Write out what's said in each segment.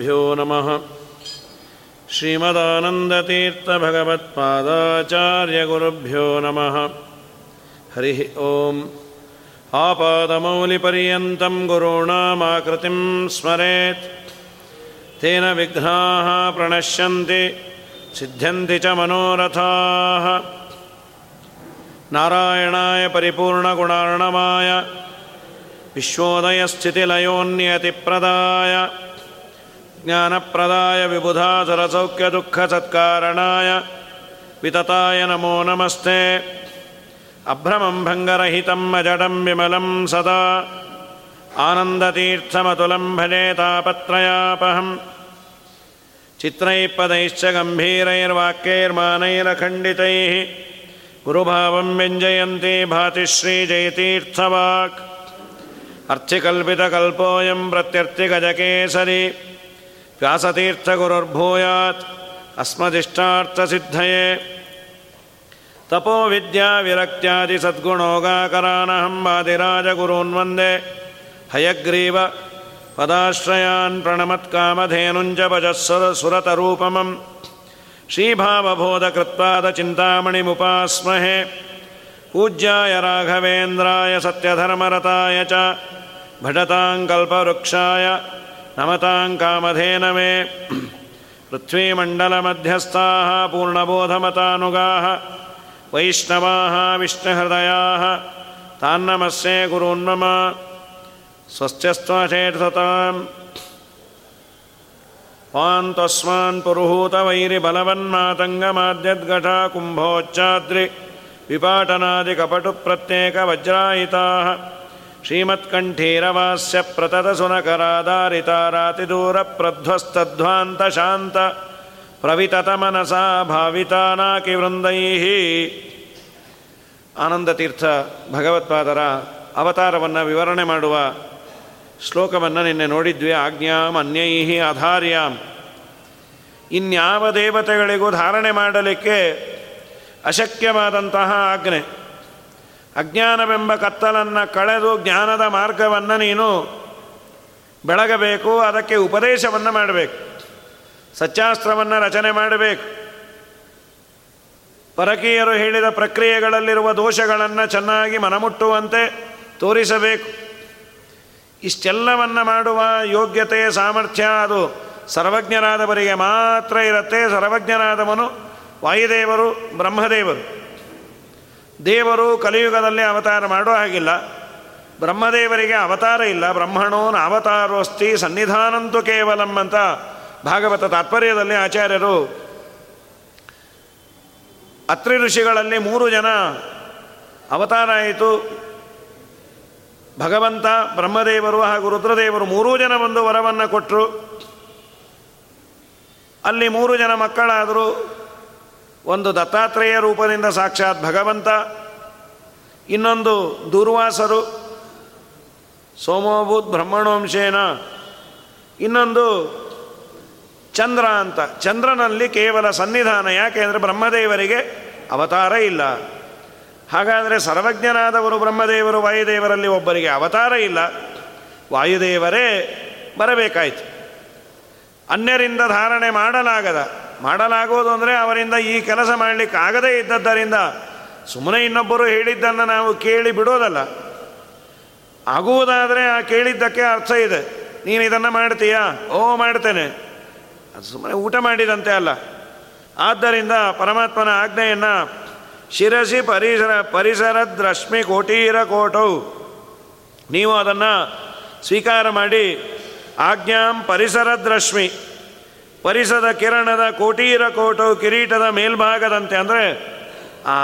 परमगुरुभ्यो नमः। श्रीमदानन्दतीर्थभगवत्पादाचार्यगुरुभ्यो नमः। हरिः ओम्। आपादमौलिपर्यन्तं गुरूणामाकृतिं स्मरेत्। तेन विघ्नाः प्रणश्यन्ति सिद्ध्यन्ति च मनोरथाः। नारायणाय परिपूर्णगुणार्णमाय विश्वोदयस्थितिलयोन्यतिप्रदाय ज्ञानप्रदाय विबुधासुरसौख्यदुःखसत्कारणाय वितताय नमो नमस्ते। अभ्रमं भङ्गरहितं अजडं विमलं सदा। आनन्दतीर्थमतुलं भजे तापत्रयापहम्। चित्रैः पदैश्च गम्भीरैर्वाक्यैर्मानैरखण्डितैः गुरुभावं व्यञ्जयन्ती भाति श्रीजयतीर्थवाक् अर्थिकल्पितकल्पोऽयं प्रत्यर्थिगजकेसरी व्यासतीर्थगुरुर्भूयात्। अस्मदिष्टार्थसिद्धये। तपोविद्याविरक्त्यादिसद्गुणोगाकरानहं वादिराजगुरून् वन्दे हयग्रीव पदाश्रयान् प्रणमत्कामधेनुञ्ज भजः सुरतरूपमम् श्रीभावबोधकृत्पादचिन्तामणिमुपास्महे पूज्याय राघवेन्द्राय सत्यधर्मरताय च। भटताङ्कल्पवृक्षाय नमतां कामधेनमे पृथ्वीमण्डलमध्यस्थाः पूर्णबोधमतानुगाः वैष्णवाः विष्णुहृदयाः तान्नमस्ये स्वस्त्यस्त्वचेतताम् पान्तस्मान् पुरुहूतवैरिबलवन्मातङ्गमाद्यद्घटा कुम्भोच्चाद्रि विपाटनादिकपटुप्रत्येकवज्रायिताः श्रीमत्कण्ठीरवास्य प्रततसुनकरादारितारातिदूरप्रध्वस्तध्वान्तशान्त ಪ್ರವಿತತಮನಸಾ ಭಾವಿತಾನಾಕಿವೃಂದೈಃ ಆನಂದತೀರ್ಥ ಭಗವತ್ಪಾದರ ಅವತಾರವನ್ನು ವಿವರಣೆ ಮಾಡುವ ಶ್ಲೋಕವನ್ನು ನಿನ್ನೆ ನೋಡಿದ್ವಿ ಆಜ್ಞಾಂ ಅನ್ಯೈಹಿ ಆಧಾರ್ಯಾಂ ಇನ್ಯಾವ ದೇವತೆಗಳಿಗೂ ಧಾರಣೆ ಮಾಡಲಿಕ್ಕೆ ಅಶಕ್ಯವಾದಂತಹ ಆಜ್ಞೆ ಅಜ್ಞಾನವೆಂಬ ಕತ್ತಲನ್ನು ಕಳೆದು ಜ್ಞಾನದ ಮಾರ್ಗವನ್ನು ನೀನು ಬೆಳಗಬೇಕು, ಅದಕ್ಕೆ ಉಪದೇಶವನ್ನು ಮಾಡಬೇಕು. ಸತ್ಯಾಸ್ತ್ರವನ್ನು ರಚನೆ ಮಾಡಬೇಕು. ಪರಕೀಯರು ಹೇಳಿದ ಪ್ರಕ್ರಿಯೆಗಳಲ್ಲಿರುವ ದೋಷಗಳನ್ನು ಚೆನ್ನಾಗಿ ಮನಮುಟ್ಟುವಂತೆ ತೋರಿಸಬೇಕು. ಇಷ್ಟೆಲ್ಲವನ್ನು ಮಾಡುವ ಯೋಗ್ಯತೆ, ಸಾಮರ್ಥ್ಯ ಅದು. ಸರ್ವಜ್ಞರಾದವರಿಗೆ ಮಾತ್ರ ಇರುತ್ತೆ. ಸರ್ವಜ್ಞರಾದವನು ವಾಯುದೇವರು, ಬ್ರಹ್ಮದೇವರು. ದೇವರು ಕಲಿಯುಗದಲ್ಲಿ ಅವತಾರ ಮಾಡೋ ಹಾಗಿಲ್ಲ. ಬ್ರಹ್ಮದೇವರಿಗೆ ಅವತಾರ ಇಲ್ಲ. ಬ್ರಹ್ಮಣೋನ ಅವತಾರೋಸ್ತಿ ಸನ್ನಿಧಾನಂತೂ ಕೇವಲಂ ಅಂತ ಭಾಗವತ ತಾತ್ಪರ್ಯದಲ್ಲಿ ಆಚಾರ್ಯರು ಅತ್ರಿ ಋಷಿಗಳಲ್ಲಿ ಮೂರು ಜನ ಅವತಾರ ಆಯಿತು. ಭಗವಂತ, ಬ್ರಹ್ಮದೇವರು ಹಾಗೂ ರುದ್ರದೇವರು ಮೂರೂ ಜನ ಒಂದು ವರವನ್ನು ಕೊಟ್ಟರು ಅಲ್ಲಿ ಮೂರು ಜನ ಮಕ್ಕಳಾದರು. ಒಂದು ದತ್ತಾತ್ರೇಯ ರೂಪದಿಂದ ಸಾಕ್ಷಾತ್ ಭಗವಂತ, ಇನ್ನೊಂದು ದುರ್ವಾಸರು, ಸೋಮೋಭೂತ್ ಬ್ರಹ್ಮಣವಂಶೇನ, ಇನ್ನೊಂದು ಚಂದ್ರ ಅಂತ. ಚಂದ್ರನಲ್ಲಿ ಕೇವಲ ಸನ್ನಿಧಾನ, ಯಾಕೆ ಅಂದರೆ ಬ್ರಹ್ಮದೇವರಿಗೆ ಅವತಾರ ಇಲ್ಲ. ಹಾಗಾದರೆ ಸರ್ವಜ್ಞನಾದವರು ಬ್ರಹ್ಮದೇವರು, ವಾಯುದೇವರಲ್ಲಿ ಒಬ್ಬರಿಗೆ ಅವತಾರ ಇಲ್ಲ. ವಾಯುದೇವರೇ ಬರಬೇಕಾಯಿತು. ಅನ್ಯರಿಂದ ಧಾರಣೆ ಮಾಡಲಾಗದ. ಮಾಡಲಾಗುವುದು ಅಂದರೆ ಅವರಿಂದ ಈ ಕೆಲಸ ಮಾಡಲಿಕ್ಕೆ ಆಗದೇ ಇದ್ದದ್ದರಿಂದ ಸುಮ್ಮನೆ ಇನ್ನೊಬ್ಬರು ಹೇಳಿದ್ದನ್ನು ನಾವು ಕೇಳಿ ಬಿಡೋದಲ್ಲ. ಆಗುವುದಾದರೆ ಆ ಕೇಳಿದ್ದಕ್ಕೆ ಅರ್ಥ ಇದೆ. ನೀನು ಇದನ್ನು ಮಾಡ್ತೀಯಾ? ಓ, ಮಾಡ್ತೇನೆ. ಅದು ಸುಮ್ಮನೆ ಊಟ ಮಾಡಿದಂತೆ ಅಲ್ಲ. ಆದ್ದರಿಂದ ಪರಮಾತ್ಮನ ಆಜ್ಞೆಯನ್ನು ಶಿರಸಿ ಪರಿಸರ ಪರಿಸರದ ರಶ್ಮಿ ಕೋಟೀರ ಕೋಟವು ನೀವು ಅದನ್ನು ಸ್ವೀಕಾರ ಮಾಡಿ, ಆಜ್ಞಾಂ ಪರಿಸರದ ರಶ್ಮಿ ಪರಿಸರದ ಕಿರಣದ ಕೋಟೀರ ಕೋಟು ಕಿರೀಟದ ಮೇಲ್ಭಾಗದಂತೆ, ಅಂದರೆ ಆ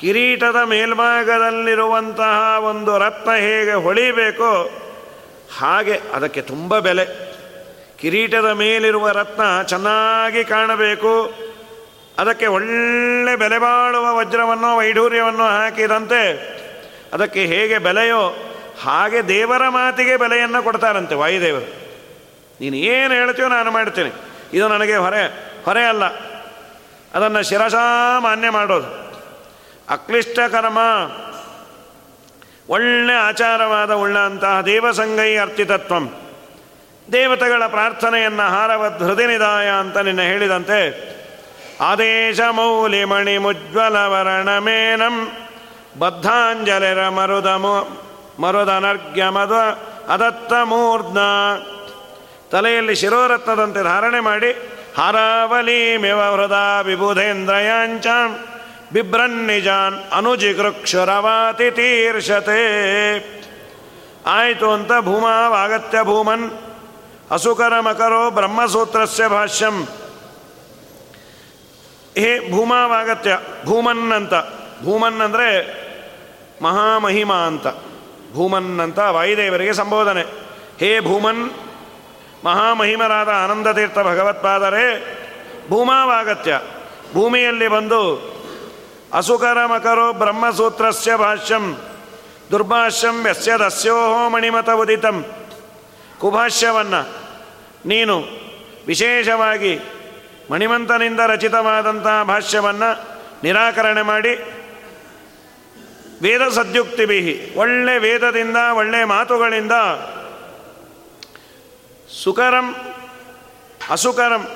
ಕಿರೀಟದ ಮೇಲ್ಭಾಗದಲ್ಲಿರುವಂತಹ ಒಂದು ರತ್ನ ಹೇಗೆ ಹೊಳಿಬೇಕೋ ಹಾಗೆ ಅದಕ್ಕೆ ತುಂಬ ಬೆಲೆ. ಕಿರೀಟದ ಮೇಲಿರುವ ರತ್ನ ಚೆನ್ನಾಗಿ ಕಾಣಬೇಕು. ಅದಕ್ಕೆ ಒಳ್ಳೆ ಬೆಲೆ ಬಾಳುವ ವಜ್ರವನ್ನು ವೈಢೂರ್ಯವನ್ನು ಹಾಕಿದಂತೆ ಅದಕ್ಕೆ ಹೇಗೆ ಬೆಲೆಯೋ ಹಾಗೆ ದೇವರ ಮಾತಿಗೆ ಬೆಲೆಯನ್ನು ಕೊಡ್ತಾರಂತೆ ವಾಯುದೇವರು. ನೀನು ಏನು ಹೇಳ್ತೀಯೋ ನಾನು ಮಾಡ್ತೇನೆ. ಇದು ನನಗೆ ಹೊರೆ ಹೊರೆ ಅಲ್ಲ. ಅದನ್ನು ಶಿರಸಾ ಮಾನ್ಯ ಮಾಡೋದು. ಅಕ್ಲಿಷ್ಟ ಕರ್ಮ. ಒಳ್ಳೆ ಆಚಾರವಾದ ಉಳ್ಳಂತಹ ದೇವಸಂಗೈ ಅರ್ಥಿತತ್ವ ದೇವತೆಗಳ ಪ್ರಾರ್ಥನೆಯನ್ನು ಹಾರವದ್ ಹೃದಯನಿದಾಯ ಅಂತ ನಿನ್ನ ಹೇಳಿದಂತೆ, ಆದೇಶ ಮೌಲಿ ಮಣಿ ಮುಜ್ವಲ ವರ್ಣಮೇನಂ ಬದ್ಧಾಂಜಲಿರ ಮರುದ ಮರುದನರ್ಘ್ಯ ಮದ ಅದತ್ತ ಮೂರ್ಧ ತಲೆಯಲ್ಲಿ ಶಿರೋರತ್ನದಂತೆ ಧಾರಣೆ ಮಾಡಿ, ಹರಾವಲಿ ಮೇವ ಹೃದ ವಿಬುಧೇಂದ್ರಯಾಂಚ ಬಿಭ್ರನ್ನಿಜಾನ್ ಅನುಜಿಗೃಕ್ಷುರವಾತಿ ತೀರ್ಷತೆ. ಆಯಿತು ಅಂತ ಭೂಮಾವಾಗತ್ಯ ಭೂಮನ್ ಅಸುಕರ ಮಕರೋ ಬ್ರಹ್ಮಸೂತ್ರಸ್ಯ ಭಾಷ್ಯಂ. ಹೇ ಭೂಮಾವಾಗತ್ಯ ಭೂಮನ್ ಅಂತ, ಭೂಮನ್ ಅಂದರೆ ಮಹಾಮಹಿಮಾ ಅಂತ, ಭೂಮನ್ ಅಂತ ವಾಯುದೇವರಿಗೆ ಸಂಬೋಧನೆ. ಹೇ ಭೂಮನ್ ಮಹಾಮಹಿಮರಾದ ಆನಂದತೀರ್ಥ ಭಗವತ್ಪಾದರೇ ಭೂಮಾವಾಗತ್ಯ. ಭೂಮಿಯಲ್ಲಿ ಬಂದು ಅಸುಕರ ಮಕರೋ ಬ್ರಹ್ಮಸೂತ್ರಸ್ಯ ಭಾಷ್ಯಂ, ದುರ್ಭಾಷ್ಯಂ ವ್ಯಸ್ಯದಸ್ಯೋಹೋ ಮಣಿಮತ ಉದಿತಂ. ಕುಭಾಷ್ಯವನ್ನು ನೀನು ವಿಶೇಷವಾಗಿ ಮಣಿಮಂತನಿಂದ ರಚಿತವಾದಂತಹ ಭಾಷ್ಯವನ್ನು ನಿರಾಕರಣೆ ಮಾಡಿ ವೇದ ಸದ್ಯುಕ್ತಿಬಿಹಿ ಒಳ್ಳೆ ವೇದದಿಂದ, ಒಳ್ಳೆ ಮಾತುಗಳಿಂದ ಸುಕರಂ, ಅಸುಕರಂ.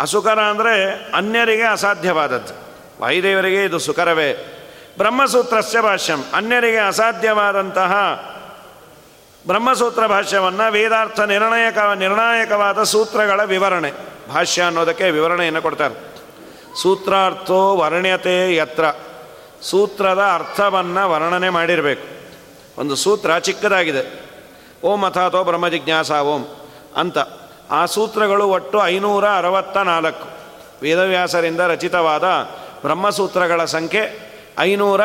ಅಸುಕರ ಅಂದರೆ ಅನ್ಯರಿಗೆ ಅಸಾಧ್ಯವಾದದ್ದು. ವಾಯುದೇವರಿಗೆ ಇದು ಸುಕರವೇ. ಬ್ರಹ್ಮಸೂತ್ರಸ್ಯ ಭಾಷ್ಯಂ, ಅನ್ಯರಿಗೆ ಅಸಾಧ್ಯವಾದಂತಹ ಬ್ರಹ್ಮಸೂತ್ರ ಭಾಷ್ಯವನ್ನು ವೇದಾರ್ಥ ನಿರ್ಣಾಯಕ, ನಿರ್ಣಾಯಕವಾದ ಸೂತ್ರಗಳ ವಿವರಣೆ. ಭಾಷ್ಯ ಅನ್ನೋದಕ್ಕೆ ವಿವರಣೆಯನ್ನು ಕೊಡ್ತಾರೆ. ಸೂತ್ರಾರ್ಥೋ ವರ್ಣ್ಯತೆ ಯತ್ರ. ಸೂತ್ರದ ಅರ್ಥವನ್ನು ವರ್ಣನೆ ಮಾಡಿರಬೇಕು. ಒಂದು ಸೂತ್ರ ಚಿಕ್ಕದಾಗಿದೆ. ಓಂ ಅಥಾತೋ ಬ್ರಹ್ಮ ಜಿಜ್ಞಾಸ ಓಂ. ಅಂತ. ಆ ಸೂತ್ರಗಳು ಒಟ್ಟು ಐನೂರ ಅರವತ್ತ ನಾಲ್ಕು ವೇದವ್ಯಾಸರಿಂದ ರಚಿತವಾದ ಬ್ರಹ್ಮಸೂತ್ರಗಳ ಸಂಖ್ಯೆ ಐನೂರ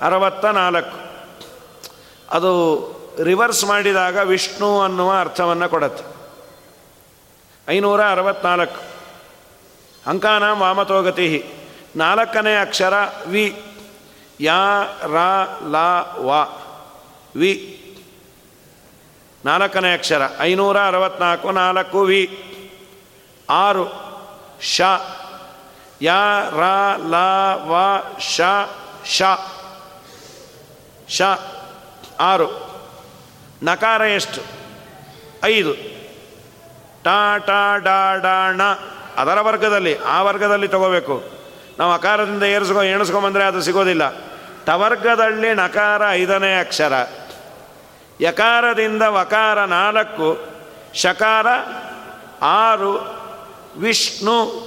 ಅರವತ್ತ ನಾಲ್ಕು ಅದು ರಿವರ್ಸ್ ಮಾಡಿದಾಗ ವಿಷ್ಣು ಅನ್ನುವ ಅರ್ಥವನ್ನು ಕೊಡತ್ತೆ. ಐನೂರ ಅರವತ್ನಾಲ್ಕು ಅಂಕಾನ ವಾಮತೋಗತಿ ನಾಲ್ಕನೇ ಅಕ್ಷರ ವಿ. ಯಾ, ರಾ, ಲಾ, ವಾ. ವಿ. ನಾಲ್ಕನೇ ಅಕ್ಷರ, ಐನೂರ ಅರವತ್ನಾಲ್ಕು, ನಾಲ್ಕು ವಿ. ಆರು, ಶ. ಯ, ರ, ಲ, ವ, ಶ ಶ. ಶ. ಆರು. ನಕಾರ ಎಷ್ಟು? ಐದು. ಟಾ ಟಾ, ಡಾ ಡಾ, ಣ. ಅದರ ವರ್ಗದಲ್ಲಿ, ಆ ವರ್ಗದಲ್ಲಿ ತಗೋಬೇಕು. ನಾವು ಅಕಾರದಿಂದ ಏರಿಸ್ಕೊ ಎಣಿಸ್ಕೊಂಬಂದರೆ ಅದು ಸಿಗೋದಿಲ್ಲ. ಟವರ್ಗದಲ್ಲಿ ನಕಾರ ಐದನೇ ಅಕ್ಷರ. ಯಕಾರದಿಂದ ವಕಾರ ನಾಲ್ಕು, ಶಕಾರ ಆರು, ವಿಷ್ಣು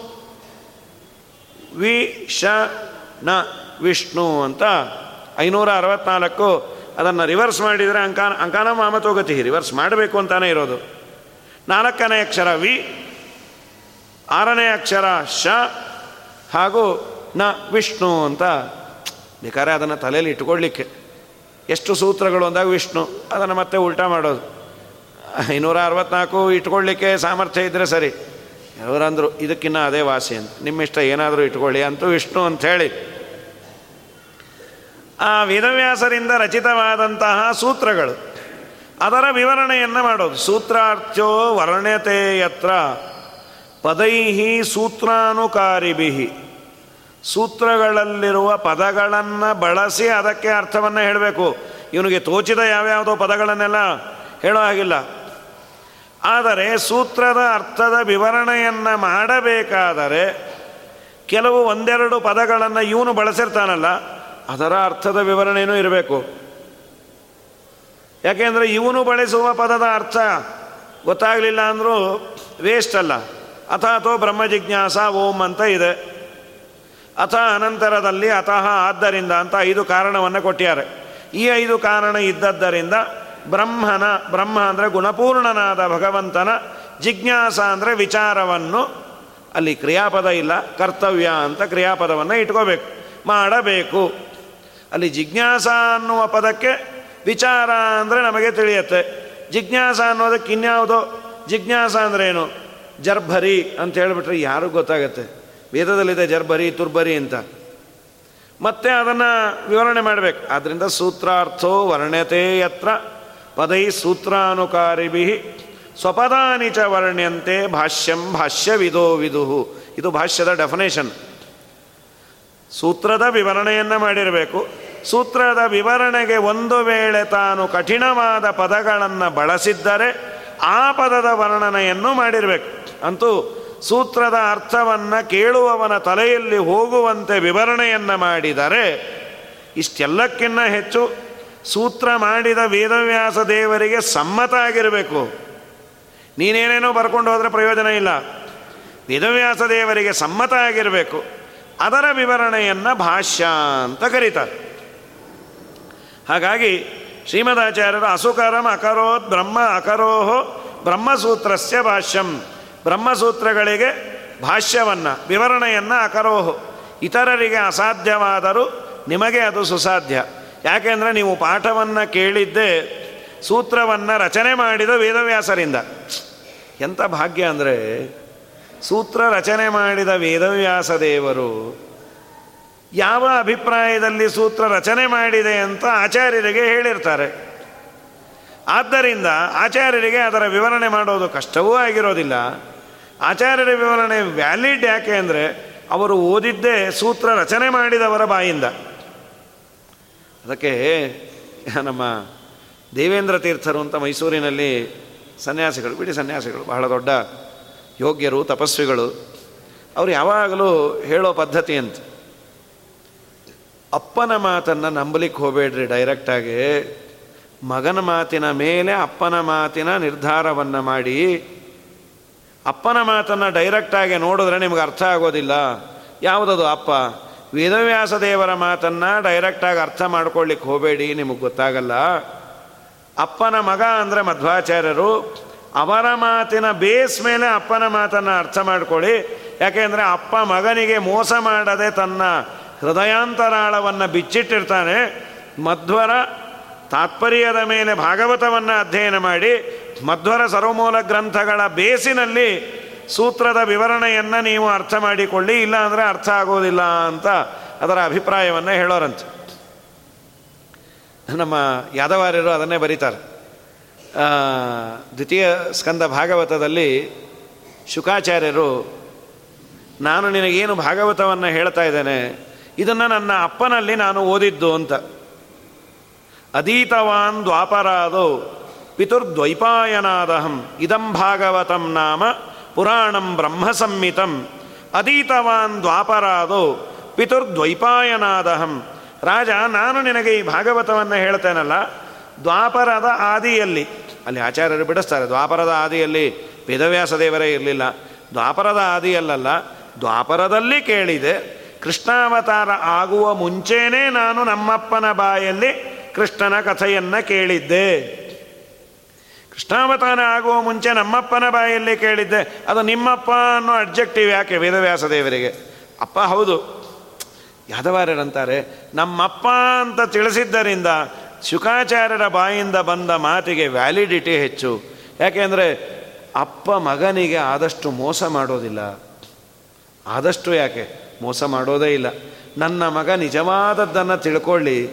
ವಿ ಶ ನ ವಿಷ್ಣು ಅಂತ ಐನೂರ ಅರವತ್ನಾಲ್ಕು. ಅದನ್ನು ರಿವರ್ಸ್ ಮಾಡಿದರೆ ಅಂಕಾನ ಅಂಕಾನ ಮಾಮತೋಗತಿ ರಿವರ್ಸ್ ಮಾಡಬೇಕು ಅಂತಾನೆ ಇರೋದು. ನಾಲ್ಕನೇ ಅಕ್ಷರ ವಿ, ಆರನೇ ಅಕ್ಷರ ಶ ಹಾಗೂ ನ ವಿಷ್ಣು ಅಂತ. ಬೇಕಾದ್ರೆ ಅದನ್ನು ತಲೆಯಲ್ಲಿ ಇಟ್ಕೊಳ್ಳಿಕ್ಕೆ ಎಷ್ಟು ಸೂತ್ರಗಳು ಅಂದಾಗ ವಿಷ್ಣು, ಅದನ್ನು ಮತ್ತೆ ಉಲ್ಟಾ ಮಾಡೋದು. ಇನ್ನೂರ ಅರವತ್ನಾಲ್ಕು ಇಟ್ಕೊಳ್ಳಿಕ್ಕೆ ಸಾಮರ್ಥ್ಯ ಇದ್ದರೆ ಸರಿ. ಅವರಂದರು, ಇದಕ್ಕಿನ್ನ ಅದೇ ವಾಸಿ ಅಂತ, ನಿಮ್ಮಿಷ್ಟ ಏನಾದರೂ ಇಟ್ಕೊಳ್ಳಿ ಅಂತೂ ವಿಷ್ಣು ಹೇಳಿ. ಆ ವೇದವ್ಯಾಸರಿಂದ ರಚಿತವಾದಂತಹ ಸೂತ್ರಗಳು, ಅದರ ವಿವರಣೆಯನ್ನು ಮಾಡೋದು. ಸೂತ್ರಾರ್ಥ್ಯೋ ವರ್ಣ್ಯತೆ ಯತ್ರ ಪದೈಹಿ ಸೂತ್ರಾನುಕಾರಿಭಿ. ಸೂತ್ರಗಳಲ್ಲಿರುವ ಪದಗಳನ್ನು ಬಳಸಿ ಅದಕ್ಕೆ ಅರ್ಥವನ್ನು ಹೇಳಬೇಕು. ಇವನಿಗೆ ತೋಚಿದ ಯಾವ್ಯಾವುದೋ ಪದಗಳನ್ನೆಲ್ಲ ಹೇಳೋ ಹಾಗಿಲ್ಲ. ಆದರೆ ಸೂತ್ರದ ಅರ್ಥದ ವಿವರಣೆಯನ್ನು ಮಾಡಬೇಕಾದರೆ ಕೆಲವು ಒಂದೆರಡು ಪದಗಳನ್ನು ಇವನು ಬಳಸಿರ್ತಾನಲ್ಲ, ಅದರ ಅರ್ಥದ ವಿವರಣೆಯೂ ಇರಬೇಕು. ಯಾಕೆಂದರೆ ಇವನು ಬಳಸುವ ಪದದ ಅರ್ಥ ಗೊತ್ತಾಗಲಿಲ್ಲ ಅಂದರೂ ವೇಸ್ಟ್ ಅಲ್ಲ. ಅಥಾತೋ ಬ್ರಹ್ಮ ಜಿಜ್ಞಾಸ ಓಂ ಅಂತ ಇದೆ. ಅಥ ಅನಂತರದಲ್ಲಿ ಅತಃ ಆದ್ದರಿಂದ ಅಂತ ಐದು ಕಾರಣವನ್ನು ಕೊಟ್ಟಿದ್ದಾರೆ. ಈ ಐದು ಕಾರಣ ಇದ್ದದ್ದರಿಂದ ಬ್ರಹ್ಮನ, ಬ್ರಹ್ಮ ಅಂದರೆ ಗುಣಪೂರ್ಣನಾದ ಭಗವಂತನ ಜಿಜ್ಞಾಸ ಅಂದರೆ ವಿಚಾರವನ್ನು ಅಲ್ಲಿ ಕ್ರಿಯಾಪದ ಇಲ್ಲ, ಕರ್ತವ್ಯ ಅಂತ ಕ್ರಿಯಾಪದವನ್ನು ಇಟ್ಕೋಬೇಕು. ಮಾಡಬೇಕು. ಅಲ್ಲಿ ಜಿಜ್ಞಾಸ ಅನ್ನುವ ಪದಕ್ಕೆ ವಿಚಾರ ಅಂದರೆ ನಮಗೆ ತಿಳಿಯುತ್ತೆ. ಜಿಜ್ಞಾಸ ಅನ್ನೋದಕ್ಕೆ ಇನ್ಯಾವುದೋ? ಜಿಜ್ಞಾಸ ಅಂದ್ರೇನು ಜರ್ಭರಿ ಅಂತ ಹೇಳಿಬಿಟ್ರೆ ಯಾರಿಗೂ ಗೊತ್ತಾಗತ್ತೆ. ವೇದದಲ್ಲಿದೆ ಜರ್ಬರಿ, ತುರ್ಬರಿ ಅಂತ. ಮತ್ತೆ ಅದನ್ನು ವಿವರಣೆ ಮಾಡಬೇಕು. ಆದ್ದರಿಂದ ಸೂತ್ರಾರ್ಥೋ ವರ್ಣ್ಯತೆ ಯತ್ರ ಪದೈ ಸೂತ್ರಾನುಕಾರಿಭಿ ಸ್ವಪದಾನಿ ಚ ವರ್ಣ್ಯಂತೆ ಭಾಷ್ಯಂ ಭಾಷ್ಯವಿದೋ ವಿದುಹು ಇದು ಭಾಷ್ಯದ ಡೆಫನೇಷನ್ ಸೂತ್ರದ ವಿವರಣೆಯನ್ನು ಮಾಡಿರಬೇಕು. ಸೂತ್ರದ ವಿವರಣೆಗೆ ಒಂದು ವೇಳೆ ತಾನು ಕಠಿಣವಾದ ಪದಗಳನ್ನು ಬಳಸಿದ್ದರೆ ಆ ಪದದ ವರ್ಣನೆಯನ್ನು ಮಾಡಿರಬೇಕು. ಅಂತೂ ಸೂತ್ರದ ಅರ್ಥವನ್ನು ಕೇಳುವವನ ತಲೆಯಲ್ಲಿ ಹೋಗುವಂತೆ ವಿವರಣೆಯನ್ನು ಮಾಡಿದರೆ ಇಷ್ಟೆಲ್ಲಕ್ಕಿನ್ನ ಹೆಚ್ಚು ಸೂತ್ರ ಮಾಡಿದ ವೇದವ್ಯಾಸ ದೇವರಿಗೆ ಸಮ್ಮತ ಆಗಿರಬೇಕು. ನೀನೇನೇನೋ ಬರ್ಕೊಂಡು ಹೋದರೆ ಪ್ರಯೋಜನ ಇಲ್ಲ. ವೇದವ್ಯಾಸ ದೇವರಿಗೆ ಸಮ್ಮತ ಆಗಿರಬೇಕು. ಅದರ ವಿವರಣೆಯನ್ನು ಭಾಷ್ಯ ಅಂತ ಕರೀತಾರೆ. ಹಾಗಾಗಿ ಶ್ರೀಮದಾಚಾರ್ಯರು ಅಸುಕರಂ ಅಕರೋತ್ ಬ್ರಹ್ಮ ಅಕರೋಹೋ ಬ್ರಹ್ಮಸೂತ್ರಸ್ಯ ಭಾಷ್ಯಂ. ಬ್ರಹ್ಮಸೂತ್ರಗಳಿಗೆ ಭಾಷ್ಯವನ್ನು, ವಿವರಣೆಯನ್ನು ಅಕರೋಹು ಇತರರಿಗೆ ಅಸಾಧ್ಯವಾದರೂ ನಿಮಗೆ ಅದು ಸುಸಾಧ್ಯ. ಯಾಕೆಂದರೆ ನೀವು ಪಾಠವನ್ನು ಕೇಳಿದ್ದೇ ಸೂತ್ರವನ್ನು ರಚನೆ ಮಾಡಿದ ವೇದವ್ಯಾಸರಿಂದ. ಎಂಥ ಭಾಗ್ಯ ಅಂದರೆ ಸೂತ್ರ ರಚನೆ ಮಾಡಿದ ವೇದವ್ಯಾಸ ದೇವರು ಯಾವ ಅಭಿಪ್ರಾಯದಲ್ಲಿ ಸೂತ್ರ ರಚನೆ ಮಾಡಿದೆ ಅಂತ ಆಚಾರ್ಯರಿಗೆ ಹೇಳಿರ್ತಾರೆ. ಆದ್ದರಿಂದ ಆಚಾರ್ಯರಿಗೆ ಅದರ ವಿವರಣೆ ಮಾಡೋದು ಕಷ್ಟವೂ ಆಗಿರೋದಿಲ್ಲ. ಆಚಾರ್ಯರ ವಿವರಣೆ ವ್ಯಾಲಿಡ್ ಯಾಕೆ ಅಂದರೆ ಅವರು ಓದಿದ್ದೇ ಸೂತ್ರ ರಚನೆ ಮಾಡಿದವರ ಬಾಯಿಂದ. ಅದಕ್ಕೆ ನಮ್ಮ ದೇವೇಂದ್ರ ತೀರ್ಥರು ಅಂತ ಮೈಸೂರಿನಲ್ಲಿ ಸನ್ಯಾಸಿಗಳು, ಬಿಡಿ ಸನ್ಯಾಸಿಗಳು, ಬಹಳ ದೊಡ್ಡ ಯೋಗ್ಯರು, ತಪಸ್ವಿಗಳು. ಅವರು ಯಾವಾಗಲೂ ಹೇಳೋ ಪದ್ಧತಿ ಅಂತ. ಅಪ್ಪನ ಮಾತನ್ನು ನಂಬಲಿಕ್ಕೆ ಹೋಗಬೇಡ್ರಿ ಡೈರೆಕ್ಟಾಗಿ ಮಗನ ಮಾತಿನ ಮೇಲೆ ಅಪ್ಪನ ಮಾತಿನ ನಿರ್ಧಾರವನ್ನು ಮಾಡಿ ಅಪ್ಪನ ಮಾತನ್ನು ಡೈರೆಕ್ಟಾಗಿ ನೋಡಿದ್ರೆ ನಿಮ್ಗೆ ಅರ್ಥ ಆಗೋದಿಲ್ಲ. ಯಾವುದದು ಅಪ್ಪ? ವೇದವ್ಯಾಸ ದೇವರ ಮಾತನ್ನು ಡೈರೆಕ್ಟಾಗಿ ಅರ್ಥ ಮಾಡ್ಕೊಳ್ಳಿಕ್ಕೆ ಹೋಗಬೇಡಿ ನಿಮಗೆ ಗೊತ್ತಾಗಲ್ಲ. ಅಪ್ಪನ ಮಗ ಅಂದರೆ ಮಧ್ವಾಚಾರ್ಯರು, ಅವರ ಮಾತಿನ ಬೇಸ್ ಮೇಲೆ ಅಪ್ಪನ ಮಾತನ್ನು ಅರ್ಥ ಮಾಡ್ಕೊಳ್ಳಿ. ಯಾಕೆಂದರೆ ಅಪ್ಪ ಮಗನಿಗೆ ಮೋಸ ಮಾಡದೆ ತನ್ನ ಹೃದಯಾಂತರಾಳವನ್ನು ಬಿಚ್ಚಿಟ್ಟಿರ್ತಾನೆ. ಮಧ್ವರ ತಾತ್ಪರ್ಯದ ಮೇಲೆ ಭಾಗವತವನ್ನು ಅಧ್ಯಯನ ಮಾಡಿ ಮಧ್ವರ ಸರ್ವಮೂಲ ಗ್ರಂಥಗಳ ಬೇಸಿನಲ್ಲಿ ಸೂತ್ರದ ವಿವರಣೆಯನ್ನು ನೀವು ಅರ್ಥ ಮಾಡಿಕೊಳ್ಳಿ ಇಲ್ಲ ಅಂದರೆ ಅರ್ಥ ಆಗೋದಿಲ್ಲ ಅಂತ ಅದರ ಅಭಿಪ್ರಾಯವನ್ನು ಹೇಳೋರಂತೆ. ನಮ್ಮ ಯಾದವಾರ್ಯರು ಅದನ್ನೇ ಬರೀತಾರೆ. ದ್ವಿತೀಯ ಸ್ಕಂದ ಭಾಗವತದಲ್ಲಿ ಶುಕಾಚಾರ್ಯರು, ನಾನು ನಿನಗೇನು ಭಾಗವತವನ್ನು ಹೇಳ್ತಾ ಇದ್ದೇನೆ, ಇದನ್ನು ನನ್ನ ಅಪ್ಪನಲ್ಲಿ ನಾನು ಓದಿದ್ದು ಅಂತ. ಅದೀತವಾನ್ ದ್ವಾಪರಾದೋ ಪಿತುರ್ದ್ವೈಪಾಯನಾದಹಂ ಇದಂ ಭಾಗವತಂ ನಾಮ ಪುರಾಣಂ ಬ್ರಹ್ಮಸಂಹಿತಂ ಅದೀತವಾನ್ ದ್ವಾಪರಾದೋ ಪಿತುರ್ದ್ವೈಪಾಯನಾದಹಂ ರಾಜ, ನಾನು ನಿನಗೆ ಈ ಭಾಗವತವನ್ನು ಹೇಳ್ತೇನಲ್ಲ? ದ್ವಾಪರದ ಆದಿಯಲ್ಲಿ. ಅಲ್ಲಿ ಆಚಾರ್ಯರು ಬಿಡಿಸ್ತಾರೆ, ದ್ವಾಪರದ ಆದಿಯಲ್ಲಿ ವೇದವ್ಯಾಸ ದೇವರೇ ಇರಲಿಲ್ಲ. ದ್ವಾಪರದ ಆದಿಯಲ್ಲಲ್ಲ, ದ್ವಾಪರದಲ್ಲಿ ಕೇಳಿದೆ, ಕೃಷ್ಣಾವತಾರ ಆಗುವ ಮುಂಚೆನೇ ನಾನು ನಮ್ಮಪ್ಪನ ಬಾಯಲ್ಲಿ ಕೃಷ್ಣನ ಕಥೆಯನ್ನು ಕೇಳಿದ್ದೆ. ಕೃಷ್ಣಾವತಾರ ಆಗುವ ಮುಂಚೆ ನಮ್ಮಪ್ಪನ ಬಾಯಲ್ಲಿ ಕೇಳಿದ್ದೆ, ಅದು ನಿಮ್ಮಪ್ಪ ಅನ್ನೋ ಅಬ್ಜೆಕ್ಟಿವ್ ಯಾಕೆ ವೇದವ್ಯಾಸ ದೇವರಿಗೆ? ಅಪ್ಪ ಹೌದು. ಯಾದವಾರ್ಯರಂತಾರೆ ನಮ್ಮಪ್ಪ ಅಂತ ತಿಳಿಸಿದ್ದರಿಂದ ಶುಕಾಚಾರ್ಯರ ಬಾಯಿಂದ ಬಂದ ಮಾತಿಗೆ ವ್ಯಾಲಿಡಿಟಿ ಹೆಚ್ಚು. ಯಾಕೆಂದರೆ ಅಪ್ಪ ಮಗನಿಗೆ ಆದಷ್ಟು ಮೋಸ ಮಾಡೋದಿಲ್ಲ. ಆದಷ್ಟು ಯಾಕೆ? ಮೋಸ ಮಾಡೋದೇ ಇಲ್ಲ. ನನ್ನ ಮಗ ನಿಜವಾದದ್ದನ್ನು ತಿಳ್ಕೊಳ್ಳಿ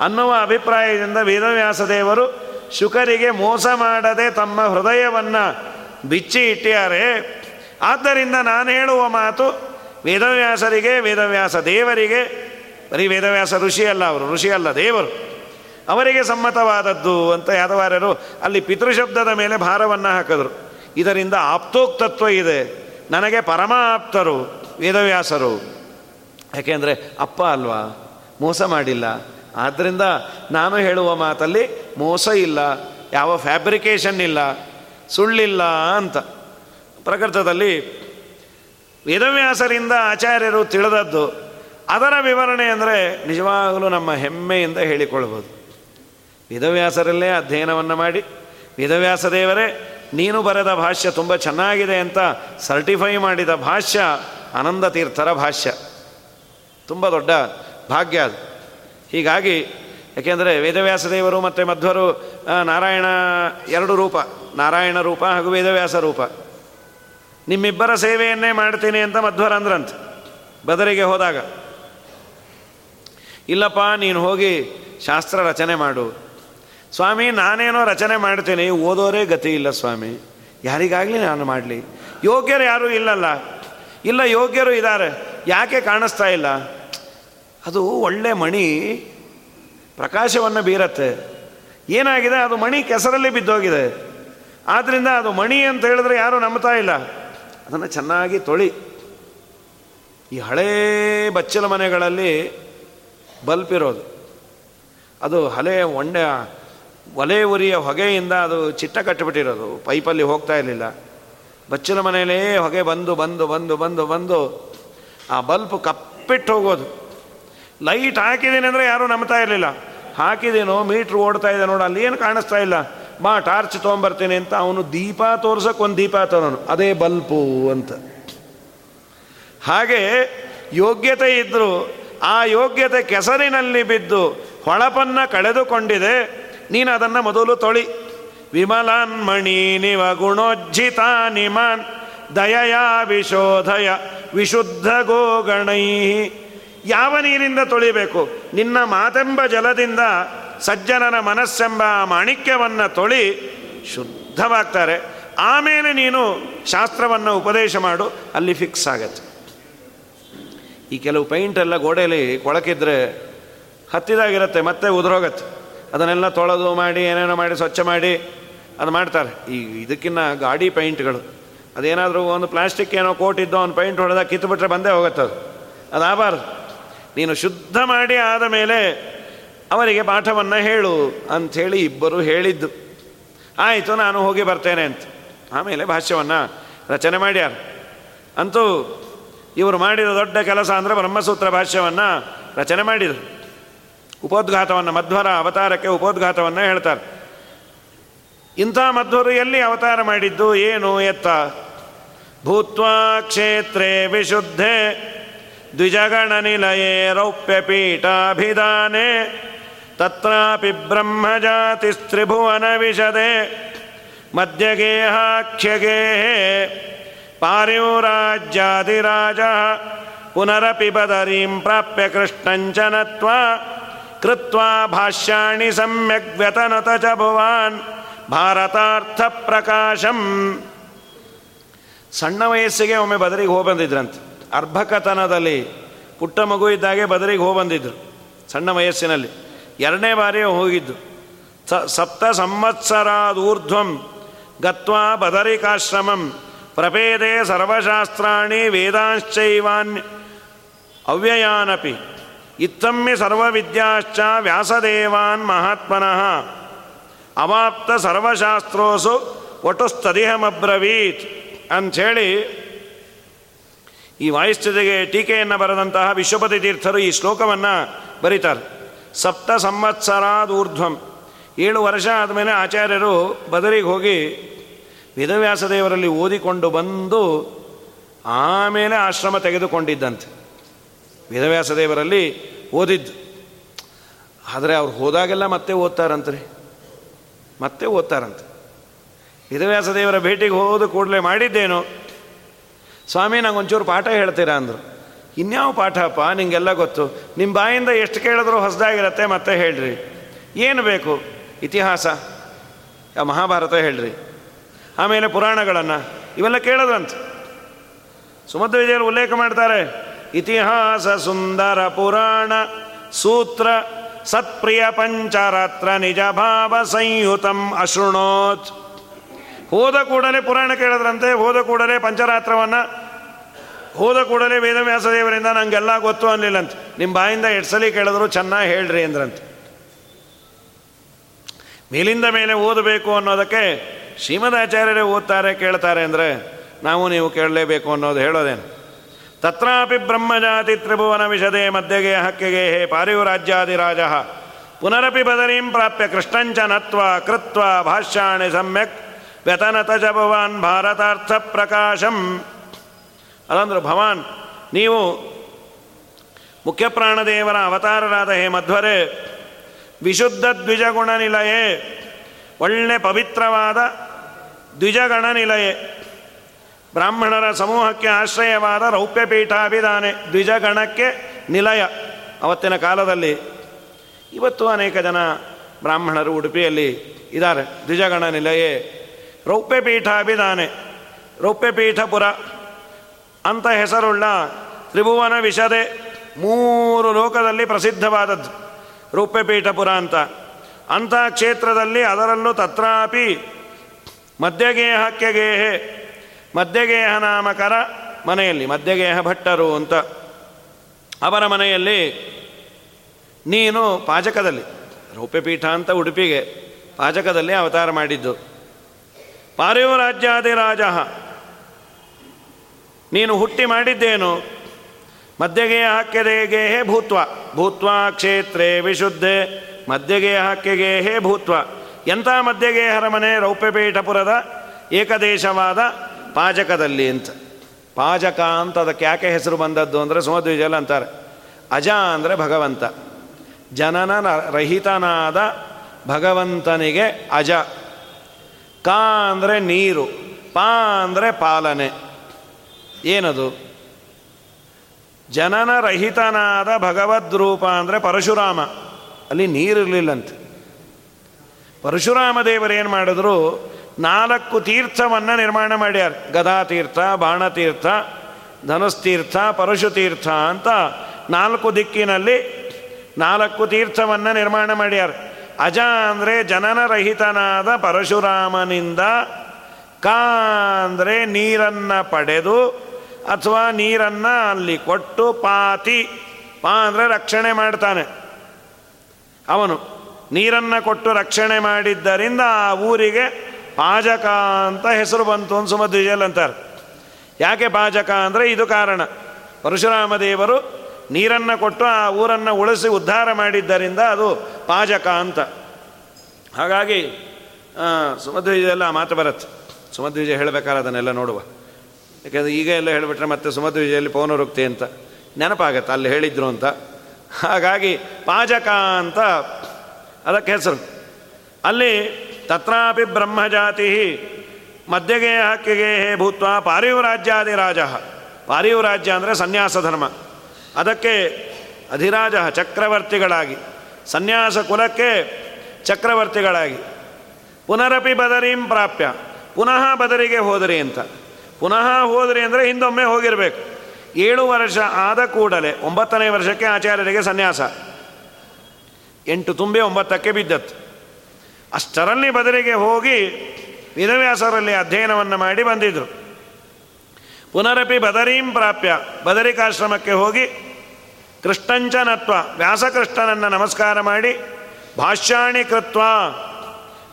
ಅನ್ನುವ ಅಭಿಪ್ರಾಯದಿಂದ ವೇದವ್ಯಾಸ ದೇವರು ಶುಕರಿಗೆ ಮೋಸ ಮಾಡದೆ ತಮ್ಮ ಹೃದಯವನ್ನು ಬಿಚ್ಚಿ ಇಟ್ಟಿದ್ದಾರೆ ಆದ್ದರಿಂದ ನಾನು ಹೇಳುವ ಮಾತು, ವೇದವ್ಯಾಸರಿಗೆ, ವೇದವ್ಯಾಸ ದೇವರಿಗೆ, ಬರೀ ವೇದವ್ಯಾಸ ಋಷಿ ಅಲ್ಲ ಅವರು, ಋಷಿ ಅಲ್ಲ ದೇವರು, ಅವರಿಗೆ ಸಮ್ಮತವಾದದ್ದು ಅಂತ ಯಾದವಾರ್ಯರು ಅಲ್ಲಿ ಪಿತೃಶಬ್ದದ ಮೇಲೆ ಭಾರವನ್ನು ಹಾಕಿದರು. ಇದರಿಂದ ಆಪ್ತೋಕ್ತತ್ವ ಇದೆ. ನನಗೆ ಪರಮ ಆಪ್ತರು ವೇದವ್ಯಾಸರು. ಯಾಕೆಂದರೆ ಅಪ್ಪ ಅಲ್ವಾ? ಮೋಸ ಮಾಡಿಲ್ಲ. ಆದ್ದರಿಂದ ನಾನು ಹೇಳುವ ಮಾತಲ್ಲಿ ಮೋಸ ಇಲ್ಲ, ಯಾವ ಫ್ಯಾಬ್ರಿಕೇಷನ್ ಇಲ್ಲ, ಸುಳ್ಳಿಲ್ಲ ಅಂತ. ಪ್ರಕೃತದಲ್ಲಿ ವೇದವ್ಯಾಸರಿಂದ ಆಚಾರ್ಯರು ತಿಳಿದದ್ದು, ಅದರ ವಿವರಣೆ ಅಂದರೆ ನಿಜವಾಗಲೂ ನಮ್ಮ ಹೆಮ್ಮೆಯಿಂದ ಹೇಳಿಕೊಳ್ಬೋದು ವೇದವ್ಯಾಸರಲ್ಲೇ ಅಧ್ಯಯನವನ್ನು ಮಾಡಿ, ವೇದವ್ಯಾಸ ದೇವರೇ, ನೀನು ಬರೆದ ಭಾಷ್ಯ ತುಂಬ ಚೆನ್ನಾಗಿದೆ ಅಂತ ಸರ್ಟಿಫೈ ಮಾಡಿದ ಭಾಷ್ಯ ಆನಂದ ತೀರ್ಥರ ಭಾಷ್ಯ. ತುಂಬ ದೊಡ್ಡ ಭಾಗ್ಯ ಅದು. ಹೀಗಾಗಿ, ಯಾಕೆಂದರೆ ವೇದವ್ಯಾಸ ದೇವರು ಮತ್ತು ಮಧ್ವರು ನಾರಾಯಣ ಎರಡು ರೂಪ. ನಾರಾಯಣ ರೂಪ ಹಾಗೂ ವೇದವ್ಯಾಸ ರೂಪ. ನಿಮ್ಮಿಬ್ಬರ ಸೇವೆಯನ್ನೇ ಮಾಡ್ತೀನಿ ಅಂತ ಮಧ್ವರ ಅಂದ್ರಂತೆ, ಬದರಿಗೆ ಹೋದಾಗ. ಇಲ್ಲಪ್ಪ, ನೀನು ಹೋಗಿ ಶಾಸ್ತ್ರ ರಚನೆ ಮಾಡು. ಸ್ವಾಮಿ, ನಾನೇನೋ ರಚನೆ ಮಾಡ್ತೀನಿ, ಓದೋರೇ ಗತಿ ಇಲ್ಲ ಸ್ವಾಮಿ. ಯಾರಿಗಾಗಲಿ ನಾನು ಮಾಡಲಿ. ಯೋಗ್ಯರು ಯಾರೂ ಇಲ್ಲಲ್ಲ. ಇಲ್ಲ, ಯೋಗ್ಯರು ಇದ್ದಾರೆ. ಯಾಕೆ ಕಾಣಿಸ್ತಾ ಇಲ್ಲ? ಅದು ಒಳ್ಳೆ ಮಣಿ, ಪ್ರಕಾಶವನ್ನು ಬೀರತ್ತೆ. ಏನಾಗಿದೆ? ಅದು ಮಣಿ ಕೆಸರಲ್ಲಿ ಬಿದ್ದೋಗಿದೆ. ಆದ್ದರಿಂದ ಅದು ಮಣಿ ಅಂತ ಹೇಳಿದ್ರೆ ಯಾರೂ ನಂಬ್ತಾ ಇಲ್ಲ. ಅದನ್ನು ಚೆನ್ನಾಗಿ ತೊಳಿ. ಈ ಹಳೇ ಬಚ್ಚಲ ಮನೆಗಳಲ್ಲಿ ಬಲ್ಪ್ ಇರೋದು. ಅದು ಹಳೆ ಒಂಡೆ, ಒಲೆ ಉರಿಯ ಹೊಗೆಯಿಂದ ಅದು ಚಿಟ್ಟ ಕಟ್ಟಿಬಿಟ್ಟಿರೋದು ಪೈಪಲ್ಲಿ ಹೋಗ್ತಾ ಇರಲಿಲ್ಲ. ಬಚ್ಚಲ ಮನೆಯಲ್ಲೇ ಹೊಗೆ ಬಂದು ಬಂದು ಬಂದು ಬಂದು ಬಂದು ಆ ಬಲ್ಪ್ ಕಪ್ಪಿಟ್ಟು ಹೋಗೋದು. ಲೈಟ್ ಹಾಕಿದ್ದೀನಿ ಅಂದರೆ ಯಾರೂ ನಂಬ್ತಾ ಇರಲಿಲ್ಲ. ಹಾಕಿದೇನೋ ಮೀಟ್ರ್ ಓಡ್ತಾ ಇದೆ ನೋಡು, ಅಲ್ಲಿ ಏನು ಕಾಣಿಸ್ತಾ ಇಲ್ಲ. ಬಾ, ಟಾರ್ಚ್ ತೊಗೊಂಬರ್ತೀನಿ ಅಂತ ಅವನು ದೀಪ ತೋರ್ಸಕ್ಕೆ ಒಂದು ದೀಪ ತರೋನು ಅದೇ ಬಲ್ಪು ಅಂತ. ಹಾಗೆ ಯೋಗ್ಯತೆ ಇದ್ದರೂ ಆ ಯೋಗ್ಯತೆ ಕೆಸರಿನಲ್ಲಿ ಬಿದ್ದು ಹೊಳಪನ್ನು ಕಳೆದುಕೊಂಡಿದೆ. ನೀನು ಅದನ್ನು ಮೊದಲು ತೊಳಿ. ವಿಮಲಾನ್ ಮಣಿ ನಿವ ಗುಣೋಜ್ಜಿತ ನಿಮಾನ್ ದಯಯಾ ವಿಶೋಧಯ ವಿಶುದ್ಧ ಗೋಗಣೈ. ಯಾವ ನೀರಿಂದ ತೊಳಿಬೇಕು? ನಿನ್ನ ಮಾತೆಂಬ ಜಲದಿಂದ ಸಜ್ಜನನ ಮನಸ್ಸೆಂಬ ಮಾಣಿಕ್ಯವನ್ನು ತೊಳಿ ಶುದ್ಧವಾಗ್ತಾರೆ. ಆಮೇಲೆ ನೀನು ಶಾಸ್ತ್ರವನ್ನು ಉಪದೇಶ ಮಾಡು, ಅಲ್ಲಿ ಫಿಕ್ಸ್ ಆಗತ್ತೆ. ಈ ಕೆಲವು ಪೈಂಟ್ ಎಲ್ಲ ಗೋಡೆಯಲ್ಲಿ ಕೊಳಕಿದ್ರೆ ಹತ್ತಿದಾಗಿರುತ್ತೆ, ಮತ್ತೆ ಉದುರೋಗತ್ತೆ. ಅದನ್ನೆಲ್ಲ ತೊಳೆದು ಮಾಡಿ, ಏನೇನೋ ಮಾಡಿ, ಸ್ವಚ್ಛ ಮಾಡಿ ಅದು ಮಾಡ್ತಾರೆ. ಈ ಇದಕ್ಕಿನ್ನ ಗಾಡಿ ಪೈಂಟ್ಗಳು ಅದೇನಾದರೂ ಒಂದು ಪ್ಲಾಸ್ಟಿಕ್ ಏನೋ ಕೋಟ್ ಇದ್ದೋ ಒಂದು ಪೈಂಟ್ ಹೊಡೆದ ಕಿತ್ತುಬಿಟ್ರೆ ಬಂದೇ ಹೋಗುತ್ತೆ ಅದು. ಅದಾಗಬಾರ್ದು ನೀನು ಶುದ್ಧ ಮಾಡಿ ಆದ ಮೇಲೆ ಅವರಿಗೆ ಪಾಠವನ್ನು ಹೇಳು ಅಂಥೇಳಿ ಇಬ್ಬರು ಹೇಳಿದ್ದು. ಆಯಿತು, ನಾನು ಹೋಗಿ ಬರ್ತೇನೆ ಅಂತ. ಆಮೇಲೆ ಭಾಷ್ಯವನ್ನು ರಚನೆ ಮಾಡ್ಯಾರ. ಅಂತೂ ಇವರು ಮಾಡಿದ ದೊಡ್ಡ ಕೆಲಸ ಅಂದರೆ ಬ್ರಹ್ಮಸೂತ್ರ ಭಾಷ್ಯವನ್ನು ರಚನೆ ಮಾಡಿದರು. ಉಪೋದ್ಘಾತವನ್ನು ಮಧ್ವರ ಅವತಾರಕ್ಕೆ ಉಪೋದ್ಘಾತವನ್ನು ಹೇಳ್ತಾರೆ. ಇಂಥ ಮಧ್ವರು ಎಲ್ಲಿ ಅವತಾರ ಮಾಡಿದ್ದು? ಏನು ಎತ್ತ? ಭೂತ್ವಾ ಕ್ಷೇತ್ರೇ ವಿಶುದ್ಧೆ. ದ್ವಿಜಗಣ ನಿಲಯೇ ರೌಪ್ಯಪೀಠಾಭಿಧಾನೆ ತತ್ರಾಪಿ ಬ್ರಹ್ಮಜಾತಿಸ್ತ್ರಿಭುವನ ವಿಶದೆ ಮಧ್ಯಗೇಹಾಖ್ಯಗೇ ಪಾರ್ಯುರಾಜ್ಯಾದಿರಾಜ ಪುನರಪಿ ಬದರೀಂ ಪ್ರಾಪ್ಯ ಕೃಷ್ಣಂಚನತ್ವ ಕೃತ್ವಾ ಭಾಷ್ಯಾಣಿ ಸಮ್ಯಕ್ ವ್ಯತನತ ಚ ಭುವಾನ್ ಭಾರತಾರ್ಥ ಪ್ರಕಾಶಂ ಸಣ್ಣ ವಯಸ್ಸಿಗೆ ಒಮ್ಮೆ ಬದರಿಗೆ ಹೋಗಿ ಬಂದಿದ್ರಂತೆ ಅರ್ಭಕತನದಲ್ಲಿ ಪುಟ್ಟ ಮಗು ಇದ್ದಾಗೆ ಬದರಿಗೆ ಹೋಗಿ ಬಂದಿದ್ರು ಸಣ್ಣ ವಯಸ್ಸಿನಲ್ಲಿ. ಎರಡನೇ ಬಾರಿ ಹೋಗಿದ್ದು. ಸ, ಸಪ್ತ ಸಂವತ್ಸರಾದೂರ್ಧ್ವಂ ಗತ್ವಾ ಬದರಿಕಾಶ್ರಮಂ ಪ್ರಪೇದೆ ಸರ್ವಶಾಸ್ತ್ರಾಣಿ ವೇದಾಶ್ಚೈವಾನ್ ಅವ್ಯಯಾನಪಿ. ಇತ್ತಮ್ಮಿ ಸರ್ವವಿದ್ಯಾಶ್ಚ ವ್ಯಾಸದೇವಾನ್ ಮಹಾತ್ಮನಃ. ಅವಾಪ್ತ ಸರ್ವಶಾಸ್ತ್ರೋಸು ವಟುಸ್ತದಿಹಮಬ್ರವೀತ್ ಅಂಥೇಳಿ ಈ ವಾಯುಸ್ಥಿತಿಗೆ ಟೀಕೆಯನ್ನು ಬರೆದಂತಹ ವಿಶ್ವಪತಿ ತೀರ್ಥರು ಈ ಶ್ಲೋಕವನ್ನು ಬರೀತಾರೆ. ಸಪ್ತ ಸಂವತ್ಸರಾದ ಊರ್ಧ್ವಂ. ಏಳು ವರ್ಷ ಆದಮೇಲೆ ಆಚಾರ್ಯರು ಬದರಿಗೆ ಹೋಗಿ ವೇದವ್ಯಾಸದೇವರಲ್ಲಿ ಓದಿಕೊಂಡು ಬಂದು ಆಮೇಲೆ ಆಶ್ರಮ ತೆಗೆದುಕೊಂಡಿದ್ದಂತೆ. ವೇದವ್ಯಾಸದೇವರಲ್ಲಿ ಓದಿದ್ದು. ಆದರೆ ಅವ್ರು ಹೋದಾಗೆಲ್ಲ ಮತ್ತೆ ಓದ್ತಾರಂತ್ರಿ. ಮತ್ತೆ ಓದ್ತಾರಂತೆ. ವೇದವ್ಯಾಸದೇವರ ಭೇಟಿಗೆ ಹೋದ ಕೂಡಲೇ ಮಾಡಿದ್ದೇನು? ಸ್ವಾಮಿ ನಂಗೆ ಒಂಚೂರು ಪಾಠ ಹೇಳ್ತೀರಾ ಅಂದರು. ಇನ್ಯಾವ ಪಾಠಪ್ಪ, ನಿಂಗೆಲ್ಲ ಗೊತ್ತು. ನಿಮ್ಮ ಬಾಯಿಂದ ಎಷ್ಟು ಕೇಳಿದ್ರೂ ಹೊಸದಾಗಿರತ್ತೆ, ಮತ್ತೆ ಹೇಳ್ರಿ. ಏನು ಬೇಕು? ಇತಿಹಾಸ. ಮಹಾಭಾರತ ಹೇಳ್ರಿ. ಆಮೇಲೆ ಪುರಾಣಗಳನ್ನು. ಇವೆಲ್ಲ ಕೇಳೋದಂತ ಸುಮಧ್ವ ವಿಜಯರು ಉಲ್ಲೇಖ ಮಾಡ್ತಾರೆ. ಇತಿಹಾಸ ಸುಂದರ ಪುರಾಣ, ಸೂತ್ರ, ಸತ್ಪ್ರಿಯ ಪಂಚರಾತ್ರ, ನಿಜ ಭಾವ ಸಂಯುತಂ ಅಶೃಣೋತ್. ಹೋದ ಕೂಡಲೇ ಪುರಾಣ ಕೇಳಿದ್ರಂತೆ, ಹೋದ ಕೂಡಲೇ ಪಂಚರಾತ್ರವನ್ನು, ಹೋದ ಕೂಡಲೇ ವೇದವ್ಯಾಸ ದೇವರಿಂದ ನಂಗೆಲ್ಲ ಗೊತ್ತು ಅನ್ನಲಿಲ್ಲಂತೆ ನಿಮ್ಮ ಬಾಯಿಂದ ಎಡ್ಸಲಿ ಸಲ ಕೇಳಿದ್ರು ಚೆನ್ನಾಗಿ ಹೇಳ್ರಿ ಅಂದ್ರಂತೆ. ಮೇಲಿಂದ ಮೇಲೆ ಓದಬೇಕು ಅನ್ನೋದಕ್ಕೆ ಶ್ರೀಮದಾಚಾರ್ಯರೇ ಓದ್ತಾರೆ, ಕೇಳ್ತಾರೆ ಅಂದರೆ ನಾವು ನೀವು ಕೇಳಲೇಬೇಕು ಅನ್ನೋದು ಹೇಳೋದೇನು? ತತ್ರಾಪಿ ಬ್ರಹ್ಮಜಾತಿ ತ್ರಿಭುವನ ವಿಷದೆ ಮಧ್ಯಗೆ ಹಕ್ಕಿಗೆ ಹೇ ಪಾರಿಯುರಾಜ್ಯಾದಿರಾಜ ಪುನರಪಿ ಬದರೀಂ ಪ್ರಾಪ್ಯ ಕೃಷ್ಣಂಚ ನತ್ವ ಕೃತ್ವ ಭಾಷ್ಯಾಣಿ ಸಮ್ಯಕ್ ವ್ಯತನತ ಚ ಭವಾನ್ ಭಾರತಾರ್ಥ ಪ್ರಕಾಶಂ. ಅದಂದ್ರೆ ಭವಾನ್, ನೀವು ಮುಖ್ಯಪ್ರಾಣದೇವರ ಅವತಾರರಾದ ಹೇ ಮಧ್ವರೇ ವಿಶುದ್ಧ ದ್ವಿಜಗುಣ ನಿಲಯೇ ಒಳ್ಳೆ ಪವಿತ್ರವಾದ ದ್ವಿಜಗಣ ನಿಲಯೇ ಬ್ರಾಹ್ಮಣರ ಸಮೂಹಕ್ಕೆ ಆಶ್ರಯವಾದ ರೌಪ್ಯಪೀಠಾಭಿಧಾನೆ, ದ್ವಿಜಗಣಕ್ಕೆ ನಿಲಯ. ಅವತ್ತಿನ ಕಾಲದಲ್ಲಿ ಇವತ್ತು ಅನೇಕ ಜನ ಬ್ರಾಹ್ಮಣರು ಉಡುಪಿಯಲ್ಲಿ ಇದ್ದಾರೆ. ದ್ವಿಜಗಣ ನಿಲಯೇ ರೌಪ್ಯಪೀಠಾಭಿಧಾನೆ ರೌಪ್ಯಪೀಠಪುರ ಅಂತ ಹೆಸರುಳ್ಳ ತ್ರಿಭುವನ ವಿಷದೆ ಮೂರು ಲೋಕದಲ್ಲಿ ಪ್ರಸಿದ್ಧವಾದದ್ದು. ರೂಪ್ಯಪೀಠಪುರ ಅಂತ. ಅಂಥ ಕ್ಷೇತ್ರದಲ್ಲಿ ಅದರಲ್ಲೂ ತತ್ರಾಪಿ ಮಧ್ಯಗೇಹಕ್ಕೆ ಗೇಹೆ ಮಧ್ಯಗೇಹ ನಾಮಕರ ಮನೆಯಲ್ಲಿ ಮಧ್ಯಗೇಹ ಭಟ್ಟರು ಅಂತ. ಅವರ ಮನೆಯಲ್ಲಿ ನೀನು ಪಾಜಕದಲ್ಲಿ, ರೌಪ್ಯಪೀಠ ಅಂತ ಉಡುಪಿಗೆ ಪಾಜಕದಲ್ಲಿ ಅವತಾರ ಮಾಡಿದ್ದು. ರಾಜ. ನೀನು ಹುಟ್ಟಿ ಮಾಡಿದ್ದೇನು? ಮಧ್ಯಗೆ ಹಾಕ್ಯದೆಗೆ ಹೇ ಭೂತ್ವ. ಭೂತ್ವ ಕ್ಷೇತ್ರೇ ವಿಶುದ್ಧೆ. ಮಧ್ಯಗೆ ಹಾಕ್ಯಗೆ ಹೇ ಭೂತ್ವ. ಎಂಥ ಮಧ್ಯಗೆ ಹರಮನೆ ರೌಪ್ಯಪೀಠಪುರದ ಏಕದೇಶವಾದ ಪಾಜಕದಲ್ಲಿ ಅಂತ. ಪಾಜಕ ಅಂತ ಅದಕ್ಕೆ ಯಾಕೆ ಹೆಸರು ಬಂದದ್ದು ಅಂದರೆ ಸುಮಧ್ವಿಜಲ್ ಅಂತಾರೆ. ಅಜ ಅಂದರೆ ಭಗವಂತ. ಜನನ ರಹಿತನಾದ ಭಗವಂತನಿಗೆ ಅಜ. ಕಾ ಅಂದರೆ ನೀರು, ಪಾ ಅಂದರೆ ಪಾಲನೆ. ಏನದು? ಜನನ ರಹಿತನಾದ ಭಗವದ್ರೂಪ ಅಂದರೆ ಪರಶುರಾಮ. ಅಲ್ಲಿ ನೀರಿರಲಿಲ್ಲಂತೆ ಪರಶುರಾಮ ದೇವರೇನು ಮಾಡಿದ್ರು? ನಾಲ್ಕು ತೀರ್ಥವನ್ನು ನಿರ್ಮಾಣ ಮಾಡ್ಯಾರ. ಗದಾತೀರ್ಥ ಬಾಣತೀರ್ಥ ಧನುಸ್ತೀರ್ಥ, ಪರಶುತೀರ್ಥ ಅಂತ ನಾಲ್ಕು ದಿಕ್ಕಿನಲ್ಲಿ ನಾಲ್ಕು ತೀರ್ಥವನ್ನು ನಿರ್ಮಾಣ ಮಾಡ್ಯಾರ. ಅಜ ಅಂದರೆ ಜನನರಹಿತನಾದ ಪರಶುರಾಮನಿಂದ, ಕಾ ಅಂದರೆ ನೀರನ್ನು ಪಡೆದು, ಅಥವಾ ನೀರನ್ನು ಅಲ್ಲಿ ಕೊಟ್ಟು ಪಾತಿ, ಪಾ ಅಂದರೆ ರಕ್ಷಣೆ ಮಾಡ್ತಾನೆ. ಅವನು ನೀರನ್ನು ಕೊಟ್ಟು ರಕ್ಷಣೆ ಮಾಡಿದ್ದರಿಂದ ಆ ಊರಿಗೆ ಪಾಜಕ ಅಂತ ಹೆಸರು ಬಂತು ಅಂತ ಸುಮಧ್ವಿಜಲ್ ಅಂತಾರೆ. ಯಾಕೆ ಪಾಜಕ ಅಂದರೆ ಇದು ಕಾರಣ. ಪರಶುರಾಮ ದೇವರು ನೀರನ್ನು ಕೊಟ್ಟು ಆ ಊರನ್ನು ಉಳಿಸಿ ಉದ್ಧಾರ ಮಾಡಿದ್ದರಿಂದ ಅದು ಪಾಜಕ ಅಂತ. ಹಾಗಾಗಿ ಸುಮಧ್ವಿಜಯಲ್ಲ ಆ ಮಾತು ಬರುತ್ತೆ. ಸುಮಧ್ವಿಜಯ ಹೇಳಬೇಕಾದ್ರೆ ಅದನ್ನೆಲ್ಲ ನೋಡುವ. ಯಾಕೆಂದರೆ ಈಗ ಎಲ್ಲ ಹೇಳಿಬಿಟ್ರೆ ಮತ್ತೆ ಸುಮಧ್ವಿಜಯಲ್ಲಿ ಪೌನರುಕ್ತಿ ಅಂತ. ನೆನಪಾಗತ್ತೆ, ಅಲ್ಲಿ ಹೇಳಿದ್ರು ಅಂತ. ಹಾಗಾಗಿ ಪಾಜಕ ಅಂತ ಅದಕ್ಕೆ ಹೆಸರು. ಅಲ್ಲಿ ತತ್ರಾಪಿ ಬ್ರಹ್ಮಜಾತಿ ಮಧ್ಯಗೆ ಹಕ್ಕಿಗೆ ಹೇ ಭೂತ್ವ ಪಾರಿಯುರಾಜ್ಯಾದಿ ರಾಜ ಪಾರಿಯುರಾಜ್ಯ ಅಂದರೆ ಸನ್ಯಾಸ ಧರ್ಮ ಅದಕ್ಕೆ ಅಧಿರಾಜ ಚಕ್ರವರ್ತಿಗಳಾಗಿ, ಸನ್ಯಾಸ ಕುಲಕ್ಕೆ ಚಕ್ರವರ್ತಿಗಳಾಗಿ, ಪುನರಪಿ ಬದರೀಂ ಪ್ರಾಪ್ಯ, ಪುನಃ ಬದರಿಗೆ ಹೋದರಿ ಅಂತ. ಪುನಃ ಹೋದರಿ ಅಂದರೆ ಹಿಂದೊಮ್ಮೆ ಹೋಗಿರಬೇಕು. ಏಳು ವರ್ಷ ಆದ ಕೂಡಲೇ ಒಂಬತ್ತನೇ ವರ್ಷಕ್ಕೆ ಆಚಾರ್ಯರಿಗೆ ಸನ್ಯಾಸ. ಎಂಟು ತುಂಬಿ ಒಂಬತ್ತಕ್ಕೆ ಬಿದ್ದತ್ತು ಅಷ್ಟರಲ್ಲಿ ಬದರಿಗೆ ಹೋಗಿ ವಿದವ್ಯಾಸರಲ್ಲಿ ಅಧ್ಯಯನವನ್ನು ಮಾಡಿ ಬಂದಿದ್ದರು ಪುನರಪಿ ಬದರೀಂ ಪ್ರಾಪ್ಯ, ಬದರಿಕಾಶ್ರಮಕ್ಕೆ ಹೋಗಿ ಕೃಷ್ಣಂಚನತ್ವ. ವ್ಯಾಸಕೃಷ್ಣನನ್ನು ನಮಸ್ಕಾರ ಮಾಡಿ, ಭಾಷ್ಯಾಣಿ ಕೃತ್ವ,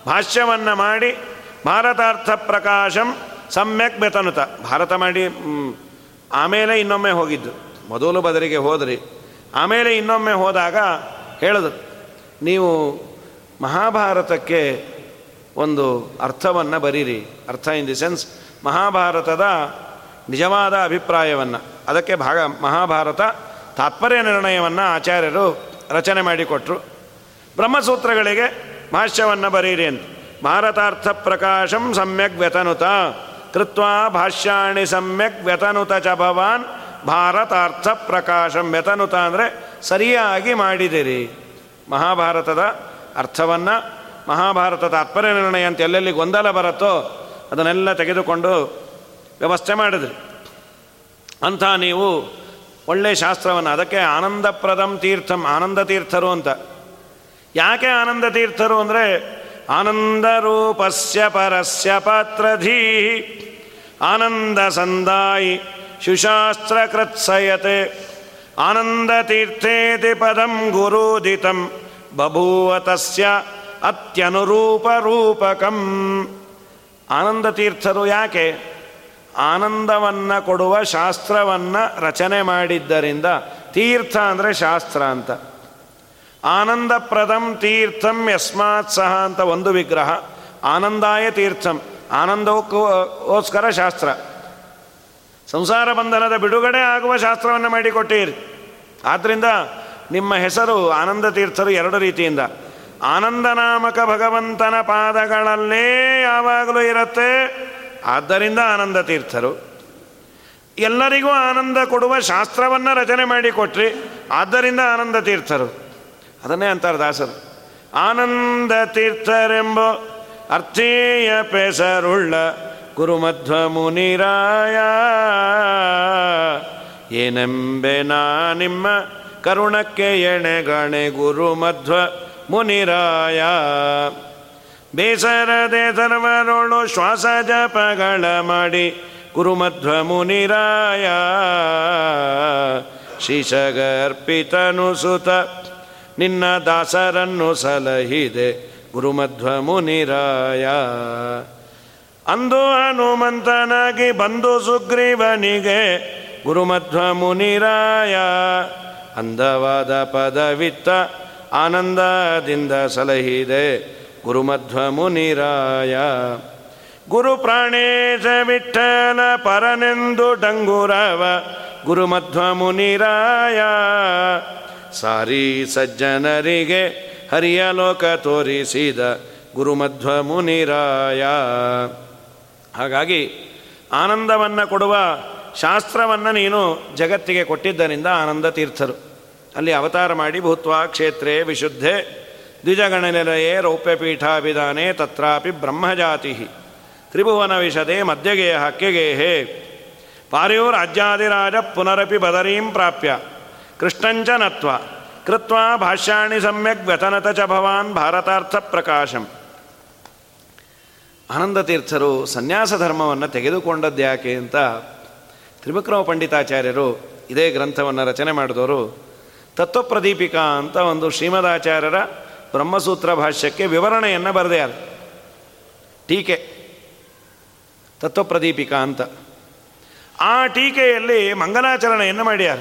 ಭಾಷ್ಯವನ್ನು ಮಾಡಿ, ಭಾರತಾರ್ಥ ಪ್ರಕಾಶಂ ಸಮ್ಯಕ್ ಬೆತನುತ. ಭಾರತ ಮಾಡಿ ಆಮೇಲೆ ಇನ್ನೊಮ್ಮೆ ಹೋಗಿದ್ದು. ಮೊದಲು ಬದರಿಗೆ ಹೋದ್ರಿ. ಆಮೇಲೆ ಇನ್ನೊಮ್ಮೆ ಹೋದಾಗ ಹೇಳಿದ್ರು ನೀವು ಮಹಾಭಾರತಕ್ಕೆ ಒಂದು ಅರ್ಥವನ್ನು ಬರೀರಿ. ಅರ್ಥ ಇನ್ ದಿ ಸೆನ್ಸ್, ಮಹಾಭಾರತದ ನಿಜವಾದ ಅಭಿಪ್ರಾಯವನ್ನು. ಅದಕ್ಕೆ ಭಾಗ ಮಹಾಭಾರತ ತಾತ್ಪರ್ಯ ನಿರ್ಣಯವನ್ನು ಆಚಾರ್ಯರು ರಚನೆ ಮಾಡಿಕೊಟ್ರು. ಬ್ರಹ್ಮಸೂತ್ರಗಳಿಗೆ ಭಾಷ್ಯವನ್ನು ಬರೀರಿ ಅಂತ ಭಾರತಾರ್ಥ ಪ್ರಕಾಶಂ ಸಮ್ಯಕ್ ವ್ಯತನುತ. ಕೃತ್ವ ಭಾಷ್ಯಾಣಿ ಸಮ್ಯಕ್ ವ್ಯತನುತ ಚ ಭವಾನ್. ಭಾರತಾರ್ಥ ಪ್ರಕಾಶಂ ವ್ಯತನುತ ಅಂದರೆ ಸರಿಯಾಗಿ ಮಾಡಿದಿರಿ. ಮಹಾಭಾರತದ ಅರ್ಥವನ್ನು, ಮಹಾಭಾರತ ತಾತ್ಪರ್ಯ ನಿರ್ಣಯ ಅಂತ ಎಲ್ಲೆಲ್ಲಿ ಗೊಂದಲ ಬರುತ್ತೋ ಅದನ್ನೆಲ್ಲ ತೆಗೆದುಕೊಂಡು ವ್ಯವಸ್ಥೆ ಮಾಡಿದ್ರಿ. ಅಂಥ ನೀವು ಒಳ್ಳೆಯ ಶಾಸ್ತ್ರವನ್ನು ಅದಕ್ಕೆ ಆನಂದಪ್ರದಂ ತೀರ್ಥಂ ಆನಂದ ತೀರ್ಥರು ಅಂತ ಯಾಕೆ ಆನಂದ ತೀರ್ಥರು ಅಂದರೆ ಆನಂದ ರೂಪಸ್ಯ ಪರಸ್ಯ ಪಾತ್ರಧೀ ಆನಂದ ಸಂದಾಯಿ ಶುಶಾಸ್ತ್ರ ಕೃತ್ಸಯತೆ ಆನಂದ ತೀರ್ಥೇತಿ ಪದಂ ಗುರುದಿತಂ ಬಭೂವ ತಸ್ಯ ಅತ್ಯನುರೂಪ ರೂಪಕಂ ಆನಂದ ತೀರ್ಥರು ಯಾಕೆ ಆನಂದವನ್ನು ಕೊಡುವ ಶಾಸ್ತ್ರವನ್ನು ರಚನೆ ಮಾಡಿದ್ದರಿಂದ ತೀರ್ಥ ಅಂದರೆ ಶಾಸ್ತ್ರ ಅಂತ. ಆನಂದಪ್ರದಂ ತೀರ್ಥಂ ಯಸ್ಮಾತ್ ಸಹ ಅಂತ ಒಂದು ವಿಗ್ರಹ, ಆನಂದಾಯ ತೀರ್ಥಂ ಆನಂದಕ್ಕೋಸ್ಕರ ಶಾಸ್ತ್ರ. ಸಂಸಾರ ಬಂಧನದ ಬಿಡುಗಡೆ ಆಗುವ ಶಾಸ್ತ್ರವನ್ನು ಮಾಡಿಕೊಟ್ಟಿರಿ. ಆದ್ದರಿಂದ ನಿಮ್ಮ ಹೆಸರು ಆನಂದ ತೀರ್ಥರು ಎರಡು ರೀತಿಯಿಂದ. ಆನಂದನಾಮಕ ಭಗವಂತನ ಪಾದಗಳಲ್ಲೇ ಯಾವಾಗಲೂ ಇರುತ್ತೆ. ಆದ್ದರಿಂದ ಆನಂದ ತೀರ್ಥರು. ಎಲ್ಲರಿಗೂ ಆನಂದ ಕೊಡುವ ಶಾಸ್ತ್ರವನ್ನು ರಚನೆ ಮಾಡಿಕೊಟ್ರಿ, ಆದ್ದರಿಂದ ಆನಂದ ತೀರ್ಥರು. ಅದನ್ನೇ ಅಂತಾರೆ ದಾಸರು. ಆನಂದ ತೀರ್ಥರೆಂಬ ಅರ್ಥೀಯ ಪೆಸರುಳ್ಳ ಗುರುಮಧ್ವ ಮುನಿರಾಯ, ಏನೆಂಬೆ ನಾ ನಿಮ್ಮ ಕರುಣಕ್ಕೆ ಎಣೆಗಣೆ ಗುರುಮಧ್ವ ಮುನಿರಾಯ. ಬೇಸರದೆ ಸರ್ವರೋಳು ಶ್ವಾಸ ಜಪಗಳ ಮಾಡಿ ಗುರುಮಧ್ವ ಮುನಿರಾಯ. ಶಿಶಗರ್ಪಿತನು ಸುತ ನಿನ್ನ ದಾಸರನ್ನು ಸಲಹಿದೆ ಗುರುಮಧ್ವ ಮುನಿರಾಯ. ಅಂದು ಹನುಮಂತನಾಗಿ ಬಂದು ಸುಗ್ರೀವನಿಗೆ ಗುರುಮಧ್ವ ಮುನಿರಾಯ. ಅಂದವಾದ ಪದವಿತ್ತ ಆನಂದದಿಂದ ಸಲಹಿದೆ ಗುರುಮಧ್ವ ಮುನಿರಾಯ ಗುರು ಪ್ರಾಣೇಶ ವಿಠಲ ಪರನೆಂದು ಡಂಗುರವ. ಗುರುಮಧ್ವ ಮುನಿರಾಯ ಸಾರಿ ಸಜ್ಜನರಿಗೆ ಹರಿಯ ಲೋಕ ತೋರಿಸಿದ ಗುರುಮಧ್ವ ಮುನಿರಾಯ ಹಾಗಾಗಿ ಆನಂದವನ್ನು ಕೊಡುವ ಶಾಸ್ತ್ರವನ್ನು ನೀನು ಜಗತ್ತಿಗೆ ಕೊಟ್ಟಿದ್ದರಿಂದ ಆನಂದ ತೀರ್ಥರು. ಅಲ್ಲಿ ಅವತಾರ ಮಾಡಿ ಭೂತ್ವ ಕ್ಷೇತ್ರೇ ವಿಶುದ್ಧೆ. ದ್ವಿಜಗಣನೆಲೆಯೇ ರೌಪ್ಯಪೀಠಾಭಿಧಾನೆ ತತ್ರಾಪಿ ಬ್ರಹ್ಮಜಾತಿ. ತ್ರಿಭುವನ ವಿಶದೆ ಮಧ್ಯಗೇಯ ಹಕ್ಕೆಗೇಹೇ ಪಾರ್ಯೋ ರಾಜ್ಯಾಧಿರಾಜ ಪುನರಪಿ ಬದರೀಂ ಪ್ರಾಪ್ಯ. ಕೃಷ್ಣಂಚ ನತ್ವ. ಕೃತ್ವ ಭಾಷ್ಯಾಣಿ ಸಮ್ಯಕ್ ವ್ಯತನತ ಚ ಭವಾನ್ ಭಾರತಾರ್ಥ ಪ್ರಕಾಶಂ. ಆನಂದ ತೀರ್ಥರು ಸನ್ಯಾಸ ಧರ್ಮವನ್ನು ತೆಗೆದುಕೊಂಡದ್ದು ಯಾಕೆ ಅಂತ ತ್ರಿವಿಕ್ರಮ ಪಂಡಿತಾಚಾರ್ಯರು ಇದೇ ಗ್ರಂಥವನ್ನು ರಚನೆ ಮಾಡಿದವರು ತತ್ವಪ್ರದೀಪಿಕಾ ಅಂತ ಒಂದು ಶ್ರೀಮದಾಚಾರ್ಯರ ಬ್ರಹ್ಮಸೂತ್ರ ಭಾಷ್ಯಕ್ಕೆ ವಿವರಣೆಯನ್ನು ಬರೆದ್ಯಾರ ಟೀಕೆ. ತತ್ವಪ್ರದೀಪಿಕಾ ಅಂತ. ಆ ಟೀಕೆಯಲ್ಲಿ ಮಂಗಲಾಚರಣೆಯನ್ನು ಮಾಡ್ಯಾರ.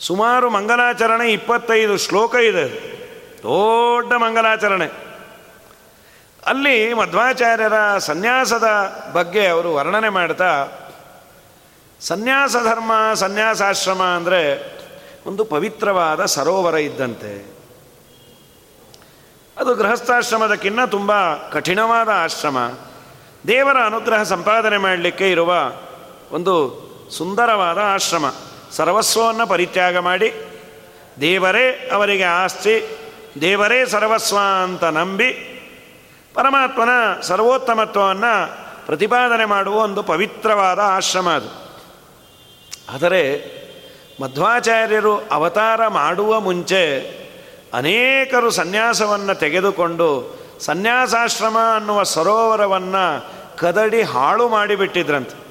ಸುಮಾರು ಮಂಗಲಾಚರಣೆ ಇಪ್ಪತ್ತೈದು ಶ್ಲೋಕ ಇದೆ ದೊಡ್ಡ ಮಂಗಲಾಚರಣೆ ಅಲ್ಲಿ ಮಧ್ವಾಚಾರ್ಯರ ಸನ್ಯಾಸದ ಬಗ್ಗೆ ಅವರು ವರ್ಣನೆ ಮಾಡ್ತಾ, ಸನ್ಯಾಸ ಧರ್ಮ, ಸನ್ಯಾಸಾಶ್ರಮ ಅಂದರೆ ಒಂದು ಪವಿತ್ರವಾದ ಸರೋವರ ಇದ್ದಂತೆ. ಅದು ಗೃಹಸ್ಥಾಶ್ರಮದಕ್ಕಿನ್ನ ತುಂಬ ಕಠಿಣವಾದ ಆಶ್ರಮ. ದೇವರ ಅನುಗ್ರಹ ಸಂಪಾದನೆ ಮಾಡಲಿಕ್ಕೆ ಇರುವ ಒಂದು ಸುಂದರವಾದ ಆಶ್ರಮ. ಸರ್ವಸ್ವವನ್ನು ಪರಿತ್ಯಾಗ ಮಾಡಿ, ದೇವರೇ ಅವರಿಗೆ ಆಸ್ತಿ, ದೇವರೇ ಸರ್ವಸ್ವ ಅಂತ ನಂಬಿ, ಪರಮಾತ್ಮನ ಸರ್ವೋತ್ತಮತ್ವವನ್ನು ಪ್ರತಿಪಾದನೆ ಮಾಡುವ ಒಂದು ಪವಿತ್ರವಾದ ಆಶ್ರಮ ಅದು. ಆದರೆ ಮಧ್ವಾಚಾರ್ಯರು ಅವತಾರ ಮಾಡುವ ಮುಂಚೆ ಅನೇಕರು ಸನ್ಯಾಸವನ್ನು ತೆಗೆದುಕೊಂಡು ಸನ್ಯಾಸಾಶ್ರಮ ಅನ್ನುವ ಸರೋವರವನ್ನು ಕದಡಿ ಹಾಳು ಮಾಡಿಬಿಟ್ಟಿದ್ರಂತೆ.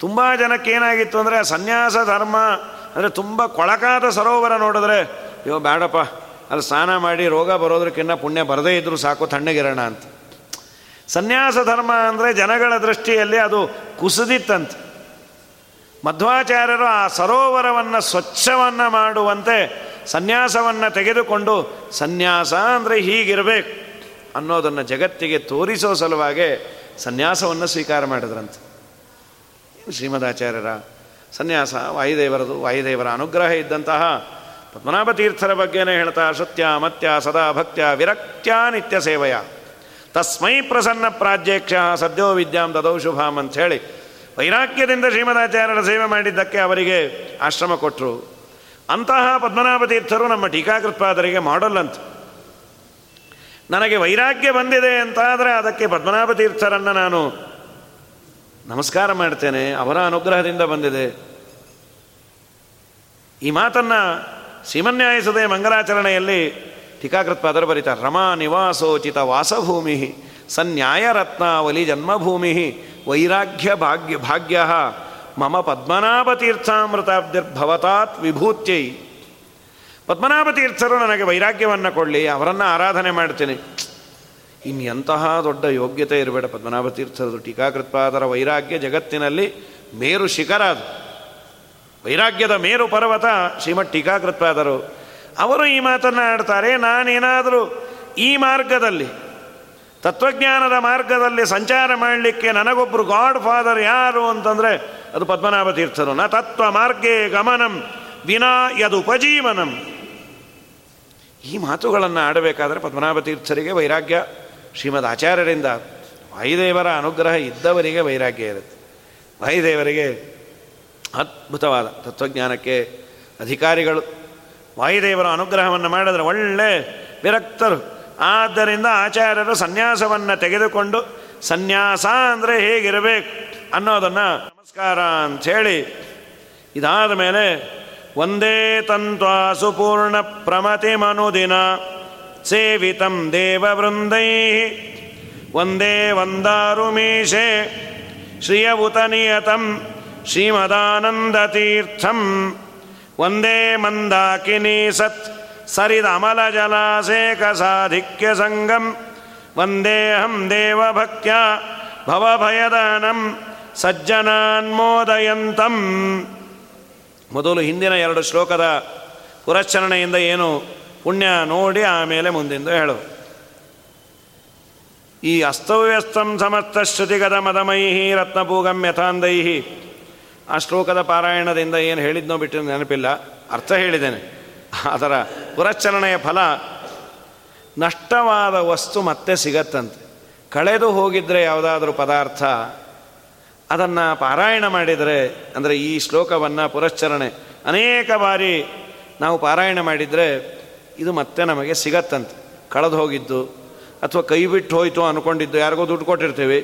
ತುಂಬ ಜನಕ್ಕೇನಾಗಿತ್ತು ಅಂದರೆ ಸನ್ಯಾಸ ಧರ್ಮ ಅಂದರೆ ತುಂಬ ಕೊಳಕಾದ ಸರೋವರ ನೋಡಿದ್ರೆ, ಅಯ್ಯೋ ಬೇಡಪ್ಪ ಅಲ್ಲಿ ಸ್ನಾನ ಮಾಡಿ ರೋಗ ಬರೋದಕ್ಕಿಂತ ಪುಣ್ಯ ಬರದೇ ಇದ್ದರೂ ಸಾಕು, ತಣ್ಣಗಿರೋಣ ಅಂತ. ಸನ್ಯಾಸ ಧರ್ಮ ಅಂದರೆ ಜನಗಳ ದೃಷ್ಟಿಯಲ್ಲಿ ಅದು ಕುಸಿದಿತ್ತಂತೆ. ಮಧ್ವಾಚಾರ್ಯರು ಆ ಸರೋವರವನ್ನು ಸ್ವಚ್ಛವನ್ನು ಮಾಡುವಂತೆ ಸನ್ಯಾಸವನ್ನು ತೆಗೆದುಕೊಂಡು, ಸನ್ಯಾಸ ಅಂದರೆ ಹೀಗಿರಬೇಕು ಅನ್ನೋದನ್ನು ಜಗತ್ತಿಗೆ ತೋರಿಸೋ ಸಲುವಾಗಿ ಸನ್ಯಾಸವನ್ನು ಸ್ವೀಕಾರ ಮಾಡಿದ್ರಂತೆ. ಶ್ರೀಮದಾಚಾರ್ಯರ ಸನ್ಯಾಸ? ವಾಯುದೇವರದು, ವಾಯುದೇವರ ಅನುಗ್ರಹ ಇದ್ದಂತಹ ಪದ್ಮನಾಭ ತೀರ್ಥರ ಬಗ್ಗೆನೇ ಹೇಳ್ತಾ ಸತ್ಯ ಮತ್ಯ ಸದಾ ಭಕ್ತ್ಯ ವಿರಕ್ತ್ಯ ನಿತ್ಯ ಸೇವೆಯ. ತಸ್ಮೈ ಪ್ರಸನ್ನ ಪ್ರಾಜ್ಯಕ್ಷ ಸದ್ಯೋ ವಿದ್ಯಾಂ ದದೌ ಶುಭಾಮ್ ಅಂಥೇಳಿ ವೈರಾಗ್ಯದಿಂದ ಶ್ರೀಮದಾಚಾರ್ಯರ ಸೇವೆ ಮಾಡಿದ್ದಕ್ಕೆ ಅವರಿಗೆ ಆಶ್ರಮ ಕೊಟ್ಟರು ಅಂತಹ ಪದ್ಮನಾಭ ತೀರ್ಥರು ನಮ್ಮ ಟೀಕಾಕೃತ್ಪಾದರಿಗೆ ಮಾಡಲ್ ಅಂತ ನನಗೆ ವೈರಾಗ್ಯ ಬಂದಿದೆ ಅಂತಾದರೆ ಅದಕ್ಕೆ ಪದ್ಮನಾಭ ತೀರ್ಥರನ್ನು ನಾನು ನಮಸ್ಕಾರ ಮಾಡ್ತೇನೆ, ಅವರ ಅನುಗ್ರಹದಿಂದ ಬಂದಿದೆ. ಈ ಮಾತನ್ನು ಸೀಮನ್ಯಾಯಿಸದೆ ಮಂಗಲಾಚರಣೆಯಲ್ಲಿ ಟೀಕಾಕೃತ್ಪಾದರು ಬರೀತಾರೆ. ರಮಾ ನಿವಾಸೋಚಿತ ವಾಸಭೂಮಿ ಸನ್ಯಾಯ ರತ್ನಾವಲಿ ಜನ್ಮಭೂಮಿ ವೈರಾಗ್ಯ ಭಾಗ್ಯ ಭಾಗ್ಯ. ಮಮ ಪದ್ಮನಾಭ ತೀರ್ಥಾಮೃತಾಬ್ದಿರ್ಭವತಾತ್ ವಿಭೂತ್ಯೈ ಪದ್ಮನಾಭ ತೀರ್ಥರು ನನಗೆ ವೈರಾಗ್ಯವನ್ನು ಕೊಡಲಿ, ಅವರನ್ನು ಆರಾಧನೆ ಮಾಡ್ತೀನಿ. ಇನ್ನು ಎಂತಹ ದೊಡ್ಡ ಯೋಗ್ಯತೆ ಇರಬೇಡ ಪದ್ಮನಾಭ ತೀರ್ಥರದು ಟೀಕಾಕೃತ್ಪಾದರ ವೈರಾಗ್ಯ ಜಗತ್ತಿನಲ್ಲಿ ಮೇರು ಶಿಖರ ಅದು. ವೈರಾಗ್ಯದ ಮೇರು ಪರ್ವತ ಶ್ರೀಮಠ್ ಟೀಕಾಕೃತ್ಪಾದರು. ಅವರು ಈ ಮಾತನ್ನು ಆಡ್ತಾರೆ, ನಾನೇನಾದರೂ ಈ ಮಾರ್ಗದಲ್ಲಿ, ತತ್ವಜ್ಞಾನದ ಮಾರ್ಗದಲ್ಲಿ ಸಂಚಾರ ಮಾಡಲಿಕ್ಕೆ ನನಗೊಬ್ಬರು ಗಾಡ್ ಫಾದರ್ ಯಾರು ಅಂತಂದರೆ ಅದು ಪದ್ಮನಾಭ ತೀರ್ಥರು ನ ತತ್ವ ಮಾರ್ಗೇ ಗಮನಂ, ವಿನಾ ಯದುಪಜೀವನಂ. ಈ ಮಾತುಗಳನ್ನು ಆಡಬೇಕಾದ್ರೆ ಪದ್ಮನಾಭ ತೀರ್ಥರಿಗೆ ವೈರಾಗ್ಯ. ಶ್ರೀಮದ್ ಆಚಾರ್ಯರಿಂದ ವಾಯುದೇವರ ಅನುಗ್ರಹ ಇದ್ದವರಿಗೆ ವೈರಾಗ್ಯ ಇರುತ್ತೆ. ವಾಯುದೇವರಿಗೆ ಅದ್ಭುತವಾದ ತತ್ವಜ್ಞಾನಕ್ಕೆ ಅಧಿಕಾರಿಗಳು ವಾಯುದೇವರ ಅನುಗ್ರಹವನ್ನು ಮಾಡಿದರೆ ಒಳ್ಳೆ ವಿರಕ್ತರು. ಆದ್ದರಿಂದ ಆಚಾರ್ಯರು ಸನ್ಯಾಸವನ್ನು ತೆಗೆದುಕೊಂಡು, ಸನ್ಯಾಸ ಅಂದರೆ ಹೇಗಿರಬೇಕು ಅನ್ನೋದನ್ನು ನಮಸ್ಕಾರ ಅಂಥೇಳಿ ಇದಾದ ಮೇಲೆ ಒಂದೇ ತಂತ್ವಾಸು ಪೂರ್ಣ ಪ್ರಮತಿಮನುದಿನ ಸೇವಿತಂ ದೇವವೃಂದೈ ಒಂದೇ ವಂದಾರುಮೀಶೆ ಶ್ರಿಯವುತ ನಿಯತಂ ಶ್ರೀಮದಾನಂದತೀರ್ಥಂ ಒಂದೇ ಮಂದಾಕಿನಿ ಸತ್ ಸರಿದಮಲ ಜಲಾಸೇಕ ಸಾಧಿಕ್ಯ ಸಂಗಂ ವಂದೇಹಂ ದೇವಭಕ್ತ್ಯ ಭವಭಯದಾನಂ ಸಜ್ಜನಾನ್ಮೋದಯಂತಂ. ಮೊದಲು ಹಿಂದಿನ ಎರಡು ಶ್ಲೋಕದ ಪುರಶ್ಚರಣೆಯಿಂದ ಏನು ಪುಣ್ಯ ನೋಡಿ ಆಮೇಲೆ ಮುಂದಿಂದು ಹೇಳು. ಈ ಅಸ್ತವ್ಯಸ್ತಂ ಸಮಸ್ತ ಶ್ರುತಿಗದ ಮದಮೈಹಿ ರತ್ನಪೂಗಂ ಯಥಾಂದೈಹಿ ಆ ಶ್ಲೋಕದ ಪಾರಾಯಣದಿಂದ ಏನು ಹೇಳಿದ್ನೋ ಬಿಟ್ಟು ನೆನಪಿಲ್ಲ. ಅರ್ಥ ಹೇಳಿದ್ದೇನೆ. ಅದರ ಪುರಶ್ಚರಣೆಯ ಫಲ ನಷ್ಟವಾದ ವಸ್ತು ಮತ್ತೆ ಸಿಗತ್ತಂತೆ. ಕಳೆದು ಹೋಗಿದ್ರೆ ಯಾವುದಾದ್ರೂ ಪದಾರ್ಥ ಅದನ್ನು ಪಾರಾಯಣ ಮಾಡಿದರೆ, ಅಂದರೆ ಈ ಶ್ಲೋಕವನ್ನು ಪುರಶ್ಚರಣೆ ಅನೇಕ ಬಾರಿ ನಾವು ಪಾರಾಯಣ ಮಾಡಿದರೆ ಇದು ಮತ್ತೆ ನಮಗೆ ಸಿಗತ್ತಂತೆ. ಕಳೆದು ಹೋಗಿದ್ದು, ಅಥವಾ ಕೈ ಬಿಟ್ಟು ಹೋಯಿತು ಅಂದ್ಕೊಂಡಿದ್ದು ಯಾರಿಗೋ ದುಡ್ಡು ಕೊಟ್ಟಿರ್ತೀವಿ.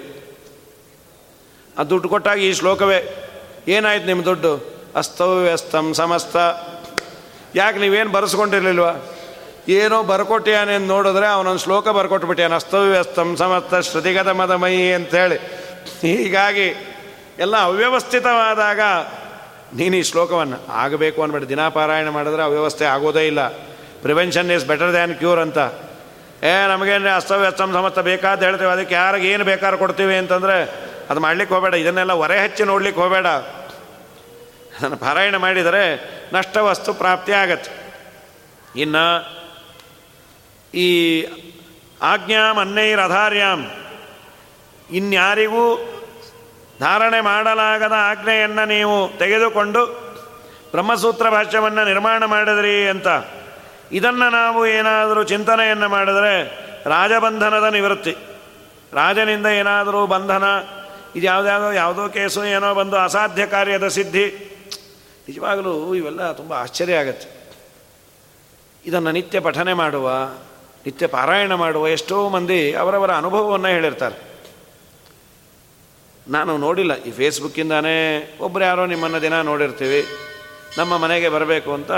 ಆ ದುಡ್ಡು ಕೊಟ್ಟಾಗ ಈ ಶ್ಲೋಕವೇ, ಏನಾಯ್ತು ನಿಮ್ಮ ದುಡ್ಡು? ಅಸ್ತವ್ಯಸ್ತಂ ಸಮಸ್ತ. ಯಾಕೆ ನೀವೇನು ಬರೆಸ್ಕೊಂಡಿರ್ಲಿಲ್ವ? ಏನೋ ಬರ್ಕೊಟ್ಟಿಯಾನೆ ನೋಡಿದ್ರೆ ಅವನೊಂದು ಶ್ಲೋಕ ಬರ್ಕೊಟ್ಬಿಟ್ಟಿಯಾನ ಅಸ್ತವ್ಯಸ್ತಂ ಸಮಸ್ತ ಶ್ರುತಿಗತ ಮದಮಯಿ ಅಂಥೇಳಿ ಹೀಗಾಗಿ ಎಲ್ಲ ಅವ್ಯವಸ್ಥಿತವಾದಾಗ ನೀನು ಈ ಶ್ಲೋಕವನ್ನು ಆಗಬೇಕು ಅಂದ್ಬಿಟ್ಟು ದಿನಾ ಪಾರಾಯಣ ಮಾಡಿದ್ರೆ ಅವ್ಯವಸ್ಥೆ ಆಗೋದೇ ಇಲ್ಲ. Prevention is better than cure ಅಂತ. ಏ ನಮಗೇನು ಅಸ್ತವ್ಯಸ್ತಂ ಸಮಸ್ತ ಬೇಕಾದ ಹೇಳ್ತೇವೆ. ಅದಕ್ಕೆ ಯಾರಿಗೆ ಏನು ಬೇಕಾದ್ರೂ ಕೊಡ್ತೀವಿ ಅಂತಂದರೆ ಅದು ಮಾಡ್ಲಿಕ್ಕೆ ಹೋಗಬೇಡ. ಇದನ್ನೆಲ್ಲ ಹೊರೆ ಹಚ್ಚಿ ನೋಡ್ಲಿಕ್ಕೆ ಹೋಗಬೇಡ. ಅದನ್ನು ಪಾರಾಯಣ ಮಾಡಿದರೆ ನಷ್ಟ ವಸ್ತು ಪ್ರಾಪ್ತಿ ಆಗತ್ತೆ. ಇನ್ನು ಈ ಆಜ್ಞಾಂ ಅಧಾರ್ಯಾಮ್ ಇನ್ಯಾರಿಗೂ ಧಾರಣೆ ಮಾಡಲಾಗದ ಆಜ್ಞೆಯನ್ನು ನೀವು ತೆಗೆದುಕೊಂಡು ಬ್ರಹ್ಮಸೂತ್ರ ಭಾಷ್ಯವನ್ನು ನಿರ್ಮಾಣ ಮಾಡಿದ್ರಿ ಅಂತ. ಇದನ್ನು ನಾವು ಏನಾದರೂ ಚಿಂತನೆಯನ್ನು ಮಾಡಿದರೆ ರಾಜಬಂಧನದ ನಿವೃತ್ತಿ. ರಾಜನಿಂದ ಏನಾದರೂ ಬಂಧನ, ಇದು ಯಾವುದ್ಯಾವುದೋ ಯಾವುದೋ ಕೇಸು ಏನೋ ಬಂದು ಅಸಾಧ್ಯ ಕಾರ್ಯದ ಸಿದ್ಧಿ. ನಿಜವಾಗಲೂ ಇವೆಲ್ಲ ತುಂಬ ಆಶ್ಚರ್ಯ ಆಗತ್ತೆ. ಇದನ್ನು ನಿತ್ಯ ಪಠನೆ ಮಾಡುವ, ನಿತ್ಯ ಪಾರಾಯಣ ಮಾಡುವ ಎಷ್ಟೋ ಮಂದಿ ಅವರವರ ಅನುಭವವನ್ನು ಹೇಳಿರ್ತಾರೆ. ನಾನು ನೋಡಿಲ್ಲ, ಈ ಫೇಸ್ಬುಕ್ಕಿಂದಾನೇ ಒಬ್ಬರು ಯಾರೋ ನಿಮ್ಮನ್ನು ದಿನ ನೋಡಿರ್ತೀವಿ, ನಮ್ಮ ಮನೆಗೆ ಬರಬೇಕು ಅಂತ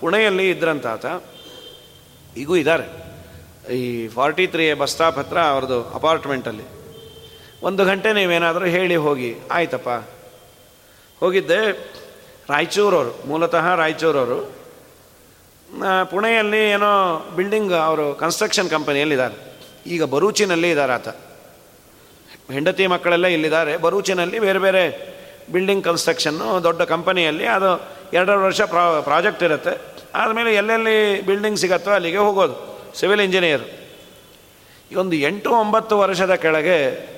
ಪುಣೆಯಲ್ಲಿ ಇದ್ರಂತ ಆತ. ಈಗೂ ಇದ್ದಾರೆ ಈ ಫಾರ್ಟಿ ತ್ರೀ ಬಸ್ ಸ್ಟಾಪ್ ಹತ್ರ ಅವ್ರದ್ದು ಅಪಾರ್ಟ್ಮೆಂಟಲ್ಲಿ. ಒಂದು ಗಂಟೆ ನೀವೇನಾದರೂ ಹೇಳಿ ಹೋಗಿ, ಆಯ್ತಪ್ಪ. ಹೋಗಿದ್ದೆ ರಾಯಚೂರವರು, ಮೂಲತಃ ರಾಯಚೂರವರು. ಪುಣೆಯಲ್ಲಿ ಏನೋ ಬಿಲ್ಡಿಂಗ್, ಅವರು ಕನ್ಸ್ಟ್ರಕ್ಷನ್ ಕಂಪನಿಯಲ್ಲಿದ್ದಾರೆ. ಈಗ ಬರೂಚಿನಲ್ಲಿ ಇದ್ದಾರೆ ಆತ. ಹೆಂಡತಿ ಮಕ್ಕಳೆಲ್ಲ ಇಲ್ಲಿದ್ದಾರೆ. ಬರೂಚಿನಲ್ಲಿ ಬೇರೆ ಬೇರೆ ಬಿಲ್ಡಿಂಗ್ ಕನ್ಸ್ಟ್ರಕ್ಷನ್ನು ದೊಡ್ಡ ಕಂಪನಿಯಲ್ಲಿ ಅದು ಎರಡೆರಡು ವರ್ಷ ಪ್ರಾ ಪ್ರಾಜೆಕ್ಟ್ ಇರುತ್ತೆ. ಆದಮೇಲೆ ಎಲ್ಲೆಲ್ಲಿ ಬಿಲ್ಡಿಂಗ್ ಸಿಗತ್ತೋ ಅಲ್ಲಿಗೆ ಹೋಗೋದು ಸಿವಿಲ್ ಇಂಜಿನಿಯರ್ ಈ ಒಂದು ಎಂಟು ಒಂಬತ್ತು ವರ್ಷದ ಕೆಳಗೆ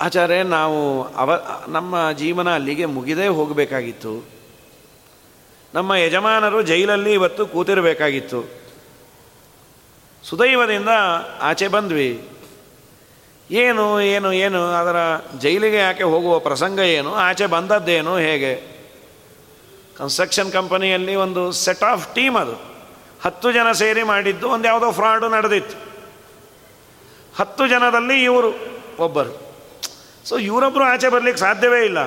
ಆಚಾರ್ಯ, ನಾವು ಅವ, ನಮ್ಮ ಜೀವನ ಅಲ್ಲಿಗೆ ಮುಗಿದೇ ಹೋಗಬೇಕಾಗಿತ್ತು. ನಮ್ಮ ಯಜಮಾನರು ಜೈಲಲ್ಲಿ ಇವತ್ತು ಕೂತಿರಬೇಕಾಗಿತ್ತು. ಸುದೈವದಿಂದ ಆಚೆ ಬಂದ್ವಿ. ಏನು ಏನು ಏನು, ಅದರ ಜೈಲಿಗೆ ಯಾಕೆ ಹೋಗುವ ಪ್ರಸಂಗ ಏನು, ಆಚೆ ಬಂದದ್ದೇನು ಹೇಗೆ? ಕನ್ಸ್ಟ್ರಕ್ಷನ್ ಕಂಪನಿಯಲ್ಲಿ ಒಂದು ಸೆಟ್ ಆಫ್ ಟೀಮ್ ಅದು. ಹತ್ತು ಜನ ಸೇರಿ ಮಾಡಿದ್ದು ಒಂದು ಯಾವುದೋ ಫ್ರಾಡು ನಡೆದಿತ್ತು. ಹತ್ತು ಜನದಲ್ಲಿ ಇವರು ಒಬ್ಬರು. ಸೊ ಇವರೊಬ್ಬರು ಆಚೆ ಬರಲಿಕ್ಕೆ ಸಾಧ್ಯವೇ ಇಲ್ಲ.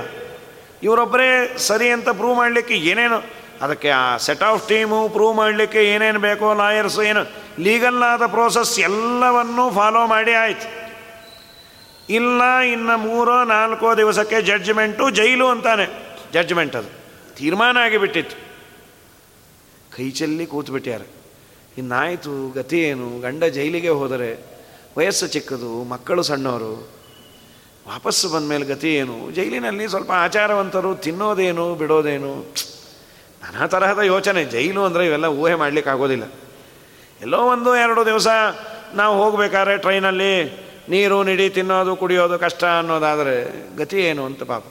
ಇವರೊಬ್ಬರೇ ಸರಿ ಅಂತ ಪ್ರೂವ್ ಮಾಡಲಿಕ್ಕೆ ಏನೇನು, ಅದಕ್ಕೆ ಆ ಸೆಟ್ ಆಫ್ ಟೀಮು ಪ್ರೂವ್ ಮಾಡಲಿಕ್ಕೆ ಏನೇನು ಬೇಕೋ ಲಾಯರ್ಸು ಏನು ಲೀಗಲ್ ಆದ ಪ್ರೋಸೆಸ್ ಎಲ್ಲವನ್ನೂ ಫಾಲೋ ಮಾಡಿ ಆಯ್ತು. ಇಲ್ಲ ಇನ್ನು ಮೂರೋ, ನಾಲ್ಕೋ ದಿವಸಕ್ಕೆ ಜಡ್ಜ್ಮೆಂಟು ಜೈಲು ಅಂತಾನೆ. ಜಡ್ಜ್ಮೆಂಟ್ ಅದು. ತೀರ್ಮಾನ ಆಗಿಬಿಟ್ಟಿತ್ತು. ಕೈ ಚೆಲ್ಲಿ ಕೂತ್ಬಿಟ್ಟ್ಯಾರೆ ಇನ್ನಾಯಿತು, ಗತಿ ಏನು? ಗಂಡ ಜೈಲಿಗೆ ಹೋದರೆ ವಯಸ್ಸು ಚಿಕ್ಕದು, ಮಕ್ಕಳು ಸಣ್ಣವರು ವಾಪಸ್ಸು ಬಂದ ಮೇಲೆ ಗತಿ ಏನು? ಜೈಲಿನಲ್ಲಿ ಸ್ವಲ್ಪ ಆಚಾರವಂತರು, ತಿನ್ನೋದೇನು, ಬಿಡೋದೇನು? ನಾನಾ ತರಹದ ಯೋಚನೆ. ಜೈಲು ಅಂದರೆ ಇವೆಲ್ಲ ಊಹೆ ಮಾಡಲಿಕ್ಕೆ ಆಗೋದಿಲ್ಲ ಎಲ್ಲೋ ಒಂದು ಎರಡು ದಿವಸ ನಾವು ಹೋಗಬೇಕಾದ್ರೆ ಟ್ರೈನಲ್ಲಿ ನೀರು ನಿಡಿ ತಿನ್ನೋದು ಕುಡಿಯೋದು ಕಷ್ಟ ಅನ್ನೋದಾದರೆ ಗತಿ ಏನು ಅಂತ ಪಾಪ.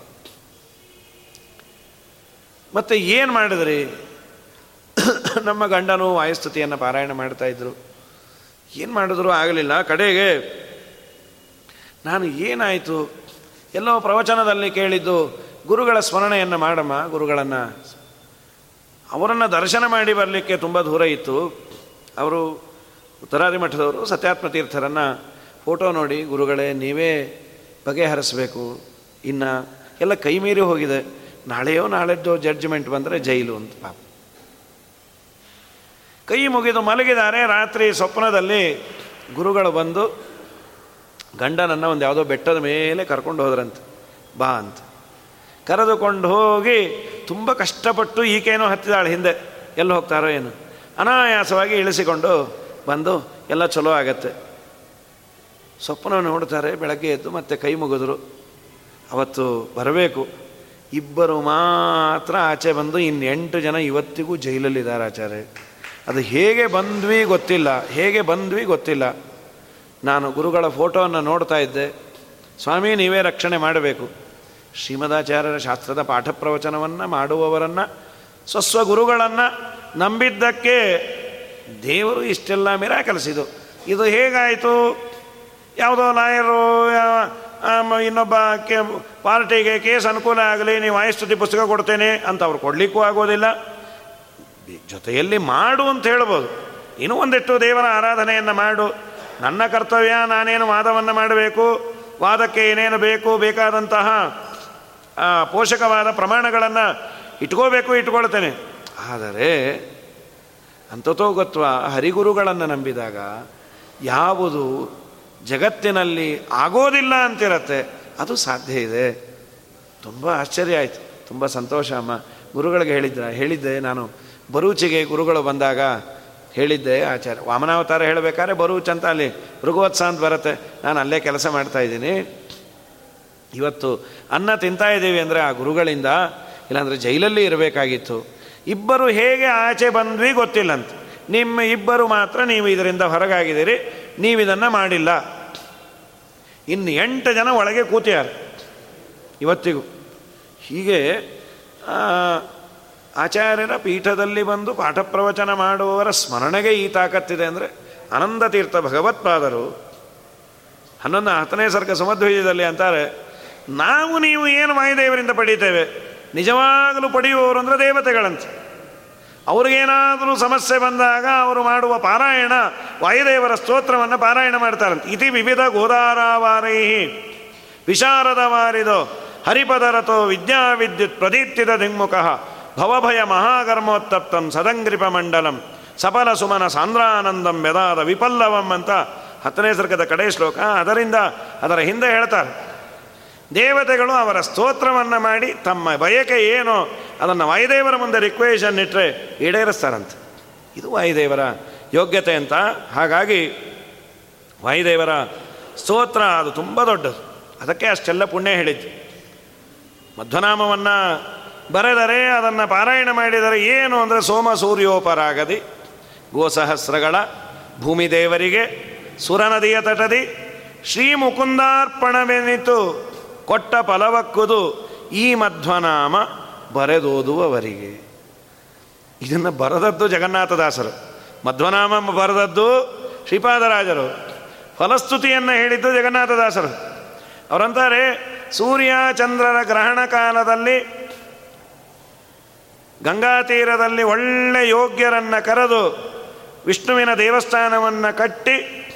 ಮತ್ತೆ ಏನು ಮಾಡಿದ್ರಿ? ನಮ್ಮ ಗಂಡನು ವಾಯುಸ್ತುತಿಯನ್ನು ಪಾರಾಯಣ ಮಾಡ್ತಾ ಇದ್ರು. ಏನು ಮಾಡಿದ್ರು ಆಗಲಿಲ್ಲ. ಕಡೆಗೆ ನಾನು ಏನಾಯಿತು? ಎಲ್ಲೋ ಪ್ರವಚನದಲ್ಲಿ ಕೇಳಿದ್ದು, ಗುರುಗಳ ಸ್ಮರಣೆಯನ್ನು ಮಾಡಮ್ಮ, ಗುರುಗಳನ್ನು. ಅವರನ್ನು ದರ್ಶನ ಮಾಡಿ ಬರಲಿಕ್ಕೆ ತುಂಬ ದೂರ ಇತ್ತು. ಅವರು ಉತ್ತರಾದಿ ಮಠದವರು, ಸತ್ಯಾತ್ಮ ತೀರ್ಥರನ್ನು ಫೋಟೋ ನೋಡಿ, ಗುರುಗಳೇ, ನೀವೇ ಬಗೆಹರಿಸಬೇಕು ಇನ್ನು ಎಲ್ಲ ಕೈ ಮೀರಿ ಹೋಗಿದೆ. ನಾಳೆಯೋ ನಾಳೆದ್ದು ಜಡ್ಜ್ಮೆಂಟ್ ಬಂದರೆ ಜೈಲು ಅಂತ ಪಾಪ. ಕೈ ಮುಗಿದು ಮಲಗಿದ್ದಾರೆ. ರಾತ್ರಿ ಸ್ವಪ್ನದಲ್ಲಿ ಗುರುಗಳು ಬಂದು ಗಂಡನನ್ನು ಒಂದು ಯಾವುದೋ ಬೆಟ್ಟದ ಮೇಲೆ ಕರ್ಕೊಂಡು ಹೋದ್ರಂತೆ. ಬಾ ಅಂತ. ಕರೆದುಕೊಂಡು ಹೋಗಿ ತುಂಬ ಕಷ್ಟಪಟ್ಟು ಈಕೇನೋ ಹತ್ತಿದಾಳೆ ಹಿಂದೆ. ಎಲ್ಲಿ ಹೋಗ್ತಾರೋ ಏನು. ಅನಾಯಾಸವಾಗಿ ಇಳಿಸಿಕೊಂಡು ಬಂದು ಎಲ್ಲ ಚಲೋ ಆಗತ್ತೆ. ಸ್ವಪ್ನ ನೋಡ್ತಾರೆ, ಬೆಳಗ್ಗೆ ಎದ್ದು ಮತ್ತೆ ಕೈ ಮುಗಿದ್ರು. ಅವತ್ತು ಬರಬೇಕು. ಇಬ್ಬರು ಮಾತ್ರ ಆಚೆ ಬಂದು ಇನ್ನು ಎಂಟು ಜನ ಇವತ್ತಿಗೂ ಜೈಲಲ್ಲಿದ್ದಾರೆ ಆಚಾರ್ಯ. ಅದು ಹೇಗೆ ಬಂದ್ವಿ ಗೊತ್ತಿಲ್ಲ, ಹೇಗೆ ಬಂದ್ವಿ ಗೊತ್ತಿಲ್ಲ. ನಾನು ಗುರುಗಳ ಫೋಟೋವನ್ನು ನೋಡ್ತಾ ಇದ್ದೆ. ಸ್ವಾಮಿ, ನೀವೇ ರಕ್ಷಣೆ ಮಾಡಬೇಕು. ಶ್ರೀಮದಾಚಾರ್ಯರ ಶಾಸ್ತ್ರದ ಪಾಠ ಪ್ರವಚನವನ್ನು ಮಾಡುವವರನ್ನು ಸ್ವಸ್ವ ಗುರುಗಳನ್ನು ನಂಬಿದ್ದಕ್ಕೆ ದೇವರು ಇಷ್ಟೆಲ್ಲ ಮಿರಾಕಲಿಸಿದು ಇದು ಹೇಗಾಯಿತು? ಯಾವುದೋ ಲಾಯರು ಇನ್ನೊಬ್ಬ ಕೆ, ಪಾರ್ಟಿಗೆ ಕೇಸ್ ಅನುಕೂಲ ಆಗಲಿ, ನೀವು ಆಯಸ್ತುತಿ ಪುಸ್ತಕ ಕೊಡ್ತೇನೆ ಅಂತ ಅವ್ರು ಕೊಡಲಿಕ್ಕೂ ಆಗೋದಿಲ್ಲ. ಜೊತೆಯಲ್ಲಿ ಮಾಡು ಅಂತ ಹೇಳ್ಬೋದು. ಇನ್ನೂ ಒಂದಿಷ್ಟು ದೇವರ ಆರಾಧನೆಯನ್ನು ಮಾಡು. ನನ್ನ ಕರ್ತವ್ಯ, ನಾನೇನು ವಾದವನ್ನು ಮಾಡಬೇಕು? ವಾದಕ್ಕೆ ಏನೇನು ಬೇಕು? ಬೇಕಾದಂತಹ ಪೋಷಕವಾದ ಪ್ರಮಾಣಗಳನ್ನು ಇಟ್ಕೋಬೇಕು, ಇಟ್ಕೊಳ್ತೇನೆ. ಆದರೆ ಅಂತತೋಗತ್ವ ಹರಿಗುರುಗಳನ್ನು ನಂಬಿದಾಗ ಯಾವುದು ಜಗತ್ತಿನಲ್ಲಿ ಆಗೋದಿಲ್ಲ ಅಂತಿರತ್ತೆ. ಅದು ಸಾಧ್ಯ ಇದೆ. ತುಂಬ ಆಶ್ಚರ್ಯ ಆಯಿತು. ತುಂಬ ಸಂತೋಷ ಅಮ್ಮ. ಗುರುಗಳಿಗೆ ಹೇಳಿದ್ರ, ಹೇಳಿದ್ದೆ ನಾನು. ಬರೂಚಿಗೆ ಗುರುಗಳು ಬಂದಾಗ ಹೇಳಿದ್ದೆ ಆಚಾರ್ಯ. ವಾಮನಾವತಾರ ಹೇಳಬೇಕಾದ್ರೆ ಬರೂಚ್ ಅಂತ ಅಲ್ಲಿ ಭೃಗುವತ್ಸ ಅಂತ ಬರುತ್ತೆ. ನಾನು ಅಲ್ಲೇ ಕೆಲಸ ಮಾಡ್ತಾ ಇದ್ದೀನಿ. ಇವತ್ತು ಅನ್ನ ತಿಂತಾ ಇದ್ದೀವಿ ಅಂದರೆ ಆ ಗುರುಗಳಿಂದ, ಇಲ್ಲಾಂದರೆ ಜೈಲಲ್ಲಿ ಇರಬೇಕಾಗಿತ್ತು. ಇಬ್ಬರು ಹೇಗೆ ಆಚೆ ಬಂದ್ವಿ ಗೊತ್ತಿಲ್ಲಂತ. ನಿಮ್ಮ ಇಬ್ಬರು ಮಾತ್ರ ನೀವು ಇದರಿಂದ ಹೊರಗಾಗಿದ್ದೀರಿ. ನೀವು ಇದನ್ನು ಮಾಡಿಲ್ಲ. ಇನ್ನು ಎಂಟು ಜನ ಒಳಗೆ ಕೂತಿದ್ದಾರೆ. ಇವತ್ತಿಗೂ. ಹೀಗೆ ಆಚಾರ್ಯರ ಪೀಠದಲ್ಲಿ ಬಂದು ಪಾಠ ಪ್ರವಚನ ಮಾಡುವವರ ಸ್ಮರಣೆಗೆ ಈ ತಾಕತ್ತಿದೆ ಅಂದರೆ ಆನಂದ ತೀರ್ಥ ಭಗವತ್ಪಾದರು ಹನ್ನೊಂದು ಹತ್ತನೇ ಸರ್ಗ ಸುಮಧ್ವಜದಲ್ಲಿ ಅಂತಾರೆ, ನಾವು ನೀವು ಏನು ವಾಯುದೇವರಿಂದ ಪಡೀತೇವೆ ನಿಜವಾಗಲೂ ಪಡೆಯುವವರು ಅಂದರೆ ದೇವತೆಗಳಂತೆ. ಅವ್ರಿಗೇನಾದರೂ ಸಮಸ್ಯೆ ಬಂದಾಗ ಅವರು ಮಾಡುವ ಪಾರಾಯಣ ವಾಯುದೇವರ ಸ್ತೋತ್ರವನ್ನು ಪಾರಾಯಣ ಮಾಡ್ತಾರೆ. ಇತಿ ವಿವಿಧ ಗೋದಾರಾವಾರೈ ವಿಶಾರದವಾರಿದೋ ಹರಿಪದರತೋ ವಿದ್ಯಾವಿದ್ಯುತ್ ಪ್ರದೀಪ್ತಿದ ದಿಗ್ಮುಖ ಭವಭಯ ಮಹಾಕರ್ಮೋತ್ತಪ್ತಂ ಸದಂಗ್ರಿಪ ಮಂಡಲಂ ಸಫಲ ಸುಮನ ಸಾಂದ್ರಾನಂದಂ ವ್ಯದಾದ ವಿಪಲ್ಲವಂ ಅಂತ ಹತ್ತನೇ ಸರ್ಗದ ಕಡೆ ಶ್ಲೋಕ. ಅದರಿಂದ ಅದರ ಹಿಂದೆ ಹೇಳ್ತಾರೆ. ದೇವತೆಗಳು ಅವರ ಸ್ತೋತ್ರವನ್ನು ಮಾಡಿ ತಮ್ಮ ಬಯಕೆ ಏನು ಅದನ್ನು ವಾಯುದೇವರ ಮುಂದೆ ರಿಕ್ವೇಷನ್ ಇಟ್ಟರೆ ಈಡೇರಿಸ್ತಾರಂತೆ. ಇದು ವಾಯುದೇವರ ಯೋಗ್ಯತೆ ಅಂತ. ಹಾಗಾಗಿ ವಾಯುದೇವರ ಸ್ತೋತ್ರ ಅದು ತುಂಬ ದೊಡ್ಡದು. ಅದಕ್ಕೆ ಅಷ್ಟೆಲ್ಲ ಪುಣ್ಯ ಹೇಳಿದ್ದು. ಮಧ್ವನಾಮವನ್ನು ಬರೆದರೆ ಅದನ್ನು ಪಾರಾಯಣ ಮಾಡಿದರೆ ಏನು ಅಂದರೆ ಸೋಮ ಸೂರ್ಯೋಪರಾಗದಿ ಗೋಸಹಸ್ರಗಳ ಭೂಮಿದೇವರಿಗೆ ಸುರನದಿಯ ತಟದಿ, ಶ್ರೀ ಮುಕುಂದಾರ್ಪಣವೆನಿತು. ಕೊಟ್ಟ ಫಲವಕ್ಕುದು ಈ ಮಧ್ವನಾಮ ಬರೆದೋದುವವರಿಗೆ. ಇದನ್ನು ಬರೆದದ್ದು ಜಗನ್ನಾಥದಾಸರು. ಮಧ್ವನಾಮ ಬರೆದದ್ದು ಶ್ರೀಪಾದರಾಜರು. ಫಲಸ್ತುತಿಯನ್ನು ಹೇಳಿದ್ದು ಜಗನ್ನಾಥದಾಸರು. ಅವರಂತಾರೆ, ಸೂರ್ಯ ಚಂದ್ರರ ಗ್ರಹಣ ಕಾಲದಲ್ಲಿ ಗಂಗಾ ತೀರದಲ್ಲಿ ಒಳ್ಳೆ ಯೋಗ್ಯರನ್ನು ಕರೆದು ವಿಷ್ಣುವಿನ ದೇವಸ್ಥಾನವನ್ನು ಕಟ್ಟಿ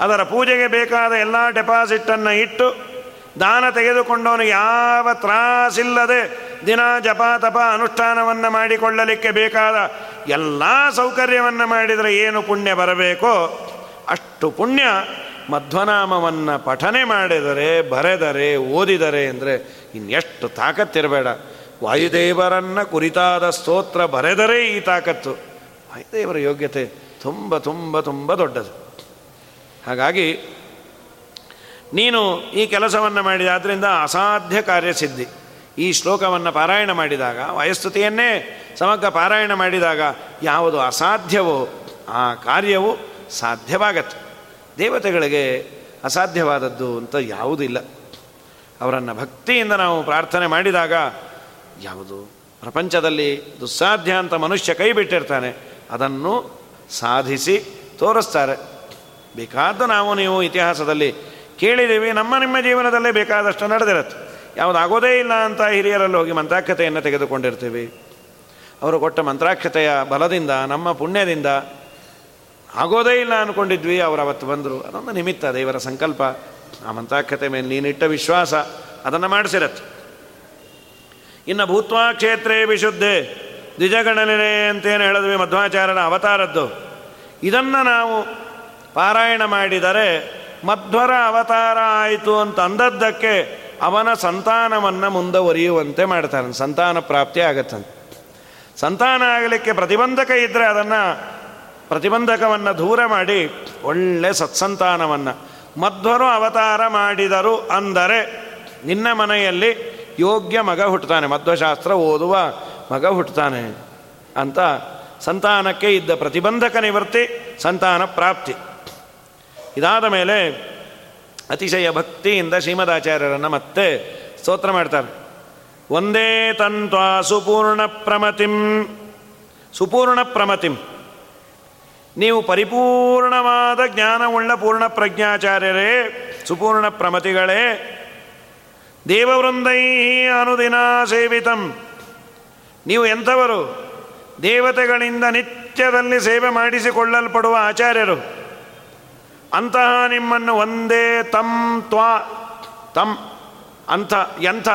ಅದರ ಪೂಜೆಗೆ ಬೇಕಾದ ಎಲ್ಲ ಡೆಪಾಸಿಟನ್ನು ಇಟ್ಟು ದಾನ ತೆಗೆದುಕೊಂಡವನು ಯಾವ ತ್ರಾಸಿಲ್ಲದೆ ದಿನ ಜಪ ತಪ ಅನುಷ್ಠಾನವನ್ನು ಮಾಡಿಕೊಳ್ಳಲಿಕ್ಕೆ ಬೇಕಾದ ಎಲ್ಲ ಸೌಕರ್ಯವನ್ನು ಮಾಡಿದರೆ ಏನು ಪುಣ್ಯ ಬರಬೇಕೋ ಅಷ್ಟು ಪುಣ್ಯ ಮಧ್ವನಾಮವನ್ನು ಪಠನೆ ಮಾಡಿದರೆ, ಬರೆದರೆ, ಓದಿದರೆ ಅಂದರೆ ಇನ್ನೆಷ್ಟು ತಾಕತ್ತಿರಬೇಡ. ವಾಯುದೇವರನ್ನು ಕುರಿತಾದ ಸ್ತೋತ್ರ ಬರೆದರೆ ಈ ತಾಕತ್ತು. ವಾಯುದೇವರ ಯೋಗ್ಯತೆ ತುಂಬ ತುಂಬ ತುಂಬ ದೊಡ್ಡದು. ಹಾಗಾಗಿ ನೀನು ಈ ಕೆಲಸವನ್ನು ಮಾಡಿದ ಆದ್ದರಿಂದ ಅಸಾಧ್ಯ ಕಾರ್ಯಸಿದ್ಧಿ. ಈ ಶ್ಲೋಕವನ್ನು ಪಾರಾಯಣ ಮಾಡಿದಾಗ, ವಯಸ್ತುತಿಯನ್ನೇ ಸಮಗ್ರ ಪಾರಾಯಣ ಮಾಡಿದಾಗ ಯಾವುದು ಅಸಾಧ್ಯವೋ ಆ ಕಾರ್ಯವು ಸಾಧ್ಯವಾಗತ್ತೆ. ದೇವತೆಗಳಿಗೆ ಅಸಾಧ್ಯವಾದದ್ದು ಅಂತ ಯಾವುದಿಲ್ಲ ಅವರನ್ನು ಭಕ್ತಿಯಿಂದ ನಾವು ಪ್ರಾರ್ಥನೆ ಮಾಡಿದಾಗ ಯಾವುದು? ಪ್ರಪಂಚದಲ್ಲಿ ದುಸ್ಸಾಧ್ಯ ಅಂತ ಮನುಷ್ಯ ಕೈ ಬಿಟ್ಟಿರ್ತಾನೆ, ಅದನ್ನು ಸಾಧಿಸಿ ತೋರಿಸ್ತಾರೆ. ಬೇಕಾದ್ದು ನಾವು ನೀವು ಇತಿಹಾಸದಲ್ಲಿ ಕೇಳಿದ್ದೀವಿ ನಮ್ಮ ನಿಮ್ಮ ಜೀವನದಲ್ಲೇ ಬೇಕಾದಷ್ಟು ನಡೆದಿರತ್ತೆ. ಯಾವುದಾಗೋದೇ ಇಲ್ಲ ಅಂತ ಹಿರಿಯರಲ್ಲಿ ಹೋಗಿ ಮಂತ್ರಾಕ್ಷತೆಯನ್ನು ತೆಗೆದುಕೊಂಡಿರ್ತೀವಿ. ಅವರು ಕೊಟ್ಟ ಮಂತ್ರಾಕ್ಷತೆಯ ಬಲದಿಂದ, ನಮ್ಮ ಪುಣ್ಯದಿಂದ ಆಗೋದೇ ಇಲ್ಲ ಅಂದ್ಕೊಂಡಿದ್ವಿ ಅವರು ಅವತ್ತು ಬಂದರು. ಅದೊಂದು ನಿಮಿತ್ತ, ದೇವರ ಸಂಕಲ್ಪ. ಆ ಮಂತ್ರಾಕ್ಷತೆ ಮೇಲೆ ನೀನಿಟ್ಟ ವಿಶ್ವಾಸ, ಅದನ್ನು ಮಾಡಿಸಿರತ್ತೆ. ಇನ್ನು ಭೂತ್ವಾ ಕ್ಷೇತ್ರೇ ವಿಶುದ್ಧೆ ದ್ವಿಜಗಣನೆ ಅಂತೇನು ಹೇಳಿದ್ವಿ ಮಧ್ವಾಚಾರ್ಯನ ಅವತಾರದ್ದು. ಇದನ್ನು ನಾವು ಪಾರಾಯಣ ಮಾಡಿದರೆ ಮಧ್ವರ ಅವತಾರ ಆಯಿತು ಅಂತ ಅಂದದ್ದಕ್ಕೆ ಅವನ ಸಂತಾನವನ್ನು ಮುಂದುವರಿಯುವಂತೆ ಮಾಡ್ತಾನೆ. ಸಂತಾನ ಪ್ರಾಪ್ತಿ ಆಗತ್ತಂತೆ ಸಂತಾನ ಆಗಲಿಕ್ಕೆ ಪ್ರತಿಬಂಧಕ ಇದ್ದರೆ ಅದನ್ನು ಪ್ರತಿಬಂಧಕವನ್ನು ದೂರ ಮಾಡಿ ಒಳ್ಳೆ ಸತ್ಸಂತಾನವನ್ನು. ಮಧ್ವರು ಅವತಾರ ಮಾಡಿದರು ಅಂದರೆ ನಿನ್ನ ಮನೆಯಲ್ಲಿ ಯೋಗ್ಯ ಮಗ ಹುಟ್ಟುತ್ತಾನೆ. ಮಧ್ವಶಾಸ್ತ್ರ ಓದುವ ಮಗ ಹುಟ್ಟುತ್ತಾನೆ ಅಂತ ಸಂತಾನಕ್ಕೆ ಇದ್ದ ಪ್ರತಿಬಂಧಕ ನಿವೃತ್ತಿ, ಸಂತಾನ ಪ್ರಾಪ್ತಿ. ಇದಾದ ಮೇಲೆ ಅತಿಶಯ ಭಕ್ತಿಯಿಂದ ಶ್ರೀಮದಾಚಾರ್ಯರನ್ನು ಮತ್ತೆ ಸ್ತೋತ್ರ ಮಾಡ್ತಾರೆ. ಒಂದೇ ತಂತ್ವ ಸುಪೂರ್ಣ ಪ್ರಮತಿಂ ಸುಪೂರ್ಣ ಪ್ರಮತಿಂ. ನೀವು ಪರಿಪೂರ್ಣವಾದ ಜ್ಞಾನವುಳ್ಳ ಪೂರ್ಣ ಪ್ರಜ್ಞಾಚಾರ್ಯರೇ, ಸುಪೂರ್ಣ ಪ್ರಮತಿಗಳೇ. ದೇವವೃಂದೈ ಅನುದಿನ ಸೇವಿತಂ. ನೀವು ಎಂಥವರು? ದೇವತೆಗಳಿಂದ ನಿತ್ಯದಲ್ಲಿ ಸೇವೆ ಮಾಡಿಸಿಕೊಳ್ಳಲ್ಪಡುವ ಆಚಾರ್ಯರು. ಅಂತಹ ನಿಮ್ಮನ್ನು ಒಂದೇ ತಂ ತ್ವಾ, ತಂ ಅಂಥ, ಎಂಥ?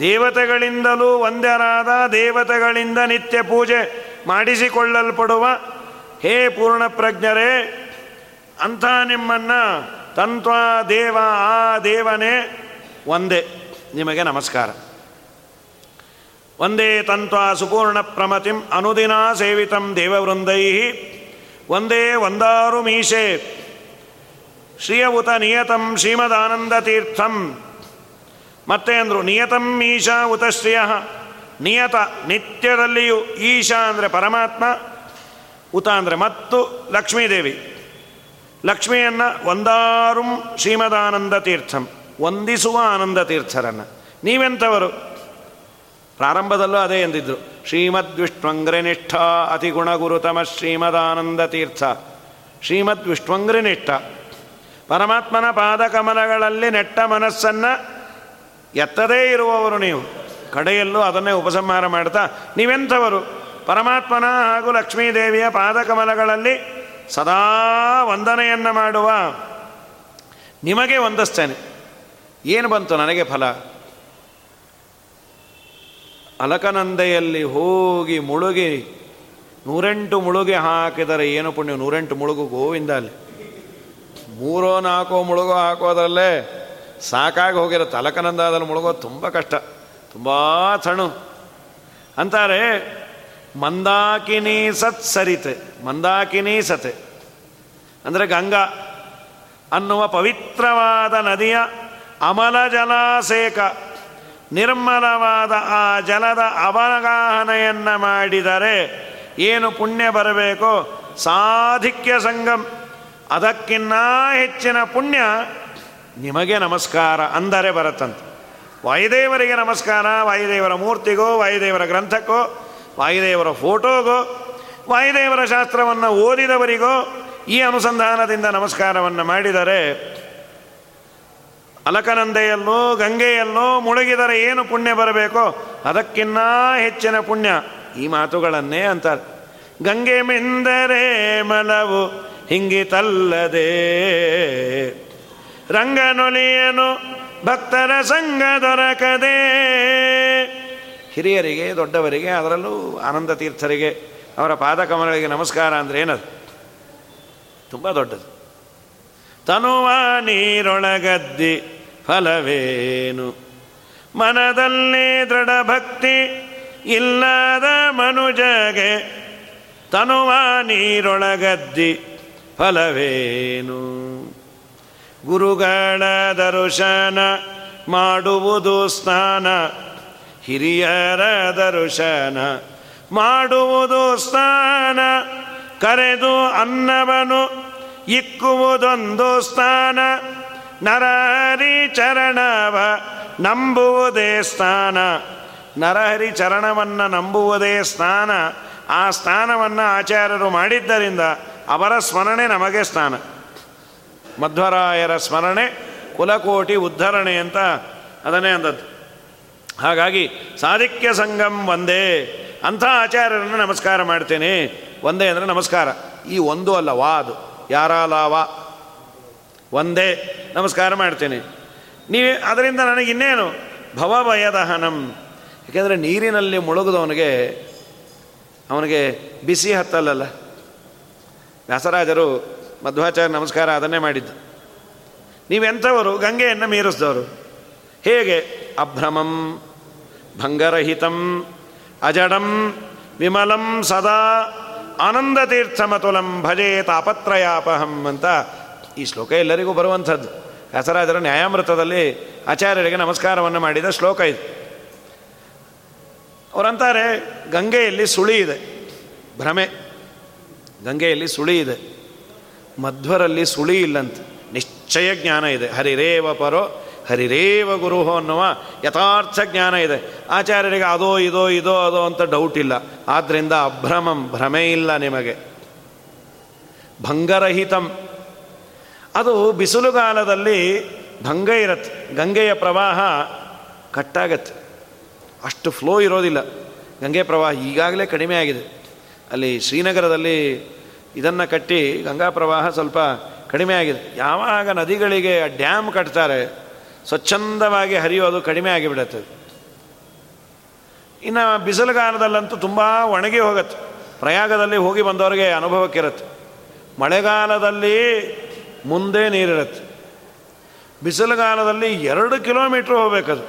ದೇವತೆಗಳಿಂದಲೂ ಒಂದರಾದ ದೇವತೆಗಳಿಂದ ನಿತ್ಯ ಪೂಜೆ ಮಾಡಿಸಿಕೊಳ್ಳಲ್ಪಡುವ ಹೇ ಪೂರ್ಣ ಪ್ರಜ್ಞರೇ, ಅಂಥ ನಿಮ್ಮನ್ನು ತಂತ್ವ ದೇವ ಆ ದೇವನೇ ಒಂದೇ. ನಿಮಗೆ ನಮಸ್ಕಾರ. ಒಂದೇ ತಂತ್ವ ಸುಪೂರ್ಣ ಪ್ರಮತಿಂ ಅನುದಿನ ಸೇವಿತಂ ದೇವವೃಂದೈ ಒಂದೇ ಒಂದಾರು ಮೀಸೆ ಶ್ರೀಯವುತ ನಿಯತಂ ಶ್ರೀಮದಾನಂದ ತೀರ್ಥಂ ಮತ್ತೆ ಅಂದರು, ನಿಯತಂ ಈಶಾ ಉತ ಶ್ರೇಯ. ನಿಯತ ನಿತ್ಯದಲ್ಲಿಯೂ ಈಶಾ ಅಂದರೆ ಪರಮಾತ್ಮ, ಉತ ಅಂದರೆ ಮತ್ತು ಲಕ್ಷ್ಮೀದೇವಿ. ಲಕ್ಷ್ಮಿಯನ್ನು ಒಂದಾರುಂ ಶ್ರೀಮದಾನಂದ ತೀರ್ಥಂ ವಂದಿಸುವ ಆನಂದ ತೀರ್ಥರನ್ನು ನೀವೆಂಥವರು? ಪ್ರಾರಂಭದಲ್ಲೂ ಅದೇ ಎಂದಿದ್ದರು ಶ್ರೀಮದ್ ವಿಷ್ಣುಂಗ್ರನಿಷ್ಠ ಅತಿ ಗುಣಗುರುತಮ ಶ್ರೀಮದಾನಂದ ತೀರ್ಥ ಶ್ರೀಮದ್ ವಿಷ್ಣುಂಗ್ರನಿಷ್ಠ ಪರಮಾತ್ಮನ ಪಾದಕಮಲಗಳಲ್ಲಿ ನೆಟ್ಟ ಮನಸ್ಸನ್ನು ಎತ್ತದೇ ಇರುವವರು ನೀವು. ಕಡೆಯಲ್ಲೂ ಅದನ್ನೇ ಉಪಸಂಹಾರ ಮಾಡ್ತಾ, ನೀವೆಂಥವರು? ಪರಮಾತ್ಮನ ಹಾಗೂ ಲಕ್ಷ್ಮೀದೇವಿಯ ಪಾದಕಮಲಗಳಲ್ಲಿ ಸದಾ ವಂದನೆಯನ್ನು ಮಾಡುವ. ನಿಮಗೆ ವಂದಿಸ್ತೇನೆ. ಏನು ಬಂತು ನನಗೆ ಫಲ? ಅಲಕನಂದೆಯಲ್ಲಿ ಹೋಗಿ ಮುಳುಗಿ, ನೂರೆಂಟು ಮುಳುಗಿ ಹಾಕಿದರೆ ಏನು ಪುಣ್ಯ? ನೂರೆಂಟು ಮುಳುಗು ಗೋವಿಂದ ಅಲ್ಲಿ. ಮೂರೋ ನಾಲ್ಕೋ ಮುಳುಗೋ ಹಾಕೋದಲ್ಲೇ ಸಾಕಾಗಿ ಹೋಗಿರೋ ತಲಕನಂದಾದಲ್ಲಿ ಮುಳುಗೋದು ತುಂಬ ಕಷ್ಟ, ತುಂಬ ತಣು. ಅಂತಾರೆ, ಮಂದಾಕಿನಿ ಸತ್ ಸರಿತೆ, ಮಂದಾಕಿನಿ ಸತೆ. ಅಂದರೆ ಗಂಗಾ ಅನ್ನುವ ಪವಿತ್ರವಾದ ನದಿಯ ಅಮಲ ಜಲಾಸೇಕ ನಿರ್ಮಲವಾದ ಆ ಜಲದ ಅವಗಾಹನೆಯನ್ನು ಮಾಡಿದರೆ ಏನು ಪುಣ್ಯ ಬರಬೇಕೋ ಸಾಧಿಕ್ಯ ಸಂಗಮ್. ಅದಕ್ಕಿನ್ನ ಹೆಚ್ಚಿನ ಪುಣ್ಯ ನಿಮಗೆ ನಮಸ್ಕಾರ ಅಂದರೆ ಬರುತ್ತಂತೆ. ವಾಯುದೇವರಿಗೆ ನಮಸ್ಕಾರ, ವಾಯುದೇವರ ಮೂರ್ತಿಗೋ, ವಾಯುದೇವರ ಗ್ರಂಥಕ್ಕೋ, ವಾಯುದೇವರ ಫೋಟೋಗೋ, ವಾಯುದೇವರ ಶಾಸ್ತ್ರವನ್ನು ಓದಿದವರಿಗೋ ಈ ಅನುಸಂಧಾನದಿಂದ ನಮಸ್ಕಾರವನ್ನು ಮಾಡಿದರೆ ಅಲಕನಂದೆಯಲ್ಲೋ, ಗಂಗೆಯಲ್ಲೋ ಮುಳುಗಿದರೆ ಏನು ಪುಣ್ಯ ಬರಬೇಕೋ ಅದಕ್ಕಿನ್ನ ಹೆಚ್ಚಿನ ಪುಣ್ಯ ಈ ಮಾತುಗಳನ್ನೇ ಅಂತಾರೆ. ಗಂಗೆ ಮೆಂದರೆ ಮಲವು ಹಿಂಗಿತಲ್ಲದೆ ರಂಗನೊಲಿಯನು ಭಕ್ತರ ಸಂಘ ದೊರಕದೆ. ಹಿರಿಯರಿಗೆ, ದೊಡ್ಡವರಿಗೆ, ಅದರಲ್ಲೂ ಆನಂದ ತೀರ್ಥರಿಗೆ, ಅವರ ಪಾದಕಮಲಗಳಿಗೆ ನಮಸ್ಕಾರ ಅಂದರೆ ಏನದು? ತುಂಬ ದೊಡ್ಡದು. ತನುವ ನೀರೊಳಗದ್ದಿ ಫಲವೇನು? ಮನದಲ್ಲಿ ದೃಢ ಭಕ್ತಿ ಇಲ್ಲದ ಮನುಜಗೆ ತನುವ ನೀರೊಳಗದ್ದಿ ಫಲವೇನು? ಗುರುಗಳ ದರುಶನ ಮಾಡುವುದು ಸ್ನಾನ ಹಿರಿಯರ ದರ್ಶನ ಮಾಡುವುದು ಸ್ನಾನ, ಕರೆದು ಅನ್ನವನು ಇಕ್ಕುವುದೊಂದು ಸ್ಥಾನ ನರಹರಿ ಚರಣವ ನಂಬುವುದೇ ಸ್ಥಾನ ನರಹರಿ ಚರಣವನ್ನು ನಂಬುವುದೇ ಸ್ನಾನ. ಆ ಸ್ಥಾನವನ್ನು ಆಚಾರ್ಯರು ಮಾಡಿದ್ದರಿಂದ ಅವರ ಸ್ಮರಣೆ ನಮಗೆ ಸ್ನಾನ ಮಧ್ವರಾಯರ ಸ್ಮರಣೆ ಕುಲಕೋಟಿ ಉದ್ಧರಣೆ ಅಂತ ಅದನ್ನೇ ಅಂದದ್ದು. ಹಾಗಾಗಿ ಸಾಧಿಕ್ಯ ಸಂಗಮ್ ಒಂದೇ ಅಂಥ ಆಚಾರ್ಯರನ್ನು ನಮಸ್ಕಾರ ಮಾಡ್ತೇನೆ. ಒಂದೇ ಅಂದರೆ ನಮಸ್ಕಾರ. ಈ ಒಂದು ಅಲ್ಲ, ವಾ ಅದು. ಯಾರಾಲಾವ ಒಂದೇ ನಮಸ್ಕಾರ ಮಾಡ್ತೇನೆ. ನೀವು, ಅದರಿಂದ ನನಗೆ ಇನ್ನೇನು? ಭವಭಯದಹನಂ. ಯಾಕೆಂದರೆ ನೀರಿನಲ್ಲಿ ಮುಳುಗಿದವನಿಗೆ ಅವನಿಗೆ ಬಿಸಿ ಹತ್ತಲ್ಲಲ್ಲ? ವ್ಯಾಸರಾಜರು ಮಧ್ವಾಚಾರ್ಯ ನಮಸ್ಕಾರ ಅದನ್ನೇ ಮಾಡಿದ್ದು. ನೀವೆಂಥವರು ಗಂಗೆಯನ್ನು ಮೀರಿಸಿದವರು. ಹೇಗೆ? ಅಭ್ರಮಂ, ಭಂಗರಹಿತಂ, ಅಜಡಂ, ವಿಮಲಂ ಸದಾ ಆನಂದ ತೀರ್ಥಮತುಲಂ ಭಜೆ ತಾಪತ್ರಯಾಪಹಂ ಅಂತ ಈ ಶ್ಲೋಕ ಎಲ್ಲರಿಗೂ ಬರುವಂಥದ್ದು. ವ್ಯಾಸರಾಜರ ನ್ಯಾಯಾಮೃತದಲ್ಲಿ ಆಚಾರ್ಯರಿಗೆ ನಮಸ್ಕಾರವನ್ನು ಮಾಡಿದ ಶ್ಲೋಕ ಇದು. ಅವರಂತಾರೆ, ಗಂಗೆಯಲ್ಲಿ ಸುಳಿ ಇದೆ, ಭ್ರಮೆ. ಗಂಗೆಯಲ್ಲಿ ಸುಳಿ ಇದೆ. ಮಧ್ವರಲ್ಲಿ ಸುಳಿ ಇಲ್ಲಂತೆ. ನಿಶ್ಚಯ ಜ್ಞಾನ ಇದೆ. ಹರಿರೇವ ಪರೋ, ಹರಿರೇವ ಗುರುಹೋ ಅನ್ನುವ ಯಥಾರ್ಥ ಜ್ಞಾನ ಇದೆ. ಆಚಾರ್ಯರಿಗೆ ಅದೋ, ಇದೋ ಇದೋ, ಅದೋ ಅಂತ ಡೌಟ್ ಇಲ್ಲ. ಆದ್ದರಿಂದ ಅಭ್ರಮಂ, ಭ್ರಮೆ ಇಲ್ಲ ನಿಮಗೆ. ಭಂಗರಹಿತಂ. ಅದು ಬಿಸಿಲುಗಾಲದಲ್ಲಿ ಭಂಗ ಇರತ್ತೆ. ಗಂಗೆಯ ಪ್ರವಾಹ ಕಟ್ಟಾಗತ್ತೆ. ಅಷ್ಟು ಫ್ಲೋ ಇರೋದಿಲ್ಲ. ಗಂಗೆ ಪ್ರವಾಹ ಈಗಾಗಲೇ ಕಡಿಮೆ ಆಗಿದೆ. ಅಲ್ಲಿ ಶ್ರೀನಗರದಲ್ಲಿ ಇದನ್ನು ಕಟ್ಟಿ ಗಂಗಾ ಪ್ರವಾಹ ಸ್ವಲ್ಪ ಕಡಿಮೆ ಆಗಿದೆ. ಯಾವಾಗ ನದಿಗಳಿಗೆ ಡ್ಯಾಮ್ ಕಟ್ತಾರೆ, ಸ್ವಚ್ಛಂದವಾಗಿ ಹರಿಯೋದು ಕಡಿಮೆ ಆಗಿಬಿಡತ್ತೆ. ಇನ್ನು ಬಿಸಿಲುಗಾಲದಲ್ಲಂತೂ ತುಂಬ ಒಣಗಿ ಹೋಗುತ್ತೆ. ಪ್ರಯಾಗದಲ್ಲಿ ಹೋಗಿ ಬಂದವರಿಗೆ ಅನುಭವಕ್ಕಿರುತ್ತೆ. ಮಳೆಗಾಲದಲ್ಲಿ ಮುಂದೆ ನೀರಿರುತ್ತೆ. ಬಿಸಿಲುಗಾಲದಲ್ಲಿ ಎರಡು ಕಿಲೋಮೀಟ್ರ್ ಹೋಗ್ಬೇಕದು.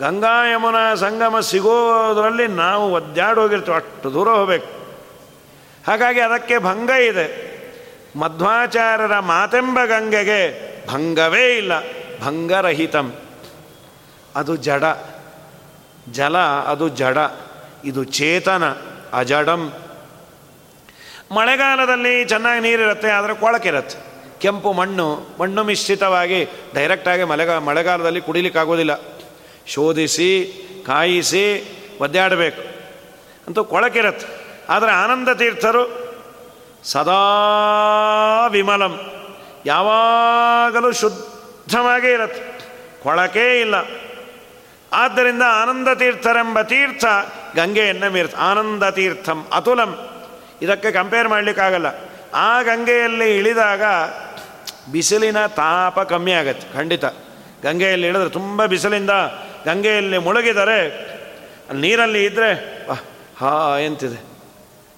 ಗಂಗಾ ಯಮುನಾ ಸಂಗಮ ಸಿಗೋದರಲ್ಲಿ ನಾವು ಹೋಗಿರ್ತೀವಿ, ಅಷ್ಟು ದೂರ ಹೋಗ್ಬೇಕು. ಹಾಗಾಗಿ ಅದಕ್ಕೆ ಭಂಗ ಇದೆ. ಮಧ್ವಾಚಾರ್ಯರ ಮಾತೆಂಬ ಗಂಗೆಗೆ ಭಂಗವೇ ಇಲ್ಲ. ಭಂಗರಹಿತಂ. ಅದು ಜಡ. ಜಲ ಅದು ಜಡ. ಇದು ಚೇತನ. ಅಜಡಂ. ಮಳೆಗಾಲದಲ್ಲಿ ಚೆನ್ನಾಗಿ ನೀರಿರುತ್ತೆ ಆದರೆ ಕೊಳಕಿರುತ್ತೆ ಕೆಂಪು ಮಣ್ಣು ಮಣ್ಣು ಮಿಶ್ರಿತವಾಗಿ ಡೈರೆಕ್ಟಾಗಿ ಮಳೆಗಾ ಮಳೆಗಾಲದಲ್ಲಿ ಕುಡಿಲಿಕ್ಕಾಗೋದಿಲ್ಲ. ಶೋಧಿಸಿ, ಕಾಯಿಸಿ ಒದ್ದಾಡಬೇಕು. ಅಂತೂ ಕೊಳಕಿರತ್ತೆ ಆದರೆ ಆನಂದ ತೀರ್ಥರು ಸದಾ ವಿಮಲಂ. ಯಾವಾಗಲೂ ಶುದ್ಧವಾಗೇ ಇರತ್ತೆ. ಕೊಳಕೇ ಇಲ್ಲ. ಆದ್ದರಿಂದ ಆನಂದ ತೀರ್ಥರೆಂಬ ತೀರ್ಥ ಗಂಗೆಯನ್ನು ಮೀರ್ತ, ಆನಂದ ತೀರ್ಥಂ ಅತುಲಂ. ಇದಕ್ಕೆ ಕಂಪೇರ್ ಮಾಡಲಿಕ್ಕಾಗಲ್ಲ. ಆ ಗಂಗೆಯಲ್ಲಿ ಇಳಿದಾಗ ಬಿಸಿಲಿನ ತಾಪ ಕಮ್ಮಿ ಆಗತ್ತೆ, ಖಂಡಿತ. ಗಂಗೆಯಲ್ಲಿ ಇಳಿದ್ರೆ ತುಂಬ ಬಿಸಿಲಿಂದ ಗಂಗೆಯಲ್ಲಿ ಮುಳುಗಿದರೆ ನೀರಲ್ಲಿ ಇದ್ದರೆ ಹಾ, ಎಂತಿದೆ.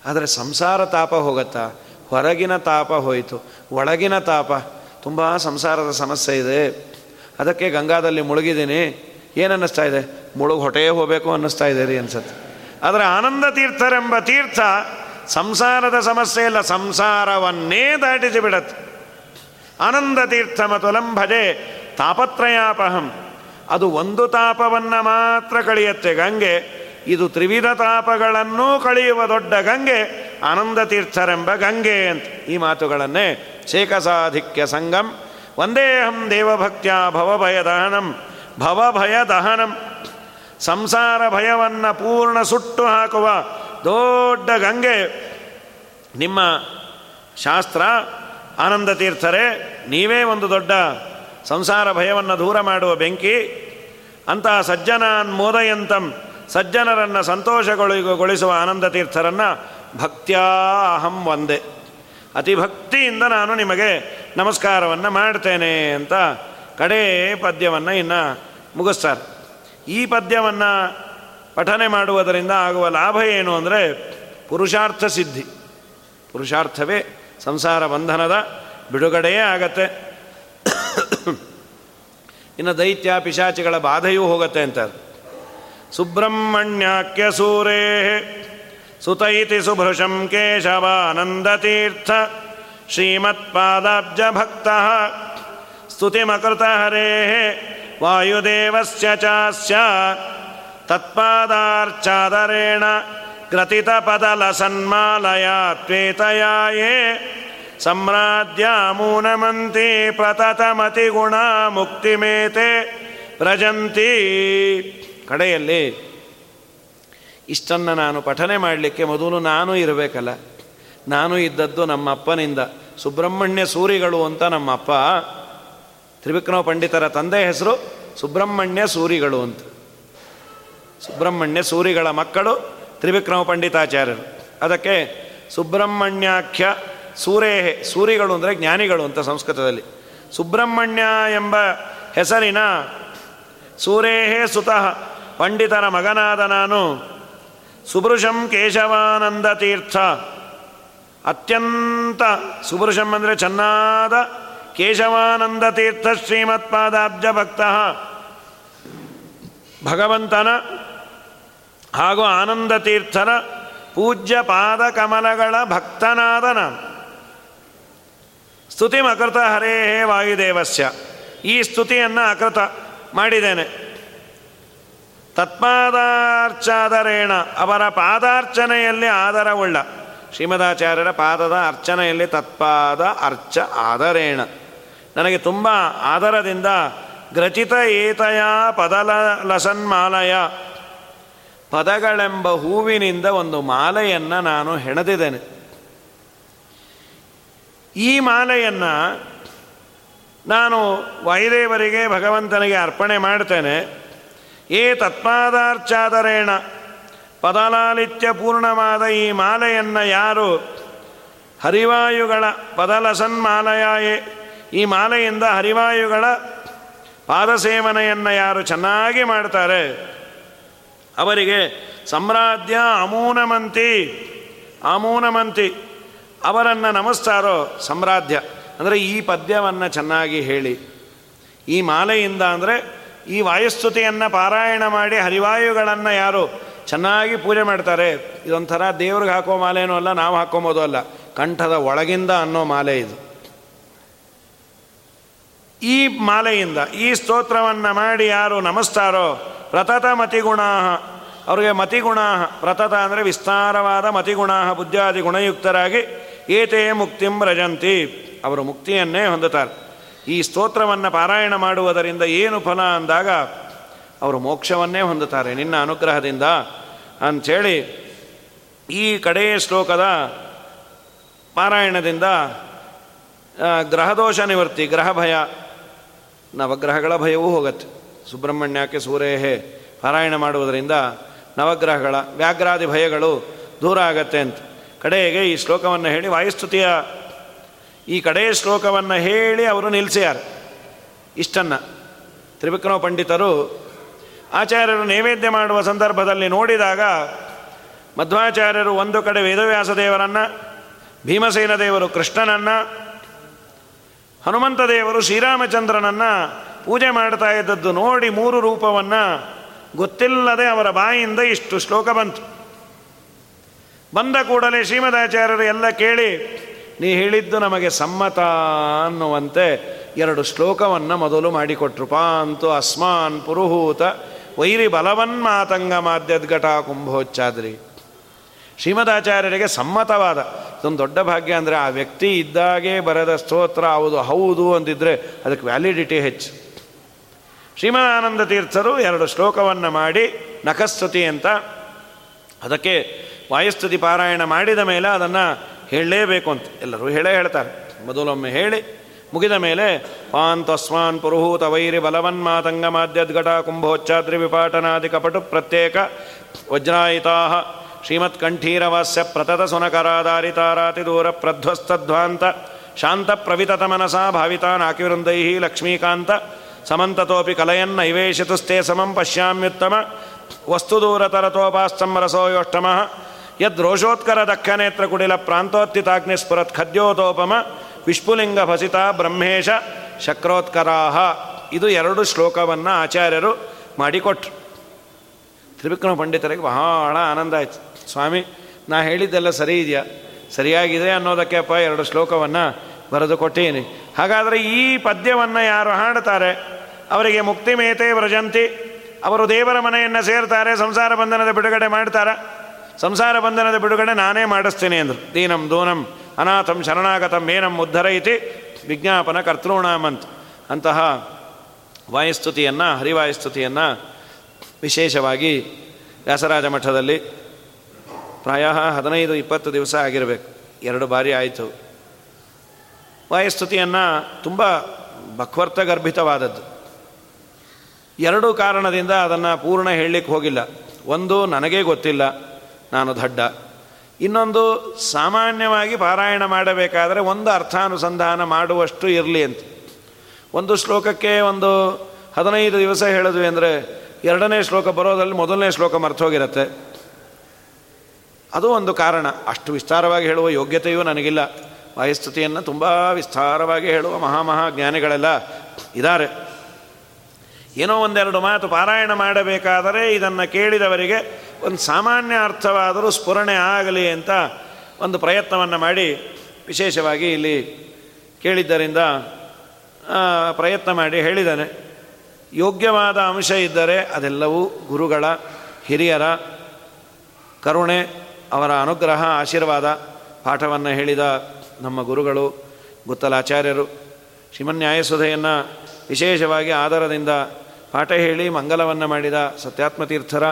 ಆದರೆ ಸಂಸಾರ ತಾಪ ಹೋಗತ್ತಾ. ಹೊರಗಿನ ತಾಪ ಹೋಯಿತು. ಒಳಗಿನ ತಾಪ. ತುಂಬ ಸಂಸಾರದ ಸಮಸ್ಯೆ ಇದೆ. ಅದಕ್ಕೆ ಗಂಗಾದಲ್ಲಿ ಮುಳುಗಿದ್ದೀನಿ. ಏನನ್ನಿಸ್ತಾ ಇದೆ? ಮುಳುಗು ಹೊಟ್ಟೆಯೇ ಹೋಗಬೇಕು ಅನ್ನಿಸ್ತಾ ಇದೆ ರೀ ಅನ್ಸತ್ತೆ. ಆದರೆ ಆನಂದ ತೀರ್ಥರೆಂಬ ತೀರ್ಥ ಸಂಸಾರದ ಸಮಸ್ಯೆ ಇಲ್ಲ. ಸಂಸಾರವನ್ನೇ ದಾಟಿಸಿ ಬಿಡತ್ತೆ. ಆನಂದ ತೀರ್ಥ ಮತುಲಂ ಭಜೆ ತಾಪತ್ರಯಾಪಹಂ. ಅದು ಒಂದು ತಾಪವನ್ನು ಮಾತ್ರ ಕಳೆಯುತ್ತೆ ಗಂಗೆ. ಇದು ತ್ರಿವಿಧ ತಾಪಗಳನ್ನೂ ಕಳೆಯುವ ದೊಡ್ಡ ಗಂಗೆ, ಆನಂದ ತೀರ್ಥರೆಂಬ ಗಂಗೆ ಅಂತ ಈ ಮಾತುಗಳನ್ನೇ ಶೇಖಸಾಧಿಕ್ಯ ಸಂಗಂ, ವಂದೇಹಂ ದೇವಭಕ್ತ್ಯ ಭವಭಯ ದಹನಂ ಭವಭಯ ದಹನಂ ಸಂಸಾರ ಭಯವನ್ನು ಪೂರ್ಣ ಸುಟ್ಟು ಹಾಕುವ ದೊಡ್ಡ ಗಂಗೆ. ನಿಮ್ಮ ಶಾಸ್ತ್ರ, ಆನಂದ ತೀರ್ಥರೇ, ನೀವೇ ಒಂದು ದೊಡ್ಡ ಸಂಸಾರ ಭಯವನ್ನು ದೂರ ಮಾಡುವ ಬೆಂಕಿ. ಅಂತಹ ಸಜ್ಜನಾನ್ ಮೋದಯಂತಂ ಸಜ್ಜನರನ್ನು ಸಂತೋಷಗೊಳಿಗೊಳಿಸುವ ಆನಂದ ತೀರ್ಥರನ್ನು ಭಕ್ತ್ಯಾ ಅಹಂ ಒಂದೇ ಅತಿ ಭಕ್ತಿಯಿಂದ ನಾನು ನಿಮಗೆ ನಮಸ್ಕಾರವನ್ನು ಮಾಡ್ತೇನೆ ಅಂತ ಕಡೇ ಪದ್ಯವನ್ನು ಇನ್ನು ಮುಗಿಸ್ತಾರೆ. ಈ ಪದ್ಯವನ್ನು ಪಠನೆ ಮಾಡುವುದರಿಂದ ಆಗುವ ಲಾಭ ಏನು ಅಂದರೆ ಪುರುಷಾರ್ಥ ಸಿದ್ಧಿ. ಪುರುಷಾರ್ಥವೇ ಸಂಸಾರ ಬಂಧನದ ಬಿಡುಗಡೆಯೇ ಆಗತ್ತೆ. ಇನ್ನು ದೈತ್ಯ, ಪಿಶಾಚಿಗಳ ಬಾಧೆಯೂ ಹೋಗುತ್ತೆ ಅಂತಾರೆ. सुब्रह्मण्याख्यसूरेः सुत इति सुभृशं केशवानन्दतीर्थ श्रीमत्पादाब्जभक्तः स्तुतिमकृतहरेः वायुदेवस्य चास्य तत्पादार्चादरेण क्रथितपदलसन्मालया त्वेतया ये सम्राज्यामूनमन्ति प्रततमतिगुणा मुक्तिमेते व्रजन्ती। ಕಡೆಯಲ್ಲಿ, ಇಷ್ಟನ್ನು ನಾನು ಪಠನೆ ಮಾಡಲಿಕ್ಕೆ ಮೊದಲು ನಾನು ಇರಬೇಕಲ್ಲ. ನಾನು ಇದ್ದದ್ದು ನಮ್ಮ ಅಪ್ಪನಿಂದ ಸುಬ್ರಹ್ಮಣ್ಯ ಸೂರಿಗಳು ಅಂತ ನಮ್ಮ ಅಪ್ಪ ತ್ರಿವಿಕ್ರಮ ಪಂಡಿತರ ತಂದೆ ಹೆಸರು ಸುಬ್ರಹ್ಮಣ್ಯ ಸೂರಿಗಳು ಅಂತ. ಸುಬ್ರಹ್ಮಣ್ಯ ಸೂರಿಗಳ ಮಕ್ಕಳು ತ್ರಿವಿಕ್ರಮ ಪಂಡಿತಾಚಾರ್ಯರು. ಅದಕ್ಕೆ ಸುಬ್ರಹ್ಮಣ್ಯಾಖ್ಯ ಸೂರೇಹೆ, ಸೂರಿಗಳು ಅಂದರೆ ಜ್ಞಾನಿಗಳು ಅಂತ ಸಂಸ್ಕೃತದಲ್ಲಿ. ಸುಬ್ರಹ್ಮಣ್ಯ ಎಂಬ ಹೆಸರಿನ ಸೂರೇಹೇ ಸುತಃ ಪಂಡಿತರ ಮಗನಾದ ನಾನು ಸುಭೃಶಂ ಕೇಶವಾನಂದ ತೀರ್ಥ. ಅತ್ಯಂತ ಸುಭೃಶಂ ಅಂದರೆ ಚೆನ್ನಾದ ಕೇಶವಾನಂದ ತೀರ್ಥ ಶ್ರೀಮತ್ಪಾದಾಬ್ಜ ಭಕ್ತ. ಭಗವಂತನ ಹಾಗೂ ಆನಂದ ತೀರ್ಥನ ಪೂಜ್ಯ ಪಾದ ಕಮಲಗಳ ಭಕ್ತನಾದ ನಾನು. ಸ್ತುತಿ ಅಕೃತ ಹರೇ ವಾಯುದೇವಸ್ಯ. ಈ ಸ್ತುತಿಯನ್ನು ಅಕೃತ ಮಾಡಿದ್ದೇನೆ. ತತ್ಪಾದಾರ್ಚಾದರೇಣ, ಅವರ ಪಾದಾರ್ಚನೆಯಲ್ಲಿ ಆದರವುಳ್ಳ ಶ್ರೀಮದಾಚಾರ್ಯರ ಪಾದದ ಅರ್ಚನೆಯಲ್ಲಿ ತತ್ಪಾದ ಅರ್ಚ ಆದರೇಣ. ನನಗೆ ತುಂಬ ಆದರದಿಂದ ಗ್ರಚಿತ ಏತಯ ಪದಲ ಲಸನ್ಮಾಲಯ ಪದಗಳೆಂಬ ಹೂವಿನಿಂದ ಒಂದು ಮಾಲೆಯನ್ನು ನಾನು ಹೆಣೆದಿದ್ದೇನೆ. ಈ ಮಾಲೆಯನ್ನು ನಾನು ವಾಯುದೇವರಿಗೆ ಭಗವಂತನಿಗೆ ಅರ್ಪಣೆ ಮಾಡ್ತೇನೆ. ಏ ತತ್ಪಾದಾರ್ಚಾದರೇಣ ಪದಲಾಲಿತ್ಯ ಪೂರ್ಣವಾದ ಈ ಮಾಲೆಯನ್ನು ಯಾರು? ಹರಿವಾಯುಗಳ ಪದಲಸನ್ಮಾಲೆಯೇ ಈ ಮಾಲೆಯಿಂದ ಹರಿವಾಯುಗಳ ಪಾದಸೇವನೆಯನ್ನು ಯಾರು ಚೆನ್ನಾಗಿ ಮಾಡ್ತಾರೆ? ಅವರಿಗೆ ಸಮ್ರಾಜ್ಯ ಅಮೂನಮಂತಿ ಅಮೂನಮಂತಿ ಅವರನ್ನು ನಮಸ್ತಾರೋ ಸಮ್ರಾಧ್ಯ ಅಂದರೆ ಈ ಪದ್ಯವನ್ನು ಚೆನ್ನಾಗಿ ಹೇಳಿ. ಈ ಮಾಲೆಯಿಂದ ಅಂದರೆ ಈ ವಾಯುಸ್ತುತಿಯನ್ನು ಪಾರಾಯಣ ಮಾಡಿ ಹರಿವಾಯುಗಳನ್ನು ಯಾರು ಚೆನ್ನಾಗಿ ಪೂಜೆ ಮಾಡ್ತಾರೆ. ಇದೊಂಥರ ದೇವ್ರಿಗೆ ಹಾಕೋ ಮಾಲೆನೂ ಅಲ್ಲ, ನಾವು ಹಾಕೋಬೋದು ಅಲ್ಲ. ಕಂಠದ ಒಳಗಿಂದ ಅನ್ನೋ ಮಾಲೆ ಇದು. ಈ ಮಾಲೆಯಿಂದ, ಈ ಸ್ತೋತ್ರವನ್ನು ಮಾಡಿ ಯಾರು ನಮಸ್ತಾರೋ, ಪ್ರತತ ಮತಿಗುಣ ಅವರಿಗೆ ಮತಿಗುಣ ಪ್ರತತ ಅಂದರೆ ವಿಸ್ತಾರವಾದ ಮತಿಗುಣ ಬುದ್ಧಾದಿ ಗುಣಯುಕ್ತರಾಗಿ ಏತೇ ಮುಕ್ತಿಂ ರಜಂತಿ. ಅವರು ಮುಕ್ತಿಯನ್ನೇ ಹೊಂದುತ್ತಾರೆ. ಈ ಸ್ತೋತ್ರವನ್ನು ಪಾರಾಯಣ ಮಾಡುವುದರಿಂದ ಏನು ಫಲ ಅಂದಾಗ ಅವರು ಮೋಕ್ಷವನ್ನೇ ಹೊಂದುತ್ತಾರೆ ನಿನ್ನ ಅನುಗ್ರಹದಿಂದ ಅಂಥೇಳಿ ಈ ಕಡೆಯ ಶ್ಲೋಕದ ಪಾರಾಯಣದಿಂದ ಗ್ರಹದೋಷ ನಿವರ್ತಿ ಗ್ರಹ ಭಯ, ನವಗ್ರಹಗಳ ಭಯವೂ ಹೋಗುತ್ತೆ. ಸುಬ್ರಹ್ಮಣ್ಯಕ್ಕೆ ಸೂರೇಹೇ ಪಾರಾಯಣ ಮಾಡುವುದರಿಂದ ನವಗ್ರಹಗಳ ವ್ಯಾಘ್ರಾದಿ ಭಯಗಳು ದೂರ ಆಗತ್ತೆ ಅಂತ. ಕಡೆಗೆ ಈ ಶ್ಲೋಕವನ್ನು ಹೇಳಿ ವಾಯುಸ್ತುತಿಯ ಈ ಕಡೆಯ ಶ್ಲೋಕವನ್ನು ಹೇಳಿ ಅವರು ನಿಲ್ಲಿಸ್ಯಾರ ಇಷ್ಟನ್ನು ತ್ರಿವಿಕ್ರಮ ಪಂಡಿತರು ಆಚಾರ್ಯರು ನೈವೇದ್ಯ ಮಾಡುವ ಸಂದರ್ಭದಲ್ಲಿ ನೋಡಿದಾಗ ಮಧ್ವಾಚಾರ್ಯರು ಒಂದು ಕಡೆ ವೇದವ್ಯಾಸ ದೇವರನ್ನು, ಭೀಮಸೇನ ದೇವರು ಕೃಷ್ಣನನ್ನು, ಹನುಮಂತ ದೇವರು ಶ್ರೀರಾಮಚಂದ್ರನನ್ನು ಪೂಜೆ ಮಾಡ್ತಾ ಇದ್ದದ್ದು ನೋಡಿ ಮೂರು ರೂಪವನ್ನು ಗೊತ್ತಿಲ್ಲದೆ ಅವರ ಬಾಯಿಂದ ಇಷ್ಟು ಶ್ಲೋಕ ಬಂತು. ಬಂದ ಕೂಡಲೇ ಶ್ರೀಮದಾಚಾರ್ಯರು ಎಲ್ಲ ಕೇಳಿ ನೀ ಹೇಳಿದ್ದು ನಮಗೆ ಸಮ್ಮತ ಅನ್ನುವಂತೆ ಎರಡು ಶ್ಲೋಕವನ್ನು ಮೊದಲು ಮಾಡಿಕೊಟ್ರು. ಪಾಂತು ಅಸ್ಮಾನ್ ಪುರುಹೂತ ವೈರಿ ಬಲವನ್ಮಾತಂಗ ಮಾಧ್ಯದ್ಗಟ ಕುಂಭೋಚ್ಚಾದ್ರಿ. ಶ್ರೀಮದಾಚಾರ್ಯರಿಗೆ ಸಮ್ಮತವಾದ, ಇದೊಂದು ದೊಡ್ಡ ಭಾಗ್ಯ ಅಂದರೆ ಆ ವ್ಯಕ್ತಿ ಇದ್ದಾಗೆ ಬರೆದ ಸ್ತೋತ್ರ ಹೌದು ಹೌದು ಅಂತಿದ್ರೆ ಅದಕ್ಕೆ ವ್ಯಾಲಿಡಿಟಿ ಹೆಚ್ಚು. ಶ್ರೀಮದಾನಂದ ತೀರ್ಥರು ಎರಡು ಶ್ಲೋಕವನ್ನು ಮಾಡಿ ನಖಸ್ತುತಿ ಅಂತ ಅದಕ್ಕೆ ವಾಯುಸ್ತುತಿ ಪಾರಾಯಣ ಮಾಡಿದ ಮೇಲೆ ಅದನ್ನು ಹೇಳಲೇಬೇಕು ಅಂತ ಎಲ್ಲರೂ ಹೇಳೇ ಹೇಳ್ತಾರೆ. ಮೊದಲೊಮ್ಮೆ ಹೇಳಿ, ಮುಗಿದ ಮೇಲೆ, ಪಾನ್ ತಸ್ಮಾನ್ ಪುರುಹೂತ ವೈರಿ ಬಲವನ್ಮಾತಂಗ ಮಾಧ್ಯದ್ಗಟ ಕುಂಭೋಚ್ಚಾದ್ರಿ ವಿಪಾಟನಾದಿ ಕಪಟು ಪ್ರತ್ಯೇಕ ವಜ್ರಾಯಿತಾ ಶ್ರೀಮತ್ಕಂಠೀರವಾಸ್ಯ ಪ್ರತತ ಸುನಕರಾಧಾರಿತಾರಾತಿ ದೂರ ಪ್ರಧ್ವಸ್ತಧ್ವಾಂತ ಶಾಂತ ಪ್ರವಿತತ ಮನಸಾ ಭಾವಿತಾನಾಕಿವೃಂದೈ ಲಕ್ಷ್ಮೀಕಾಂತ ಸಮಂತತೋಪಿ ಕಲಯನ್ ನೈವೇಶತುಸ್ತೆ ಸಮಂ ಪಶ್ಯಾಮ್ಯುತ್ತಮ ವಸ್ತುದೂರತರತೋಪಾಸ್ತಂ ರಸೋಯೋಷ್ಟಮ ಯದ್ ರೋಷೋತ್ಕರ ದಕ್ಕನೇತ್ರ ಕುಡಿಲ ಪ್ರಾಂತೋತ್ತಿತಾಗ್ನಿ ಸ್ಫುರತ್ ಖದ್ಯೋತೋಪಮ ವಿಷ್ಪುಲಿಂಗ ಭಸಿತ ಬ್ರಹ್ಮೇಶ ಶಕ್ರೋತ್ಕರಾಹ. ಇದು ಎರಡು ಶ್ಲೋಕವನ್ನು ಆಚಾರ್ಯರು ಮಾಡಿಕೊಟ್ರು. ತ್ರಿವಿಕ್ರಮ ಪಂಡಿತರಿಗೆ ಬಹಳ ಆನಂದ ಆಯ್ತು. ಸ್ವಾಮಿ, ನಾ ಹೇಳಿದ್ದೆಲ್ಲ ಸರಿ ಇದೆಯಾ? ಸರಿಯಾಗಿದೆ ಅನ್ನೋದಕ್ಕೆಪ್ಪ ಎರಡು ಶ್ಲೋಕವನ್ನು ಬರೆದು ಕೊಟ್ಟೀನಿ. ಹಾಗಾದರೆ ಈ ಪದ್ಯವನ್ನು ಯಾರು ಹಾಡ್ತಾರೆ ಅವರಿಗೆ ಮುಕ್ತಿ ಮೇತೆ ವ್ರಜಂತಿ. ಅವರು ದೇವರ ಮನೆಯನ್ನು ಸೇರ್ತಾರೆ, ಸಂಸಾರ ಬಂಧನದ ಬಿಡುಗಡೆ ಮಾಡ್ತಾರೆ. ಸಂಸಾರ ಬಂಧನದ ಬಿಡುಗಡೆ ನಾನೇ ಮಾಡಿಸ್ತೇನೆ ಅಂದರು. ದೀನಂ, ದೂನಂ, ಅನಾಥಂ, ಶರಣಾಗತಂ ಏನಂ ಉದ್ಧರ ಇತಿ, ವಿಜ್ಞಾಪನ ಕರ್ತೃಣಾಮಂತ್ ಅಂತಹ ವಾಯುಸ್ತುತಿಯನ್ನು ಹರಿವಾಯುಸ್ತುತಿಯನ್ನು ವಿಶೇಷವಾಗಿ ವ್ಯಾಸರಾಜ ಮಠದಲ್ಲಿ ಪ್ರಾಯ ಹದಿನೈದು, ಇಪ್ಪತ್ತು ದಿವಸ ಆಗಿರಬೇಕು. ಎರಡು ಬಾರಿ ಆಯಿತು. ವಾಯುಸ್ತುತಿಯನ್ನು ತುಂಬ ಭಕ್ವರ್ಥಗರ್ಭಿತವಾದದ್ದು ಎರಡು ಕಾರಣದಿಂದ ಅದನ್ನು ಪೂರ್ಣ ಹೇಳಲಿಕ್ಕೆ ಹೋಗಿಲ್ಲ. ಒಂದು ನನಗೇ ಗೊತ್ತಿಲ್ಲ. ನಾನು ದಡ್ಡ. ಇನ್ನೊಂದು ಸಾಮಾನ್ಯವಾಗಿ ಪಾರಾಯಣ ಮಾಡಬೇಕಾದರೆ ಒಂದು ಅರ್ಥಾನುಸಂಧಾನ ಮಾಡುವಷ್ಟು ಇರಲಿ ಅಂತ. ಒಂದು ಶ್ಲೋಕಕ್ಕೆ ಒಂದು ಹದಿನೈದು ದಿವಸ ಹೇಳಿದ್ವಿ ಅಂದರೆ ಎರಡನೇ ಶ್ಲೋಕ ಬರೋದ್ರಲ್ಲಿ ಮೊದಲನೇ ಶ್ಲೋಕ ಮರ್ತೋಗಿರುತ್ತೆ. ಅದು ಒಂದು ಕಾರಣ. ಅಷ್ಟು ವಿಸ್ತಾರವಾಗಿ ಹೇಳುವ ಯೋಗ್ಯತೆಯೂ ನನಗಿಲ್ಲ. ವಾಯುಸ್ತುತಿಯನ್ನು ತುಂಬ ವಿಸ್ತಾರವಾಗಿ ಹೇಳುವ ಮಹಾಮಹಾ ಜ್ಞಾನಿಗಳೆಲ್ಲ ಇದ್ದಾರೆ. ಏನೋ ಒಂದೆರಡು ಮಾತು ಪಾರಾಯಣ ಮಾಡಬೇಕಾದರೆ ಇದನ್ನು ಕೇಳಿದವರಿಗೆ ಒಂದು ಸಾಮಾನ್ಯ ಅರ್ಥವಾದರೂ ಸ್ಫುರಣೆ ಆಗಲಿ ಅಂತ ಒಂದು ಪ್ರಯತ್ನವನ್ನು ಮಾಡಿ ವಿಶೇಷವಾಗಿ ಇಲ್ಲಿ ಕೇಳಿದ್ದರಿಂದ ಪ್ರಯತ್ನ ಮಾಡಿ ಹೇಳಿದ್ದಾನೆ. ಯೋಗ್ಯವಾದ ಅಂಶ ಇದ್ದರೆ ಅದೆಲ್ಲವೂ ಗುರುಗಳ ಹಿರಿಯರ ಕರುಣೆ, ಅವರ ಅನುಗ್ರಹ, ಆಶೀರ್ವಾದ ಪಾಠವನ್ನು ಹೇಳಿದ ನಮ್ಮ ಗುರುಗಳು, ಗುತ್ತಲಾಚಾರ್ಯರು. ಶ್ರೀಮನ್ಯಾಯಸುಧೆಯನ್ನು ವಿಶೇಷವಾಗಿ ಆಧಾರದಿಂದ ಪಾಠ ಹೇಳಿ ಮಂಗಲವನ್ನು ಮಾಡಿದ ಸತ್ಯಾತ್ಮತೀರ್ಥರ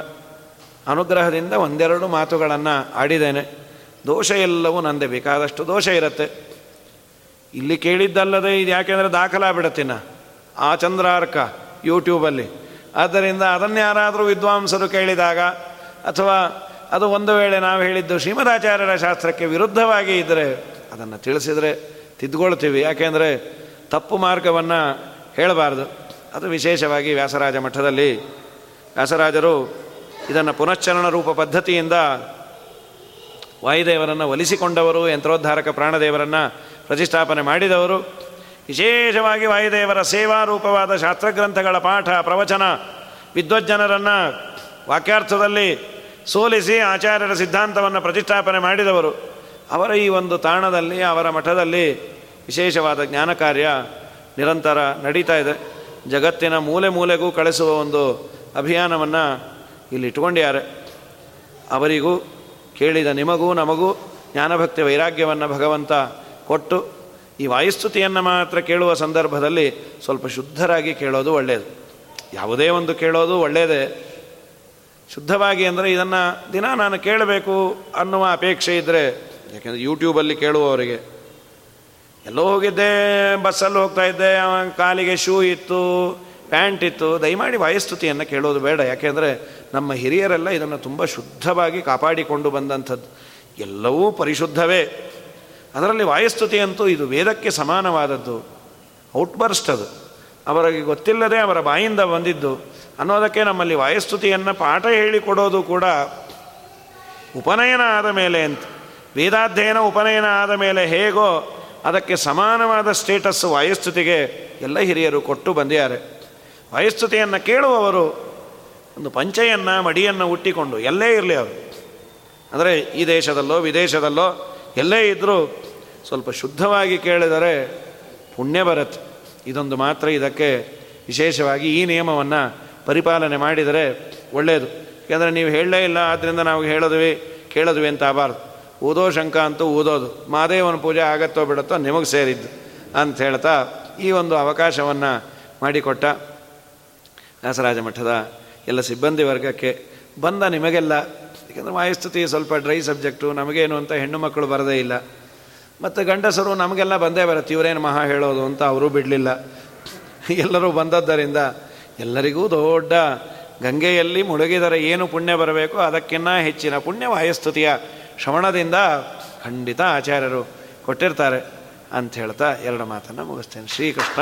ಅನುಗ್ರಹದಿಂದ ಒಂದೆರಡು ಮಾತುಗಳನ್ನು ಆಡಿದ್ದೇನೆ. ದೋಷ ಎಲ್ಲವೂ ನಂದೆ, ಬೇಕಾದಷ್ಟು ದೋಷ ಇರುತ್ತೆ. ಇಲ್ಲಿ ಕೇಳಿದ್ದಲ್ಲದೆ ಇದು ಯಾಕೆಂದರೆ ದಾಖಲಾಗ್ಬಿಡತ್ತಿನ? ಆ ಚಂದ್ರಾರ್ಕ ಯೂಟ್ಯೂಬಲ್ಲಿ ಆದ್ದರಿಂದ ಅದನ್ನು ಯಾರಾದರೂ ವಿದ್ವಾಂಸರು ಕೇಳಿದಾಗ, ಅಥವಾ ಅದು ಒಂದು ವೇಳೆ ನಾವು ಹೇಳಿದ್ದು ಶ್ರೀಮದಾಚಾರ್ಯರ ಶಾಸ್ತ್ರಕ್ಕೆ ವಿರುದ್ಧವಾಗಿ ಇದ್ದರೆ ಅದನ್ನು ತಿಳಿಸಿದರೆ ತಿದ್ದುಕೊಳ್ತೀವಿ. ಯಾಕೆಂದರೆ ತಪ್ಪು ಮಾರ್ಗವನ್ನು ಹೇಳಬಾರ್ದು. ಅದು ವಿಶೇಷವಾಗಿ ವ್ಯಾಸರಾಜ ಮಠದಲ್ಲಿ ವ್ಯಾಸರಾಜರು ಇದನ್ನು ಪುನಶ್ಚರಣ ರೂಪ ಪದ್ಧತಿಯಿಂದ ವಾಯುದೇವರನ್ನು ಒಲಿಸಿಕೊಂಡವರು, ಯಂತ್ರೋದ್ಧಾರಕ ಪ್ರಾಣದೇವರನ್ನು ಪ್ರತಿಷ್ಠಾಪನೆ ಮಾಡಿದವರು. ವಿಶೇಷವಾಗಿ ವಾಯುದೇವರ ಸೇವಾರೂಪವಾದ ಶಾಸ್ತ್ರಗ್ರಂಥಗಳ ಪಾಠ, ಪ್ರವಚನ, ವಿದ್ವಜ್ಜನರನ್ನು ವಾಕ್ಯಾರ್ಥದಲ್ಲಿ ಸೋಲಿಸಿ ಆಚಾರ್ಯರ ಸಿದ್ಧಾಂತವನ್ನು ಪ್ರತಿಷ್ಠಾಪನೆ ಮಾಡಿದವರು. ಅವರ ಈ ಒಂದು ತಾಣದಲ್ಲಿ, ಅವರ ಮಠದಲ್ಲಿ ವಿಶೇಷವಾದ ಜ್ಞಾನ ಕಾರ್ಯ ನಿರಂತರ ನಡೀತಾ ಇದೆ. ಜಗತ್ತಿನ ಮೂಲೆ ಮೂಲೆಗೂ ಕಳಿಸುವ ಒಂದು ಅಭಿಯಾನವನ್ನು ಇಲ್ಲಿ ಇಟ್ಕೊಂಡಿದ್ದಾರೆ. ಅವರಿಗೂ ಕೇಳಿದ ನಿಮಗೂ ನಮಗೂ ಜ್ಞಾನಭಕ್ತಿ ವೈರಾಗ್ಯವನ್ನು ಭಗವಂತ ಕೊಟ್ಟು ಈ ವಾಯುಸ್ತುತಿಯನ್ನು ಮಾತ್ರ ಕೇಳುವ ಸಂದರ್ಭದಲ್ಲಿ ಸ್ವಲ್ಪ ಶುದ್ಧರಾಗಿ ಕೇಳೋದು ಒಳ್ಳೆಯದು ಯಾವುದೇ ಒಂದು ಕೇಳೋದು ಒಳ್ಳೆಯದೇ ಶುದ್ಧವಾಗಿ ಅಂದರೆ ಇದನ್ನು ದಿನ ನಾನು ಕೇಳಬೇಕು ಅನ್ನುವ ಅಪೇಕ್ಷೆ ಇದ್ದರೆ ಯಾಕೆಂದರೆ ಯೂಟ್ಯೂಬಲ್ಲಿ ಕೇಳುವವರಿಗೆ, ಎಲ್ಲೋ ಹೋಗಿದ್ದೆ ಬಸ್ಸಲ್ಲಿ ಹೋಗ್ತಾ ಇದ್ದೆ ಕಾಲಿಗೆ ಶೂ ಇತ್ತು ಪ್ಯಾಂಟ್ ಇತ್ತು, ದಯಮಾಡಿ ವಾಯಸ್ತುತಿಯನ್ನು ಕೇಳೋದು ಬೇಡ. ಯಾಕೆಂದರೆ ನಮ್ಮ ಹಿರಿಯರೆಲ್ಲ ಇದನ್ನು ತುಂಬ ಶುದ್ಧವಾಗಿ ಕಾಪಾಡಿಕೊಂಡು ಬಂದಂಥದ್ದು. ಎಲ್ಲವೂ ಪರಿಶುದ್ಧವೇ. ಅದರಲ್ಲಿ ವಾಯಸ್ತುತಿ ಅಂತೂ ಇದು ವೇದಕ್ಕೆ ಸಮಾನವಾದದ್ದು. ಔಟ್ಬರ್ಸ್ಟ್ ಅದು ಅವರಿಗೆ ಗೊತ್ತಿಲ್ಲದೆ ಅವರ ಬಾಯಿಂದ ಬಂದಿದ್ದು. ಅನ್ನೋದಕ್ಕೆ ನಮ್ಮಲ್ಲಿ ವಾಯಸ್ತುತಿಯನ್ನು ಪಾಠ ಹೇಳಿಕೊಡೋದು ಕೂಡ ಉಪನಯನ ಆದ ಮೇಲೆ ಅಂತ. ವೇದಾಧ್ಯಯನ ಉಪನಯನ ಆದ ಮೇಲೆ ಹೇಗೋ ಅದಕ್ಕೆ ಸಮಾನವಾದ ಸ್ಟೇಟಸ್ ವಾಯಸ್ತುತಿಗೆ ಎಲ್ಲ ಹಿರಿಯರು ಕೊಟ್ಟು ಬಂದಿದ್ದಾರೆ. ವಾಯುಸ್ತುತಿಯನ್ನು ಕೇಳುವವರು ಒಂದು ಪಂಚೆಯನ್ನು, ಮಡಿಯನ್ನು ಹುಟ್ಟಿಕೊಂಡು ಎಲ್ಲೇ ಇರಲಿ ಅವರು. ಅಂದರೆ ಈ ದೇಶದಲ್ಲೋ, ವಿದೇಶದಲ್ಲೋ ಎಲ್ಲೇ ಇದ್ದರೂ ಸ್ವಲ್ಪ ಶುದ್ಧವಾಗಿ ಕೇಳಿದರೆ ಪುಣ್ಯ ಬರುತ್ತೆ. ಇದೊಂದು ಮಾತ್ರ ಇದಕ್ಕೆ ವಿಶೇಷವಾಗಿ ಈ ನಿಯಮವನ್ನು ಪರಿಪಾಲನೆ ಮಾಡಿದರೆ ಒಳ್ಳೆಯದು ಯಾಕೆಂದರೆ ನೀವು ಹೇಳಲೇ ಇಲ್ಲ ಆದ್ದರಿಂದ ನಾವು ಹೇಳಿದ್ವಿ, ಕೇಳಿದ್ವಿ ಅಂತ ಆಗಬಾರ್ದು. ಊದೋ ಶಂಕ ಅಂತೂ ಊದೋದು. ಮಾದೇವನ ಪೂಜೆ ಆಗತ್ತೋ ಬಿಡತ್ತೋ ನಿಮಗೆ ಸೇರಿದ್ದು ಅಂತ ಹೇಳ್ತಾ ಈ ಒಂದು ಅವಕಾಶವನ್ನು ಮಾಡಿಕೊಟ್ಟ ವ್ಯಾಸರಾಜ ಮಠದ ಎಲ್ಲ ಸಿಬ್ಬಂದಿ ವರ್ಗಕ್ಕೆ ಬಂದ ನಿಮಗೆಲ್ಲ, ಯಾಕಂದರೆ ವಾಯುಸ್ತುತಿ ಸ್ವಲ್ಪ ಡ್ರೈ ಸಬ್ಜೆಕ್ಟು, ನಮಗೇನು ಅಂತ ಹೆಣ್ಣು ಮಕ್ಕಳು ಬರದೇ ಇಲ್ಲ. ಮತ್ತು ಗಂಡಸರು ನಮಗೆಲ್ಲ ಬಂದೇ ಬರುತ್ತೆ, ಇವರೇನು ಮಹಾ ಹೇಳೋದು ಅಂತ ಅವರೂ ಬಿಡಲಿಲ್ಲ. ಎಲ್ಲರೂ ಬಂದದ್ದರಿಂದ ಎಲ್ಲರಿಗೂ ದೊಡ್ಡ ಗಂಗೆಯಲ್ಲಿ ಮುಳುಗಿದರೆ ಏನು ಪುಣ್ಯ ಬರಬೇಕು, ಅದಕ್ಕಿನ್ನ ಹೆಚ್ಚಿನ ಪುಣ್ಯ ವಾಯಸ್ತುತಿಯ ಶ್ರವಣದಿಂದ ಖಂಡಿತ ಆಚಾರ್ಯರು ಕೊಟ್ಟಿರ್ತಾರೆ ಅಂತ ಹೇಳ್ತಾ ಎರಡು ಮಾತನ್ನು ಮುಗಿಸ್ತೇನೆ. ಶ್ರೀಕೃಷ್ಣ